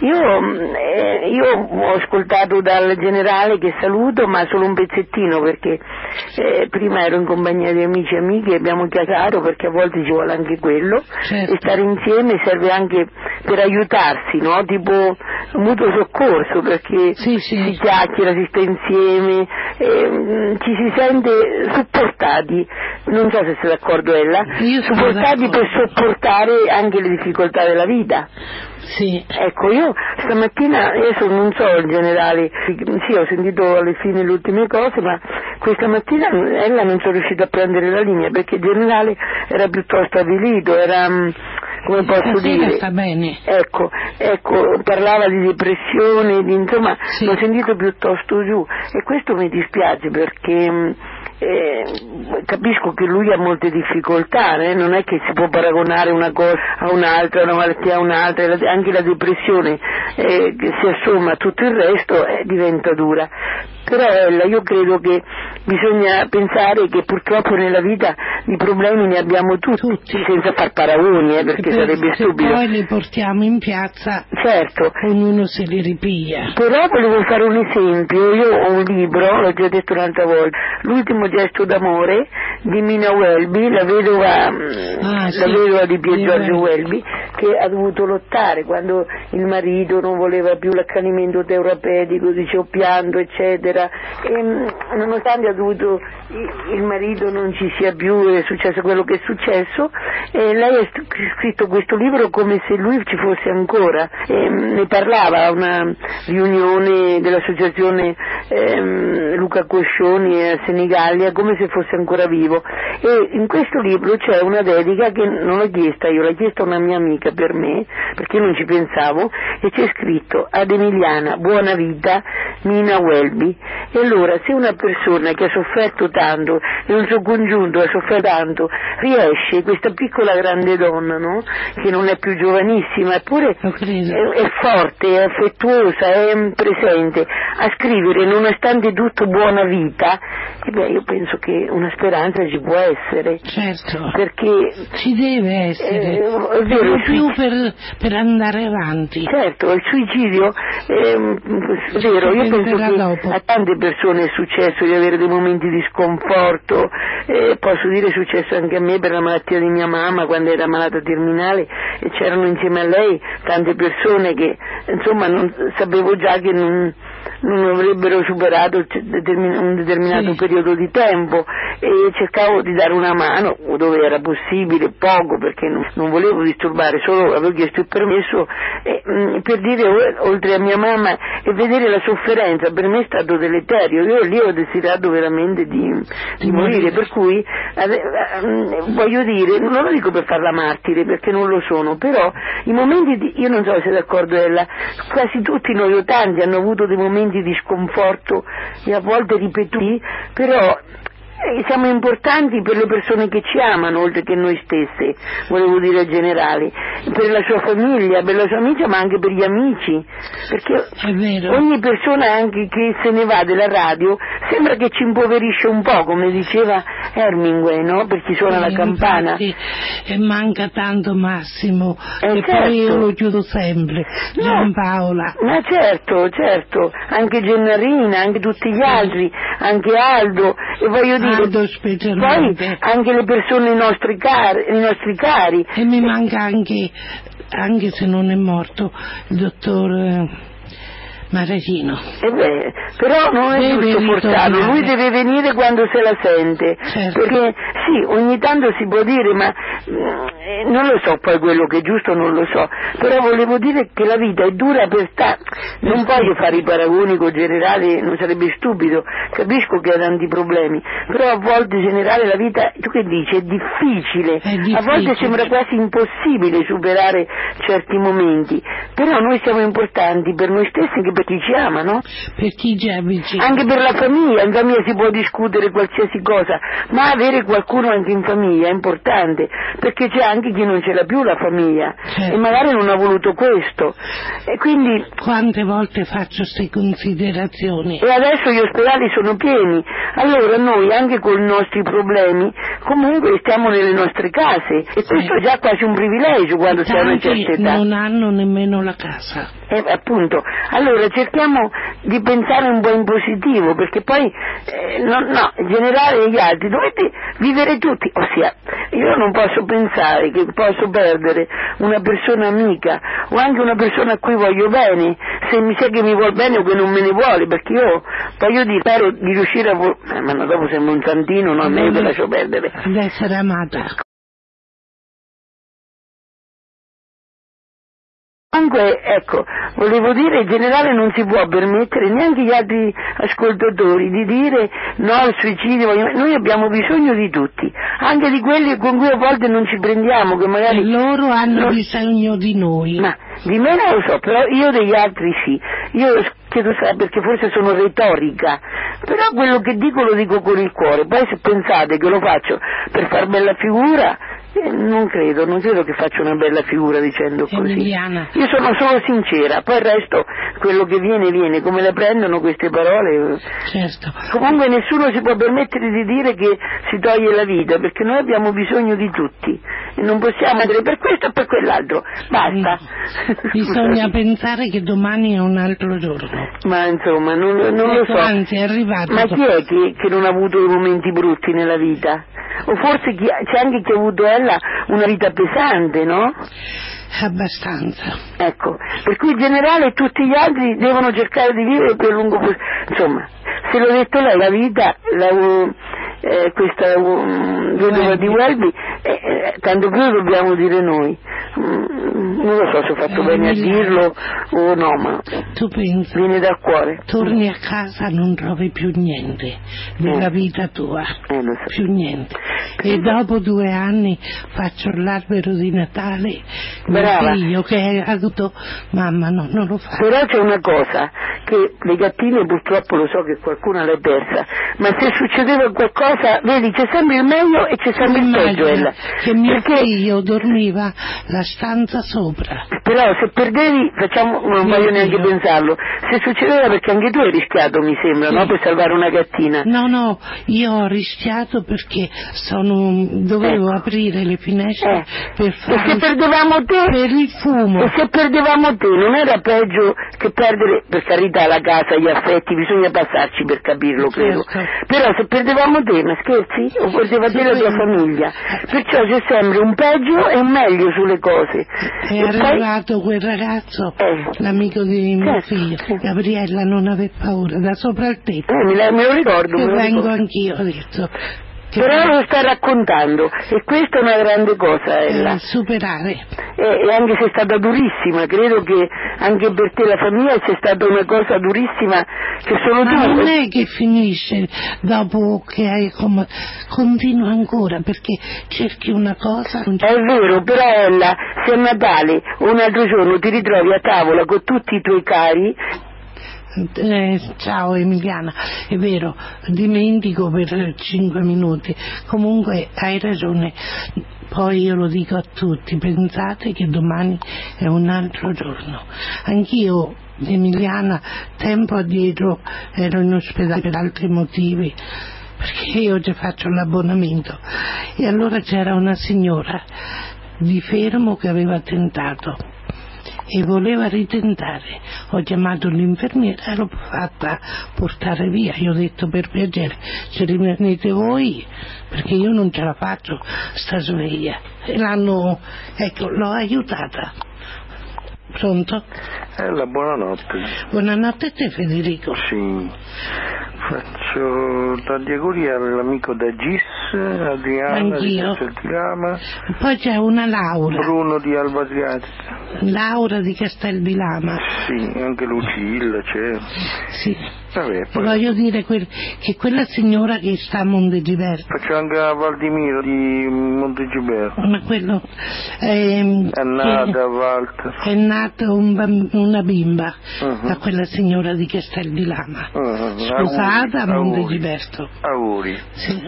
Io, mm, eh, io ho ascoltato dal generale che saluto, ma solo un pezzettino perché eh, prima ero in compagnia di amici e amiche e abbiamo chiacchierato perché a volte ci vuole anche quello Certo. e stare insieme serve anche per aiutarsi, no? Tipo mutuo soccorso perché Sì, si chiacchiera, si sta insieme, ehm, ci si sente supportati, non so se sei d'accordo Ella, supportati per sopportare anche le difficoltà della vita. Sì. Ecco, io stamattina, adesso non so in generale, sì ho sentito alle fine le ultime cose, ma questa mattina ella non sono riuscita a prendere la linea perché il generale era piuttosto avvilito, era, mm, come posso dire, sta bene. Ecco, ecco, parlava di depressione, di, insomma, Sì. l'ho sentito piuttosto giù e questo mi dispiace perché mh, eh, capisco che lui ha molte difficoltà, eh, non è che si può paragonare una cosa a un'altra, una malattia a un'altra, anche la depressione eh, che si assomma a tutto il resto eh, diventa dura. Però Ella, io credo che bisogna pensare che purtroppo nella vita di problemi ne abbiamo tutti, senza far paragoni, eh, perché poi- sarebbe stupido. poi li portiamo in piazza, Certo, ognuno se li ripiglia. però volevo fare un esempio, io ho un libro, l'ho già detto un'altra volta, L'ultimo gesto d'amore di Mina Welby, la vedova, mm, Ah, la sì, vedova di Pier Giorgio Welby. Che ha dovuto lottare quando il marito non voleva più l'accanimento terapeutico, dice ho pianto, eccetera, e mm, nonostante ha dovuto, il- marito non ci sia più, è successo quello che è successo, e lei ha scritto questo libro come se lui ci fosse ancora, e, mm, ne parlava a una riunione dell'associazione ehm, Luca Coscioni a Senigallia come se fosse ancora vivo. E in questo libro c'è una dedica che non l'ho chiesta io, l'ha chiesta una mia amica per me perché non ci pensavo e c'è scritto ad Emiliana buona vita Mina Welby e allora se una persona che ha sofferto tanto e un suo congiunto ha sofferto tanto riesce questa piccola grande donna no? che non è più giovanissima eppure è, è forte, è affettuosa, è presente, a scrivere nonostante tutto buona vita, e beh io penso che una speranza ci può essere, Certo. perché Ci deve essere. Eh, vero, più per, per andare avanti. certo il suicidio ehm, è vero, io penso che dopo. a tante persone è successo di avere dei momenti di sconforto, eh, posso dire è successo anche a me per la malattia di mia mamma quando era malata terminale e c'erano insieme a lei tante persone che insomma non, sapevo già che non, non avrebbero superato un determinato Sì. periodo di tempo e cercavo di dare una mano dove era possibile, poco perché non, non volevo disturbare, solo avevo chiesto il permesso e, mm, per dire oltre a mia mamma e vedere la sofferenza per me è stato deleterio, io lì ho desiderato veramente di, di morire, per cui mm, voglio dire, non lo dico per farla martire perché non lo sono, però i momenti di, io non so se è d'accordo ella, quasi tutti noi o tanti hanno avuto dei momenti di sconforto e a volte ripetuti, però eh, siamo importanti per le persone che ci amano, oltre che noi stesse, volevo dire generale, per la sua famiglia, per la sua amica, ma anche per gli amici, perché ogni persona anche che se ne va della radio sembra che ci impoverisce un po', come diceva Hemingway, no? Per chi suona la Sì, campana. infatti, e manca tanto Massimo, Eh, e certo. poi io lo chiudo sempre, No. Giampaola. Ma certo, certo, anche Gennarina, anche tutti gli altri, anche Aldo, e voglio dire, Poi specialmente. anche le persone i nostri cari, i nostri cari. E mi manca anche, anche se non è morto, il dottor eh, Maretino. Eh beh, però non è Deve giusto ritornare. lui deve venire quando se la sente, Certo. perché sì, ogni tanto si può dire, ma eh, non lo so poi quello che è giusto, non lo so, però volevo dire che la vita è dura per sta... non voglio fare i paragoni con generale, non sarebbe stupido, capisco che ha tanti problemi, però a volte generale la vita, tu che dici, è difficile, a volte difficile. sembra quasi impossibile superare certi momenti, però noi siamo importanti per noi stessi anche per chi ci ama, no? Per chi ci ha vicino. Anche per la famiglia, in famiglia si può discutere qualsiasi cosa, ma avere qualcuno anche in famiglia è importante, perché c'è anche chi non ce l'ha più la famiglia Certo. e magari non ha voluto questo. E quindi Quante volte faccio queste considerazioni? e adesso gli ospedali sono pieni, allora noi anche con i nostri problemi comunque stiamo nelle nostre case e questo è già quasi un privilegio quando si ha una certa età. non hanno nemmeno la casa. Eh, appunto, allora cerchiamo di pensare un po' in positivo, perché poi, eh, no, no, in generale gli altri dovete vivere tutti, ossia, io non posso pensare che posso perdere una persona amica o anche una persona a cui voglio bene, se mi sa che mi vuole bene o che non me ne vuole, perché io voglio dire, spero di riuscire a... eh, ma dopo sembra un santino, no, a me lo lascio perdere. Ad essere amata. Comunque, ecco, volevo dire, in generale non si può permettere neanche gli altri ascoltatori di dire no al suicidio, noi abbiamo bisogno di tutti, anche di quelli con cui a volte non ci prendiamo, che magari... E loro hanno non- bisogno di noi. Ma di me non lo so, però io degli altri sì. Io chiedo perché forse sono retorica, però quello che dico lo dico con il cuore, poi se pensate che lo faccio per far bella figura, eh, non credo, non credo che faccia una bella figura dicendo così. Emiliana. Io sono solo sincera, poi il resto, quello che viene, viene, come le prendono queste parole. Certo. Comunque nessuno si può permettere di dire che si toglie la vita, perché noi abbiamo bisogno di tutti e non possiamo andare per questo o per quell'altro. Basta. Bisogna pensare che domani è un altro giorno. Ma insomma, non, non lo Ecco, so. Anzi, è arrivato. Ma chi è che, che non ha avuto dei momenti brutti nella vita? O forse chi- c'è anche chi ha avuto ella una vita pesante, no? Abbastanza. Ecco, per cui in generale tutti gli altri devono cercare di vivere più a lungo possibile. Insomma, se l'ho detto lei, la vita, la, eh, questa uh, vedova di Welby, eh, eh, tanto più dobbiamo dire noi. Mm, non lo so se ho fatto Eh, bene a dirlo o no, ma Tu pensi, viene dal cuore. torni a casa non trovi più niente della vita tua, Eh, so. più niente. E dopo due anni faccio l'albero di Natale, Brava. mio figlio che ha avuto mamma no, non lo fa. Però c'è una cosa, che le gattine purtroppo lo so che qualcuna l'ha persa, ma se succedeva qualcosa, vedi, c'è sempre il meglio e c'è sempre il peggio. Ella. che mio Perché figlio dormiva la stanza sopra. però se perdevi, facciamo, non Mio voglio neanche pensarlo, se succedeva perché anche tu hai rischiato, mi sembra, Sì. no? Per salvare una gattina. No, no, io ho rischiato perché sono, dovevo aprire le finestre Eh. per fare se perdevamo te? per il fumo. E se perdevamo te non era peggio che perdere, per carità, la casa, gli affetti, bisogna passarci per capirlo, credo. Certo. Però se perdevamo te, ma scherzi? O perdeva te la tua famiglia? Perciò c'è sempre un peggio e un meglio sulle cose. È E poi- arrivato quel ragazzo, Eh. l'amico di mio Certo, figlio. Gabriella, non aver paura, da sopra il tetto. Eh, me, lo ricordo, Che vengo ricordo. anch'io, ho detto. Però lo sta raccontando e questa è una grande cosa, Ella. eh, superare. E, e anche se è stata durissima, credo che anche per te la famiglia sia stata una cosa durissima che solo Ma tu... non è che finisce dopo che hai com- continua ancora perché cerchi una cosa. È vero, però Ella, se a Natale o un altro giorno ti ritrovi a tavola con tutti i tuoi cari, Eh, ciao Emiliana, è vero, dimentico per cinque minuti. Comunque hai ragione. Poi io lo dico a tutti, pensate che domani è un altro giorno. Anch'io, Emiliana, tempo addietro ero in ospedale per altri motivi, perché io ci faccio l'abbonamento. E allora c'era una signora di fermo che aveva tentato e voleva ritentare. Ho chiamato l'infermiera e l'ho fatta portare via. Io ho detto per piacere, ci rimanete voi perché io non ce la faccio sta sveglia. E l'hanno, ecco, l'ho aiutata. Pronto? Eh, la buonanotte. Buonanotte a te Federico. Sì. Faccio tanti auguri all'amico da Gis, Adriana di Anch'io. Casteltirama, Poi c'è una Laura. Bruno di Alba Adriatica. Laura di Castelvilama. Sì, anche Lucilla c'è. Sì. Vabbè, poi Voglio dire quel- che quella signora che sta a Montegiberto, faccio anche a Valdimiro di Montegiberto. ma quello ehm, È nata Walter. è nata un una bimba Mhm. da quella signora di Castelvilama, Mhm, sposata a auguri, Montegiberto. Auguri. Sì.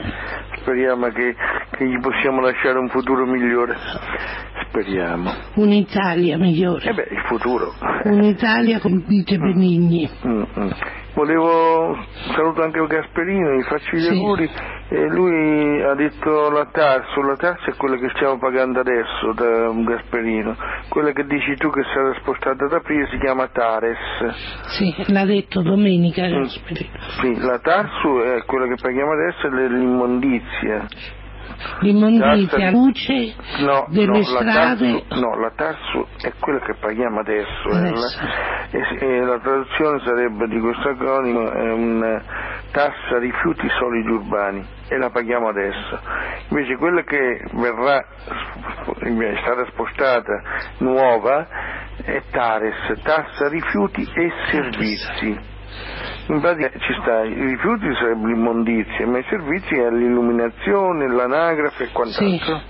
Speriamo che, che gli possiamo lasciare un futuro migliore. Speriamo. Un'Italia migliore, E beh, il futuro. un'Italia con Benigni. Mm, mm. Volevo, saluto anche Gasperino, gli faccio gli Sì. auguri. E lui ha detto la tassa, la tassa è quella che stiamo pagando adesso da Gasperino. Quella che dici tu che sarà spostata da prima si chiama Tares. Sì, l'ha detto domenica. Mm. Sì, la Tarsu è quella che paghiamo adesso è l'immondizia. L'immondizia, luce No, delle no, la strade. Tarsu, no, la Tarsu è quella che paghiamo adesso. eh, Adesso. la- e, e la traduzione sarebbe di questo acronimo è una tassa rifiuti solidi urbani e la paghiamo adesso. Invece quella che verrà è stata spostata nuova è Tares, tassa rifiuti e servizi. In pratica ci sta, i rifiuti sarebbe l'immondizia, ma i servizi è l'illuminazione, l'anagrafe e Sì, quant'altro.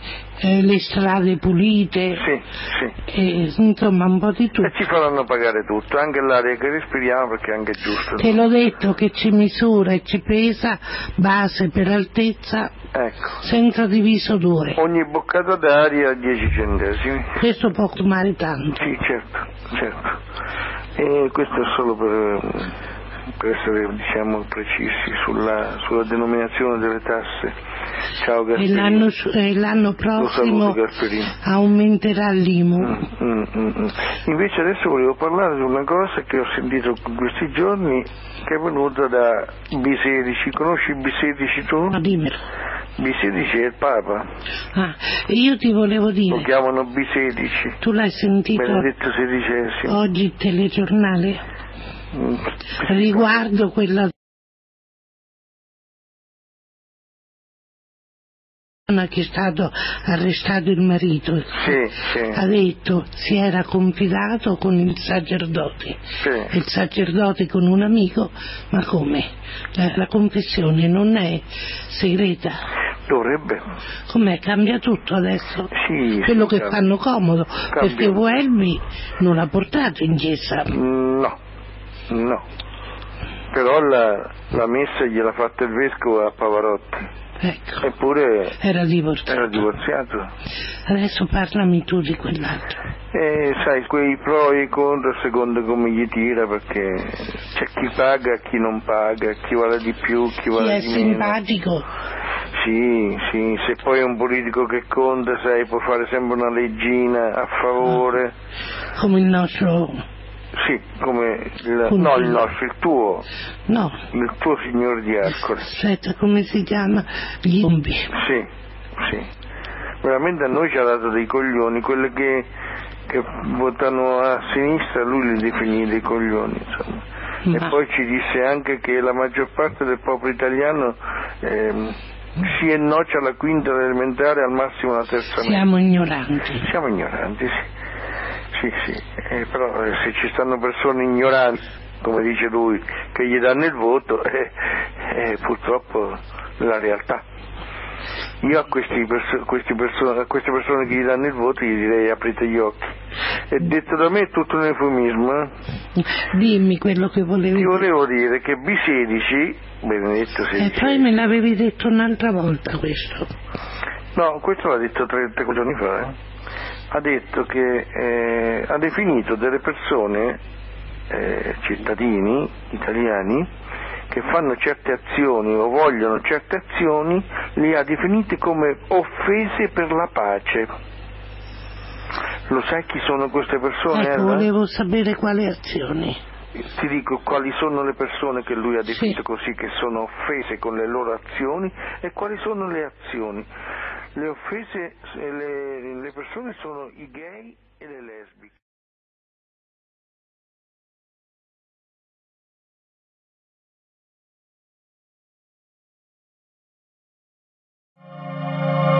eh, le strade pulite, Sì, sì. e, insomma un po' di tutto. E ci faranno pagare tutto, anche l'aria che respiriamo perché è anche giusto. Te l'ho detto che ci misura e ci pesa base per altezza Ecco, senza diviso due. ogni boccata d'aria 10 centesimi. Questo può fumare tanto. Sì, certo, certo. E questo è solo per, per essere diciamo precisi sulla, sulla denominazione delle tasse. Ciao E Gasperino. l'anno, e l'anno prossimo saluto aumenterà l'IMU. Mm, mm, mm. Invece adesso volevo parlare di una cosa che ho sentito in questi giorni che è venuta da B16. Conosci B16 tu? Dimmelo. B16 è il Papa, Ah, io ti volevo lo dire, chiamano B16, tu l'hai sentito Benedetto XVI. oggi il telegiornale Mm, riguardo quella donna che è stato arrestato il marito. Sì, sì. Ha detto si era confidato con il sacerdote. Sì. il sacerdote con un amico, ma come? La, la confessione non è segreta. Dovrebbe. Com'è? Cambia tutto adesso? Sì, Quello sì, che cambia. fanno comodo, Cambia. perché Welby non l'ha portato in chiesa. No, no. Però la, la messa gliel'ha fatta il vescovo a Pavarotti. Ecco, Eppure era divorziato. era divorziato. Adesso parlami tu di quell'altro. E sai, quei pro e i contro a seconda come gli tira, perché c'è chi paga, chi non paga, chi vale di più, chi Chi vale è di meno. simpatico, Sì, sì, se poi è un politico che conta, sai, può fare sempre una leggina a favore. come il nostro... Sì, come il, Punto. no, il nostro, il tuo, No, il tuo signor di Ercole. aspetta, come si chiama? Gli umbi. Sì, sì. Veramente a noi ci ha dato dei coglioni, quelli che, che votano a sinistra lui li definì dei coglioni, insomma. E Ma- poi ci disse anche che la maggior parte del popolo italiano ehm, si innoccia alla quinta elementare al massimo alla terza media. Siamo ignoranti. Siamo ignoranti, sì. Sì, sì, eh, però eh, se ci stanno persone ignoranti, come dice lui, che gli danno il voto, eh, eh, purtroppo è la realtà. Io a, questi perso- questi perso- a queste persone che gli danno il voto gli direi aprite gli occhi. E detto da me è tutto un eufemismo. eh. Dimmi quello che volevi Ti volevo dire che B16, Benedetto E 16, poi me l'avevi detto un'altra volta questo. No, questo l'ha detto tre, tre giorni fa. eh. Ha detto che eh, ha definito delle persone, eh, cittadini italiani, che fanno certe azioni o vogliono certe azioni, li ha definiti come offese per la pace. Lo sai chi sono queste persone? Ecco, volevo sapere quali azioni. Ti dico quali sono le persone che lui ha definito così, che sono offese con le loro azioni e quali sono le azioni. Le offese, eh, le, le persone sono i gay e le lesbiche. Thank you.